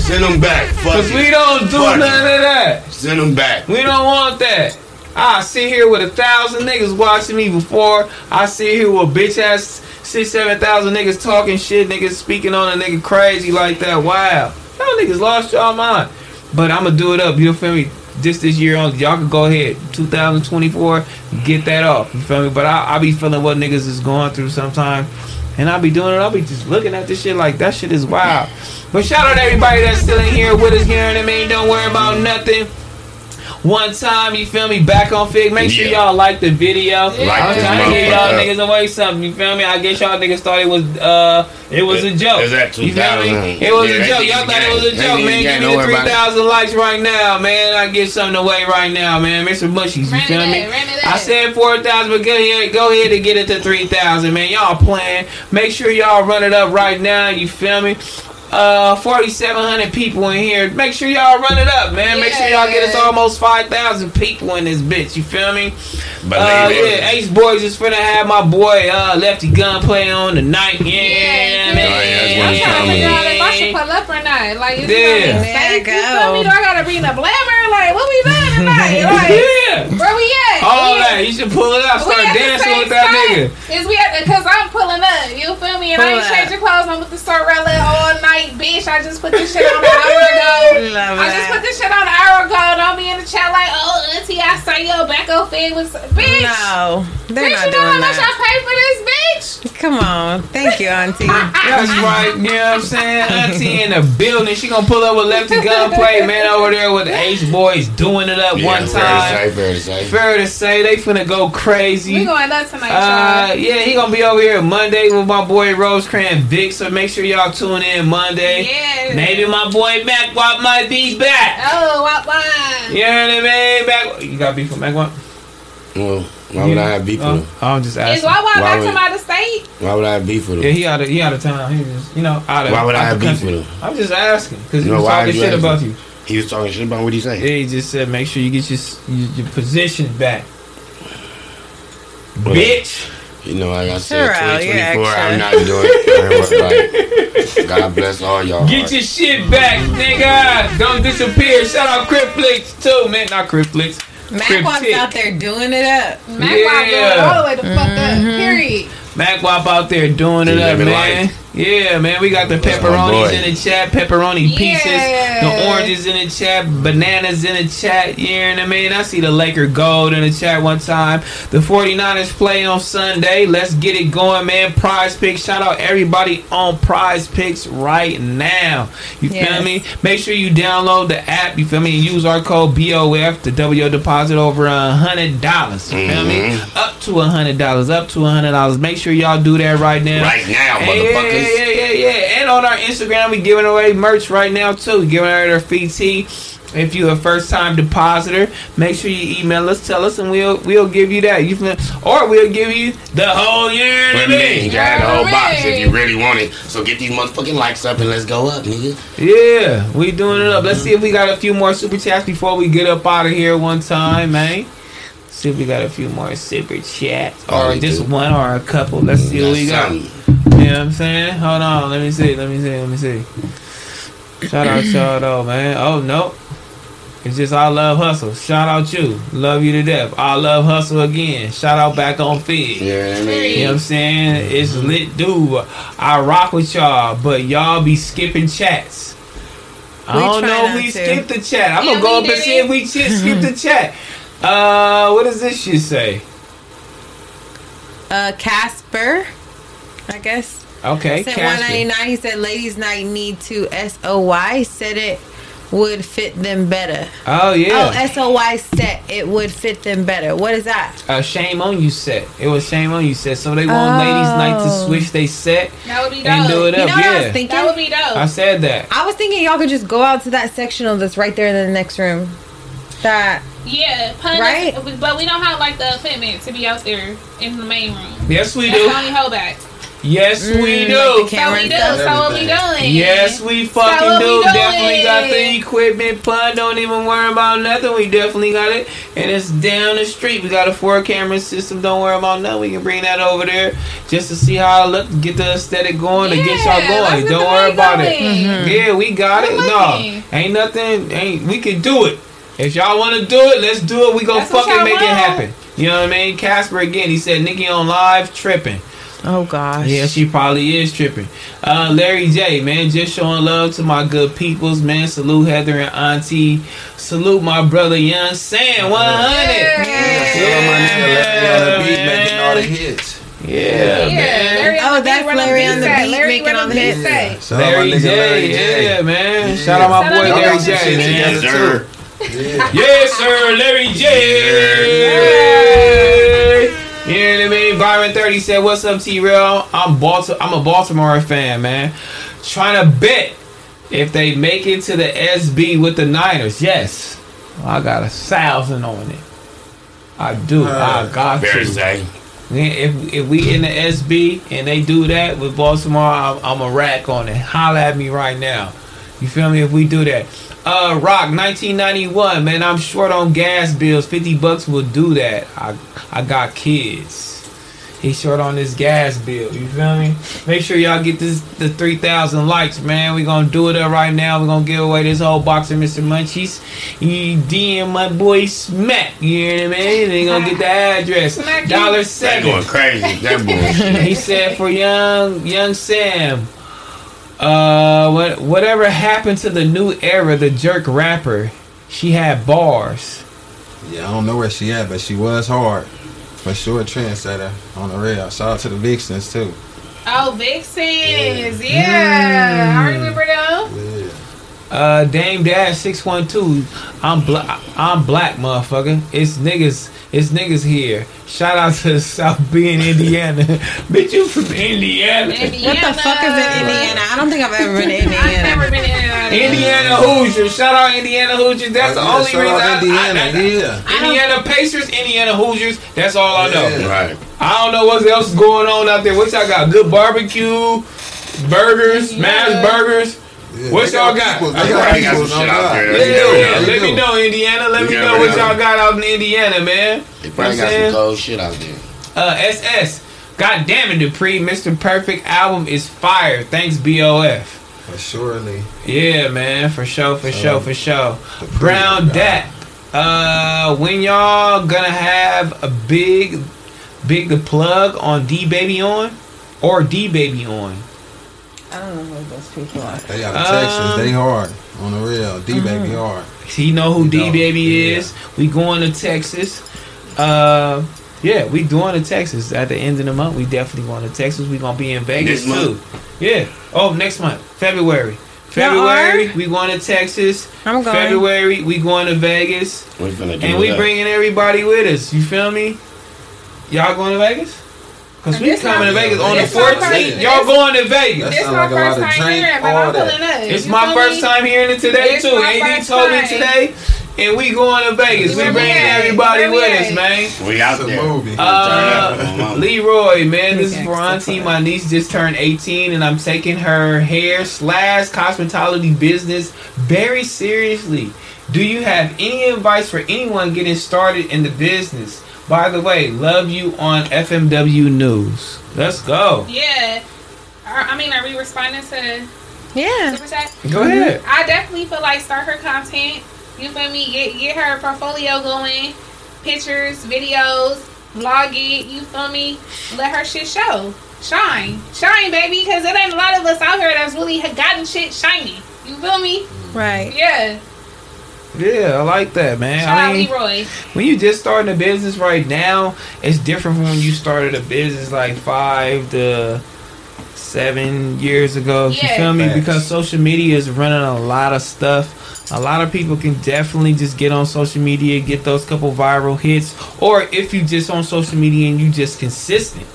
Send them back. Fuck Cause we don't do Fuck none it. of that. Send them back. We don't want that. I sit here with a thousand niggas watching me before. I sit here with bitch ass six, seven thousand niggas talking shit, niggas speaking on a nigga crazy like that. Wow. Y'all niggas lost y'all mind. But I'ma do it up, you feel me? Just this year on y'all can go ahead. 2024, get that off. You feel me? But I, I be feeling what niggas is going through sometimes. And I'll be doing it, I'll be just looking at this shit like that shit is wild. But shout out to everybody that's still in here with us, you know what I mean? Don't worry about nothing. One time, you feel me? Back on Figg. Make sure Yeah. y'all like the video. Like I was this trying to give y'all motherfucker. niggas away something. You feel me? I guess y'all niggas thought it was uh it was a joke. Is that You feel me? It was Yeah, a joke. Y'all thought it was a joke, man. Give me don't the worry three about it. thousand likes right now, man. I get something away right now, man. Mr. Mushies, you Run feel it me? up, run it I said four thousand, but go ahead, go ahead and get it to three thousand, man. Y'all playing. Make sure y'all run it up right now. You feel me? Uh 4700 people in here make sure y'all run it up man make sure y'all get us almost 5000 people in this bitch you feel me But uh yeah ace boys is finna have my boy uh lefty gunplay on tonight yeah, Yeah, man. Oh, yeah, I'm trying to figure out if I should pull up or not. Like, is Yeah. gonna be There you You go. feel me? Do I gotta bring the blammer? Like, what we doing tonight? Like, yeah where we at? all We that you should pull it up. Start dancing same with that nigga Is we at cause I'm pulling up. You feel me? And I Pull ain't up. changing clothes. I'm with the Sorella all night, bitch. I just put this shit on an hour ago. Love I just put this shit on an hour ago. Don't be in the chat like, oh, auntie, I saw your back off fig was bitch. No, they're bitch, not you know how doing much I that. pay for this, bitch? Come on, thank you, Auntie. That's right, you know what I'm saying? Auntie in the building. She gonna pull up with Lefty Gunplay, man, over there with the Ace Boys doing it up yeah, one fair time. to say, fair to say. Fair to say, they finna go crazy. We crazy. going nuts tonight, Uh, y'all. yeah, he gonna be over here Monday with my boy Rosecrans Vic, so make sure y'all tune in Monday. Yeah. Maybe my boy Mac Wop might be back. Oh, what one? You know what I mean? Back. You got beef with Mac Wop? Well, why would I have beef with Oh, him? I'm just Is asking. Wawa Why back would- from out of state? Why would I have beef with him? Yeah, he out of he out of town. He just you know out of. Why would I have the beef country. with him? I'm just asking because he No, was why talking you shit asking? about you. He was talking shit about what he say. Yeah, he just said make sure you get your your, your position back, Well, bitch. You know, like I said, T-Real, 2024, yeah, I'm not doing it. Like, God bless all y'all. Get your shit back, nigga. Don't disappear. Shout out Cryptflix too, man. Not Cryptflix. Mac walks out there doing it up. Mac Yeah. Wop doing it all the way the fuck up. Mm-hmm. Period. Mac Wop out there doing it He up, man. life. Yeah, man. We got the pepperonis boy. in the chat, pepperoni pieces, the oranges in the chat, bananas in the chat. You know what I mean? I see the Laker gold in the chat one time. The 49ers play on Sunday. Let's get it going, man. PrizePicks. Shout out everybody on PrizePicks right now. You feel me? Make sure you download the app. You feel me? And use our code BOF to double your deposit over a hundred dollars. You feel me? Mhm. Up to a hundred dollars. Up to a hundred dollars. Make sure y'all do that right now. Right now, Yeah, motherfuckers. Yeah, yeah, yeah, yeah. And on our Instagram, we giving away merch right now too. We giving away our free tee. If you're a first time depositor, make sure you email us, tell us, and we'll we'll give you that. You feel, or we'll give you the whole year. But to man, me. you got the whole box if you really want it. So get these motherfucking likes up and let's go up, nigga. Yeah, we doing it up. Let's see if we got a few more super chats before we get up out of here one time, man. See if we got a few more super chats, Oh, or we just do. one or a couple. Let's see what we got. something. You know what I'm saying? Hold on, let me see, let me see, let me see. Shout out y'all though, man. Oh nope. It's just I love hustle. Shout out you. Love you to death. I love hustle again. Shout out back on Figg. Yeah, I mean, You know what I'm saying? It's lit, dude. I rock with y'all, but y'all be skipping chats. I We don't know if we to. skip the chat. I'm Yeah, gonna go up and see if we shit skip the chat. Uh, what does this shit say? Uh, Casper, I guess. Okay, Sent Casper. 199. He said, "Ladies' night need to SOY." Said it would fit them better. Oh yeah. Oh, SOY set it would fit them better. What is that? uh, shame on you set. It was shame on you set. So they want ladies' night to Oh. switch they set That would be dope. and do it up. You up. know what I was thinking? That would be dope. I said that. I was thinking y'all could just go out to that sectional that's right there in the next room. That yeah, pun Right? But we don't have like the equipment to be out there in the main room. Yes, we That's do. the only holdback. Yes, we Mm, like do. the So we and do. stuff. So what we doing? Yes, we So fucking what do. we Definitely got the equipment. Pun, don't even worry about nothing. We definitely got it, and it's down the street. We got a four camera system. Don't worry about nothing. We can bring that over there just to see how it look, get the aesthetic going, to get y'all going. get Don't worry about going. it. Mm-hmm. Yeah, we got it. Good No, ain't nothing. Ain't we can do it. If y'all want to do it, let's do it. We gonna That's fucking y'all make it happen. You know what I mean? Casper again. He said Nicki on live tripping. Oh gosh. Yeah, she probably is tripping. Uh, Larry J, man, just showing love to my good peoples, man. Salute Heather and Auntie. Salute my brother Young Sam, 100. Yeah. Still on my nigga Larry on the making all the hits. Yeah, Yeah, man. Larry Oh, that's run them Larry on the beat, at. Larry making run all the beats hits. at. Shout out my Larry nigga J, Larry J. yeah, man. Yeah. Shout out my Shout boy out Larry Larry J, J. man. Yes, sir. Yeah. Yes, sir, Larry J. You know what I mean? Byron thirty said, "What's up, T-Real? I'm Baltimore. I'm a Baltimore fan, man. Trying to bet if they make it to the SB with the Niners. Yes, I got a thousand on it. I do. I got to say. If if we in the SB and they do that with Baltimore, I'm, I'm a rack on it. Holla at me right now. You feel me? If we do that. Uh, Rock 1991, man. I'm short on gas bills. 50 bucks will do that. I I got kids. He's short on this gas bill. You feel me? Make sure y'all get this the 3,000 likes, man. we gonna do it up right now. we gonna give away this whole box of Mr. Munchies. You DM my boy Smac. You hear me, man? They gonna get the address. Smack Dollar That seven. going crazy. That bullshit. he said for young young Sam. Uh, what whatever happened to the new era, the jerk rapper? She had bars. Yeah, I don't know where she at, but she was hard. For sure, trendsetter on the rail. Shout out to the Vixens too. Oh, Vixens. Yeah. I remember them. Yeah. Uh, Dame Dash six one two. I'm black. I'm black, motherfucker. It's niggas. It's niggas here. Shout out to South Bend, Indiana. Bitch, you from Indiana? Indiana. What the fuck is in Indiana? I don't think I've ever been to I've Indiana. never been in Indiana. Indiana Hoosiers. Shout out Indiana Hoosiers. That's the Oh, yeah, only shout reason. out I, Indiana, I, I, yeah. Indiana Pacers, Indiana Hoosiers. That's all I know. Yeah. Right. I don't know what else is going on out there. What y'all got? Good barbecue, burgers, Yeah. smashed burgers. Yeah, What y'all got? peoples- They They got got some peoples shit on out there. Yeah, Let me know, yeah, let me know, Indiana. Let me know what y'all got out in Indiana, man. They probably got I'm some cold shit out there. Uh, SS. God damn it, Dupree. Mr. Perfect album is fire. Thanks, BOF. For surely. Yeah, man, for sure, for sure, for sure. Brown God. Dat. Uh, when y'all gonna have a big, big the plug on D Baby on, or D Baby on? I don't know who those people are. They out of Um, Texas. They hard on the real. D baby hard. He know who D know, Baby yeah. is. We going to Texas. Uh, yeah, we going to Texas at the end of the month. We definitely going to Texas. We gonna be in Vegas This too. month? Yeah. Oh, next month, February. February, we going to Texas. I'm going. February, we going to Vegas, We finna do and we that. bringing everybody with us. You feel me? Y'all going to Vegas? Cause we This coming to Vegas on the this my 14th. Y'all going to Vegas? It's This my like a lot first time drink, hearing, but all I'm pulling up. It's my first time hearing it today It's too. my AD first told me today, and we going to Vegas. We we bringing everybody with at? us, man. We out It's a there. movie. Turn up, Uh. Leroy, man, this is Okay, for Auntie. My niece just turned 18, and I'm taking her hair slash cosmetology business very seriously. Do you have any advice for anyone getting started in the business? By the way, love you on FMW News. Let's go. Yeah. I mean, are we responding to Yeah. super chat? Go mm-hmm. ahead. I definitely feel like start her content. You feel me? Get get her portfolio going, pictures, videos, vlog it. You feel me? Let her shit show, shine, shine, baby. Because there ain't a lot of us out here that's really gotten shit shiny. You feel me? Right. Yeah. Yeah, I like that, man. Shout I out mean, Leroy. when you just starting a business right now, it's different from when you started a business like five to seven years ago. You feel me? Facts. Because social media is running a lot of stuff. A lot of people can definitely just get on social media, get those couple viral hits, or if you just on social media and you just consistent,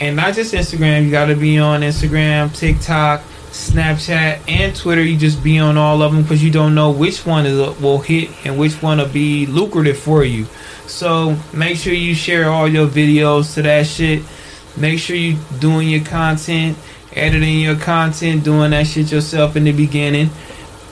and not just Instagram. You got to be on Instagram, TikTok, Snapchat, and Twitter. You just be on all of them because you don't know which one is will hit and which one will be lucrative for you. So make sure you share all your videos to that shit. Make sure you doing your content, editing your content, doing that shit yourself in the beginning.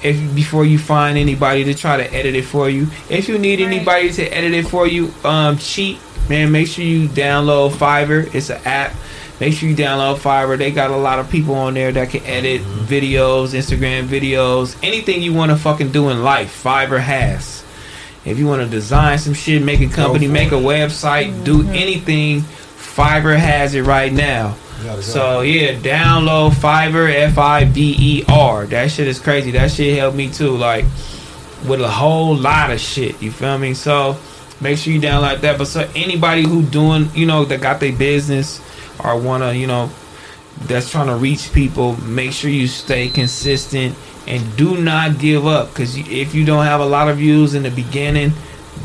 If before you find anybody to try to edit it for you, if you need Right. anybody to edit it for you, um, cheap man. Make sure you download Fiverr. It's an app. Make sure you download Fiverr. They got a lot of people on there that can edit mm-hmm. videos, Instagram videos, anything you want to fucking do in life. Fiverr has. If you want to design some shit, make a company, make a website, do mm-hmm. anything, Fiverr has it right now. You gotta go. So yeah, download Fiverr F I V E R. That shit is crazy. That shit helped me too, like with a whole lot of shit. You feel me? So make sure you download that. But so anybody who doing, you know, that got their business or wanna, you know, that's trying to reach people, make sure you stay consistent and do not give up. Cause if you don't have a lot of views in the beginning,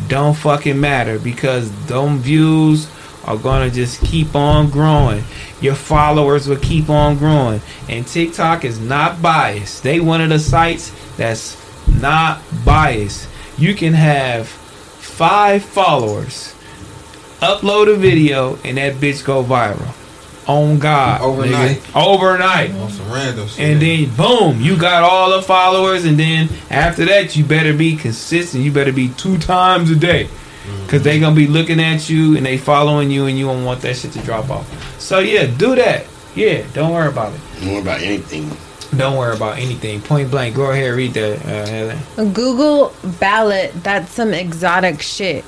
don't fucking matter because them views are gonna just keep on growing. Your followers will keep on growing. And TikTok is not biased. They one of the sites that's not biased. You can have five followers upload a video and that bitch go viral. On God. Overnight. nigga. Overnight. On some random shit. And then boom, you got all the followers, and then after that, you better be consistent. You better be two times a day, cause they gonna be looking at you and they following you, and you don't want that shit to drop off. So yeah, do that. Yeah, don't worry about it. More about anything. Don't worry about anything. Point blank. Go ahead, read that, uh, Heather. Google ballot. That's some exotic shit.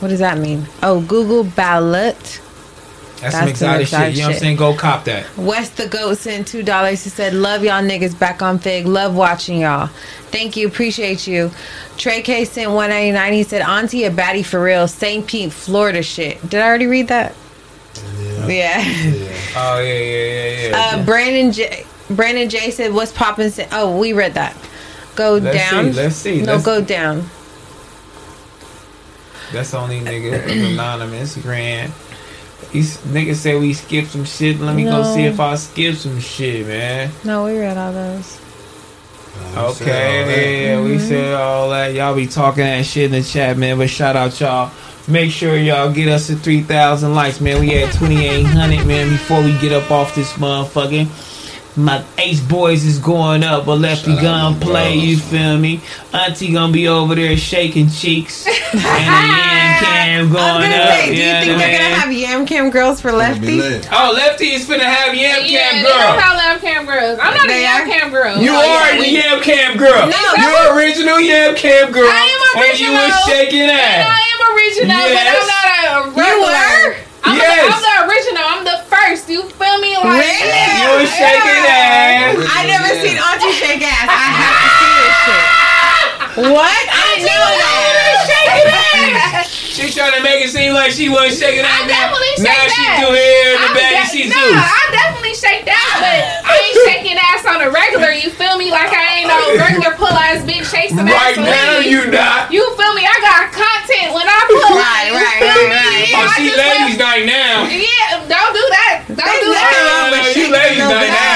What does that mean? Oh, Google ballot. That's, That's some some exotic, exotic shit. You know what I'm saying? Go cop that. West the Goat sent two dollars. He said, "Love y'all niggas back on Fig. Love watching y'all. Thank you. Appreciate you." Trey K sent one ninety nine. He said, "Auntie a baddie for real. St. Pete, Florida shit." Did I already read that? Yeah. Yeah. Yeah. Oh yeah, yeah, yeah, yeah. Uh, Brandon J. Brandon J said, "What's poppin'?" Sa- Oh, we read that. Go Let's down. see. Let's see. No, Let's- go down. That's only nigga anonymous. Grant. These niggas say we skipped some shit. Let me go see if I skip some shit, man. No, we read all those. Nah, we said all that. Okay, yeah, we mm-hmm. said all that. Y'all be talking that shit in the chat, man. But shout out y'all. Make sure y'all get us to 3,000 likes, man. We at 2,800, man, before we get up off this motherfucking. My Ace Boys is going up, but Lefty Shout out gun to play, bros. you feel me? Auntie gonna be over there shaking cheeks. and the yam cam I was going gonna up. say, do you yeah, think they're man. gonna have Yam Cam girls for Gonna Lefty? lit. Oh, Lefty is finna have yam Yeah, cam they girl. don't have love cam girls. I'm not a They yam are? cam girl. You Oh, are yeah, the we- yam cam girl. No. You're original yam cam girl. I am And you was original. shaking And ass. I am original, but I'm not a regular. You were? I'm, Yes. the, I'm the original. I'm the first. You feel me? Like, Really? yeah, You was shaking yeah. ass. I never Yeah. seen Auntie shake ass. I have to see this shit. What? I didn't know that. She trying to make it seem like she wasn't shaking I that. definitely shake now she that. do hair in the I'm back de- and she nah, Zeus. I definitely shake that, but I ain't shaking ass on a regular. You feel me? Like I ain't no regular pull ass bitch shake some Right ass. for now me. you not. You feel me? I got content when I pull Right, you right, feel right, me? right. Yeah, Oh, she ladies feel- night now. Yeah, don't do that. Don't There's do that. wrong with No, you shaking ladies no night bad now.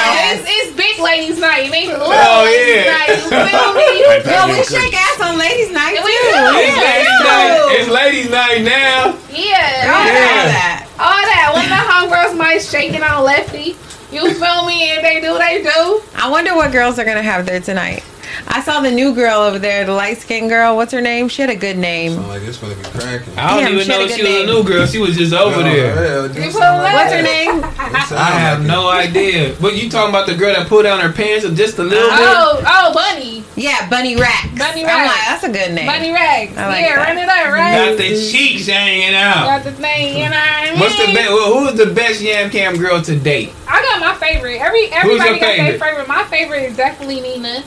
Ass. It's, it's big ladies night. It ain't little Oh, ladies yeah. night. You feel me? Like Well, we Pastor shake ass on ladies' night Yeah, too. we do. It's Yeah. ladies night. It's ladies night now. Yeah, all All that. that. All that. When the homegirls might shaking on lefty. You feel me? If they do, they do. I wonder what girls are gonna have there tonight. I saw the new girl over there, the light skinned girl. What's her name? She had a good name. Sound like it's gonna be cracking. I don't Damn, even she had know a she good was a name. new girl. She was just over oh, there. You like What's her name? I have no idea. But you talking about the girl that pulled down her pants just a little oh, bit? Oh, oh, Bunny. Yeah, Bunny Rack. Bunny I'm Rack. like, that's a good name. Bunny Rags. I like yeah, that. run it up, right? Got the cheeks hanging out. Got the thing, you know what I mean? What's the best? Who's the best yam cam girl to date? I got my favorite. Every everybody your got their favorite? favorite. My favorite is definitely Nina.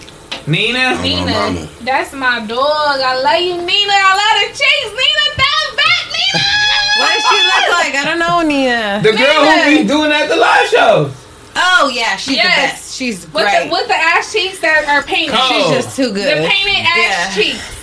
Nina? my Nina. mama. That's my dog. I love you, Nina. I love the cheeks. Nina, down back, Nina. What does she look like? I don't know, Nina. The girl who be doing at the live shows. Oh yeah, she's Yes. the best. She's With great. the, with the ass cheeks that are painted. Cold. She's just too good. The painted ass Yeah. cheeks.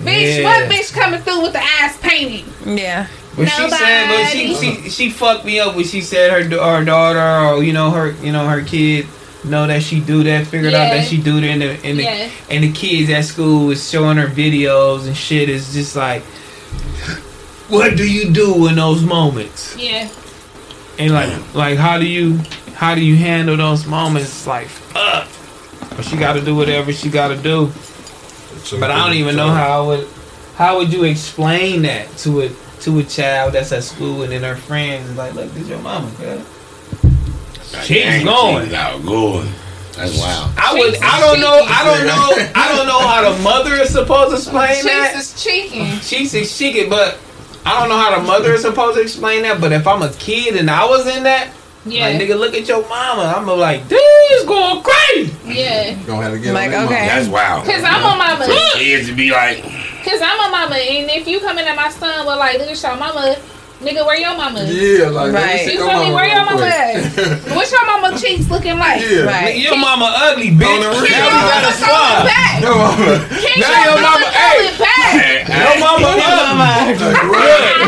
Bitch, Yeah. what bitch coming through with the ass painted? Yeah. But she said, but she, Nobody. she she fucked me up when she said her da- her daughter or you know her you know her kid know that she do that figured out that she do that and the and the, Yeah. and the kids at school was showing her videos and shit is just like what do you do in those moments Yeah. and like like how do you how do you handle those moments like fuck but she got to do whatever she got to do but I don't even know how I would how would you explain that to a to a child that's at school and then her friends like, look, this your mama, girl. She's Dang, going. She's out going. That's wild. I would I don't know I don't know I don't know how the mother is supposed to explain Cheeks that. is cheeking. She's is cheeky, but I don't know how the mother is supposed to explain that. But if I'm a kid and I was in that, Yeah. like nigga, look at your mama. I'm like, this going crazy. yeah. Gonna have to get Like, on that okay. That's wild. Cause I'm a mama. For kids to be like, Cause I'm a mama, and if you coming at my son with like, look at your mama, nigga, where your mama? mama. Yeah, like let me Right. You your feel me? Where your real mama quick. at? What's your mama cheeks looking like? Yeah. Right. Your mama ugly, bitch. On the real. Now you got a Throw it swab. back. Your mama. Can't Now your your mama mama- throw hey. it back? Your mama ugly. Like, right.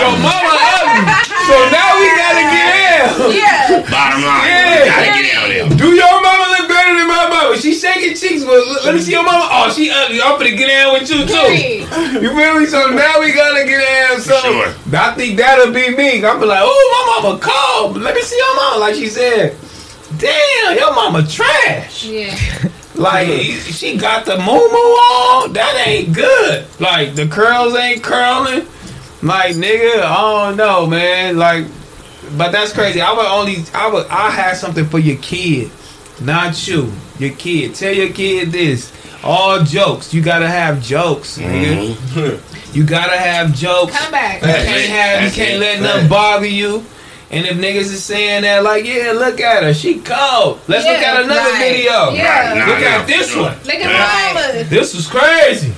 Your mama ugly. So now we gotta get in. Yeah. bottom line, Yeah. you gotta get out there. Do your mama look better than my mama? She shaking cheeks, but look- let me see your mama. Oh, she she ugly. I'm gonna get down with you too. You feel me? So now we gotta get down. So Sure. I think that'll be me. I'm be like, oh, my mama cold. Let me see your mama. Like she said, damn, your mama trash. Yeah. Like she got the moo on. That ain't good. Like the curls ain't curling. Like nigga, I don't know, man. Like, but that's crazy. I would only, I would, I have something for your kid, not you. Your kid. Tell your kid this. All jokes. You gotta have jokes, nigga. Mhm. You gotta have jokes. Come back. You can't have. You can't it. let nothing bother you. And if niggas is saying that, like, yeah, look at her, she cold. Let's look at another right. video. Yeah. Nah, Look nah, at this one. Look at Yeah. my mama. This was crazy.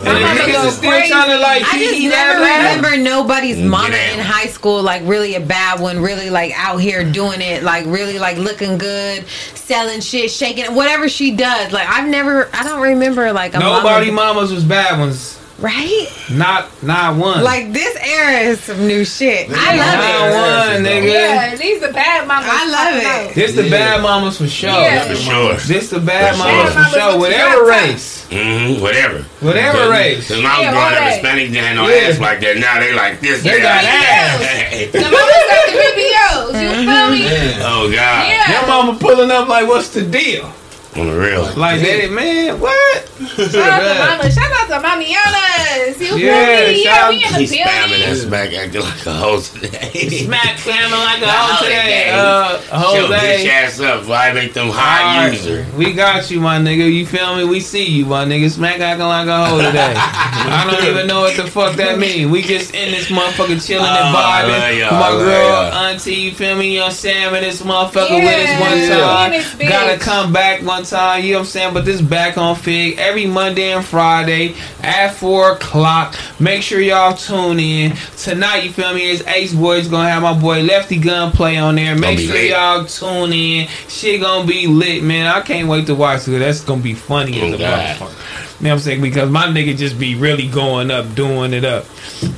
And niggas is still crazy. trying to like I just hee never remember nobody's mama get in high school like really a bad one, really like out here doing it, like really like looking good, selling shit, shaking it, whatever she does. Like I've never, I don't remember like a Nobody mama, mamas was bad ones. Right? Not not one. Like this era is some new shit. I not love it. one, nigga. Yeah, these the bad mamas. I love it. This the Yeah. bad mamas for sure. Yeah. For sure. This the bad For mamas sure. for sure. Whatever race. Mm-hmm. Whatever. Whatever Cause- race. Cause when I was Yeah, growing up, right. Hispanics didn't have no Yeah. ass like that. Now they like this. They got ass. The mamas got the BBOs. You feel me? oh God. Yeah. Your mama pulling up like, what's the deal? On the real. Like, that, man, what? Shout out to mama. Shout out to Mamianas. You Yeah, feel me? shout Yeah, out- we in the He's spamming building. us back acting like a hoe today. Smac family like a The hoe today. holiday. Uh, Show bitch ass up. Why make them hot Alright, user? We got you, my nigga. You feel me? We see you, my nigga. Smac acting like a hoe today. I don't even know what the fuck that mean. We just in this motherfucker chilling and Oh, I love vibing. my I girl, y'all. auntie, you feel me? You know, Sam and this motherfucker with Yeah, us one yeah. time. Me and this bitch. Gotta come back one time, you know what I'm saying? But this back on Figg every Monday and Friday at 4 o'clock. Make sure y'all tune in. Tonight, you feel me? Is Ace Boys gonna have my boy Lefty Gun play on there. Make sure y'all tune in. Shit gonna be lit, man. I can't wait to watch it. That's gonna be funny in Oh, the God. motherfucker. You know what I'm saying? Because my nigga just be really going up, doing it up.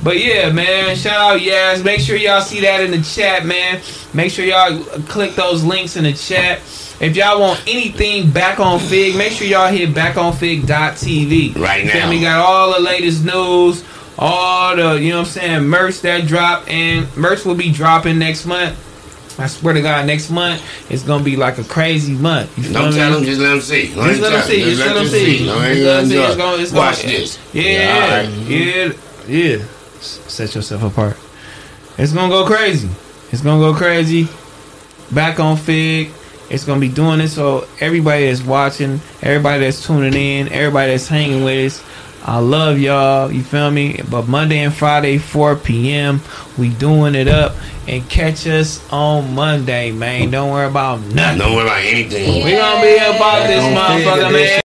But yeah, man, shout out Yaz. Make sure y'all see that in the chat, man. Make sure y'all click those links in the chat. If y'all want anything back on Figg, make sure y'all hit backonfig.tv. Right now. me? Got all the latest news, all the, you know what I'm saying, merch that drop, and merch will be dropping next month. I swear to God, next month it's gonna be like a crazy month. You Don't tell them, just let them see. Just let them see. Just let them see. Just let them see. gonna It's gonna- it. it's gonna- Watch this. Yeah, alright. yeah, yeah. Set yourself apart. It's gonna go crazy. It's gonna go crazy. Back on Fig. It's gonna be doing this so everybody that's watching, everybody that's tuning in, everybody that's hanging with us. I love y'all. You feel me? But Monday and Friday, 4 p.m. We doing it up and catch us on Monday, man. Don't worry about nothing. Don't worry about anything. We gonna be about this Back on Figg motherfucker, man. edition.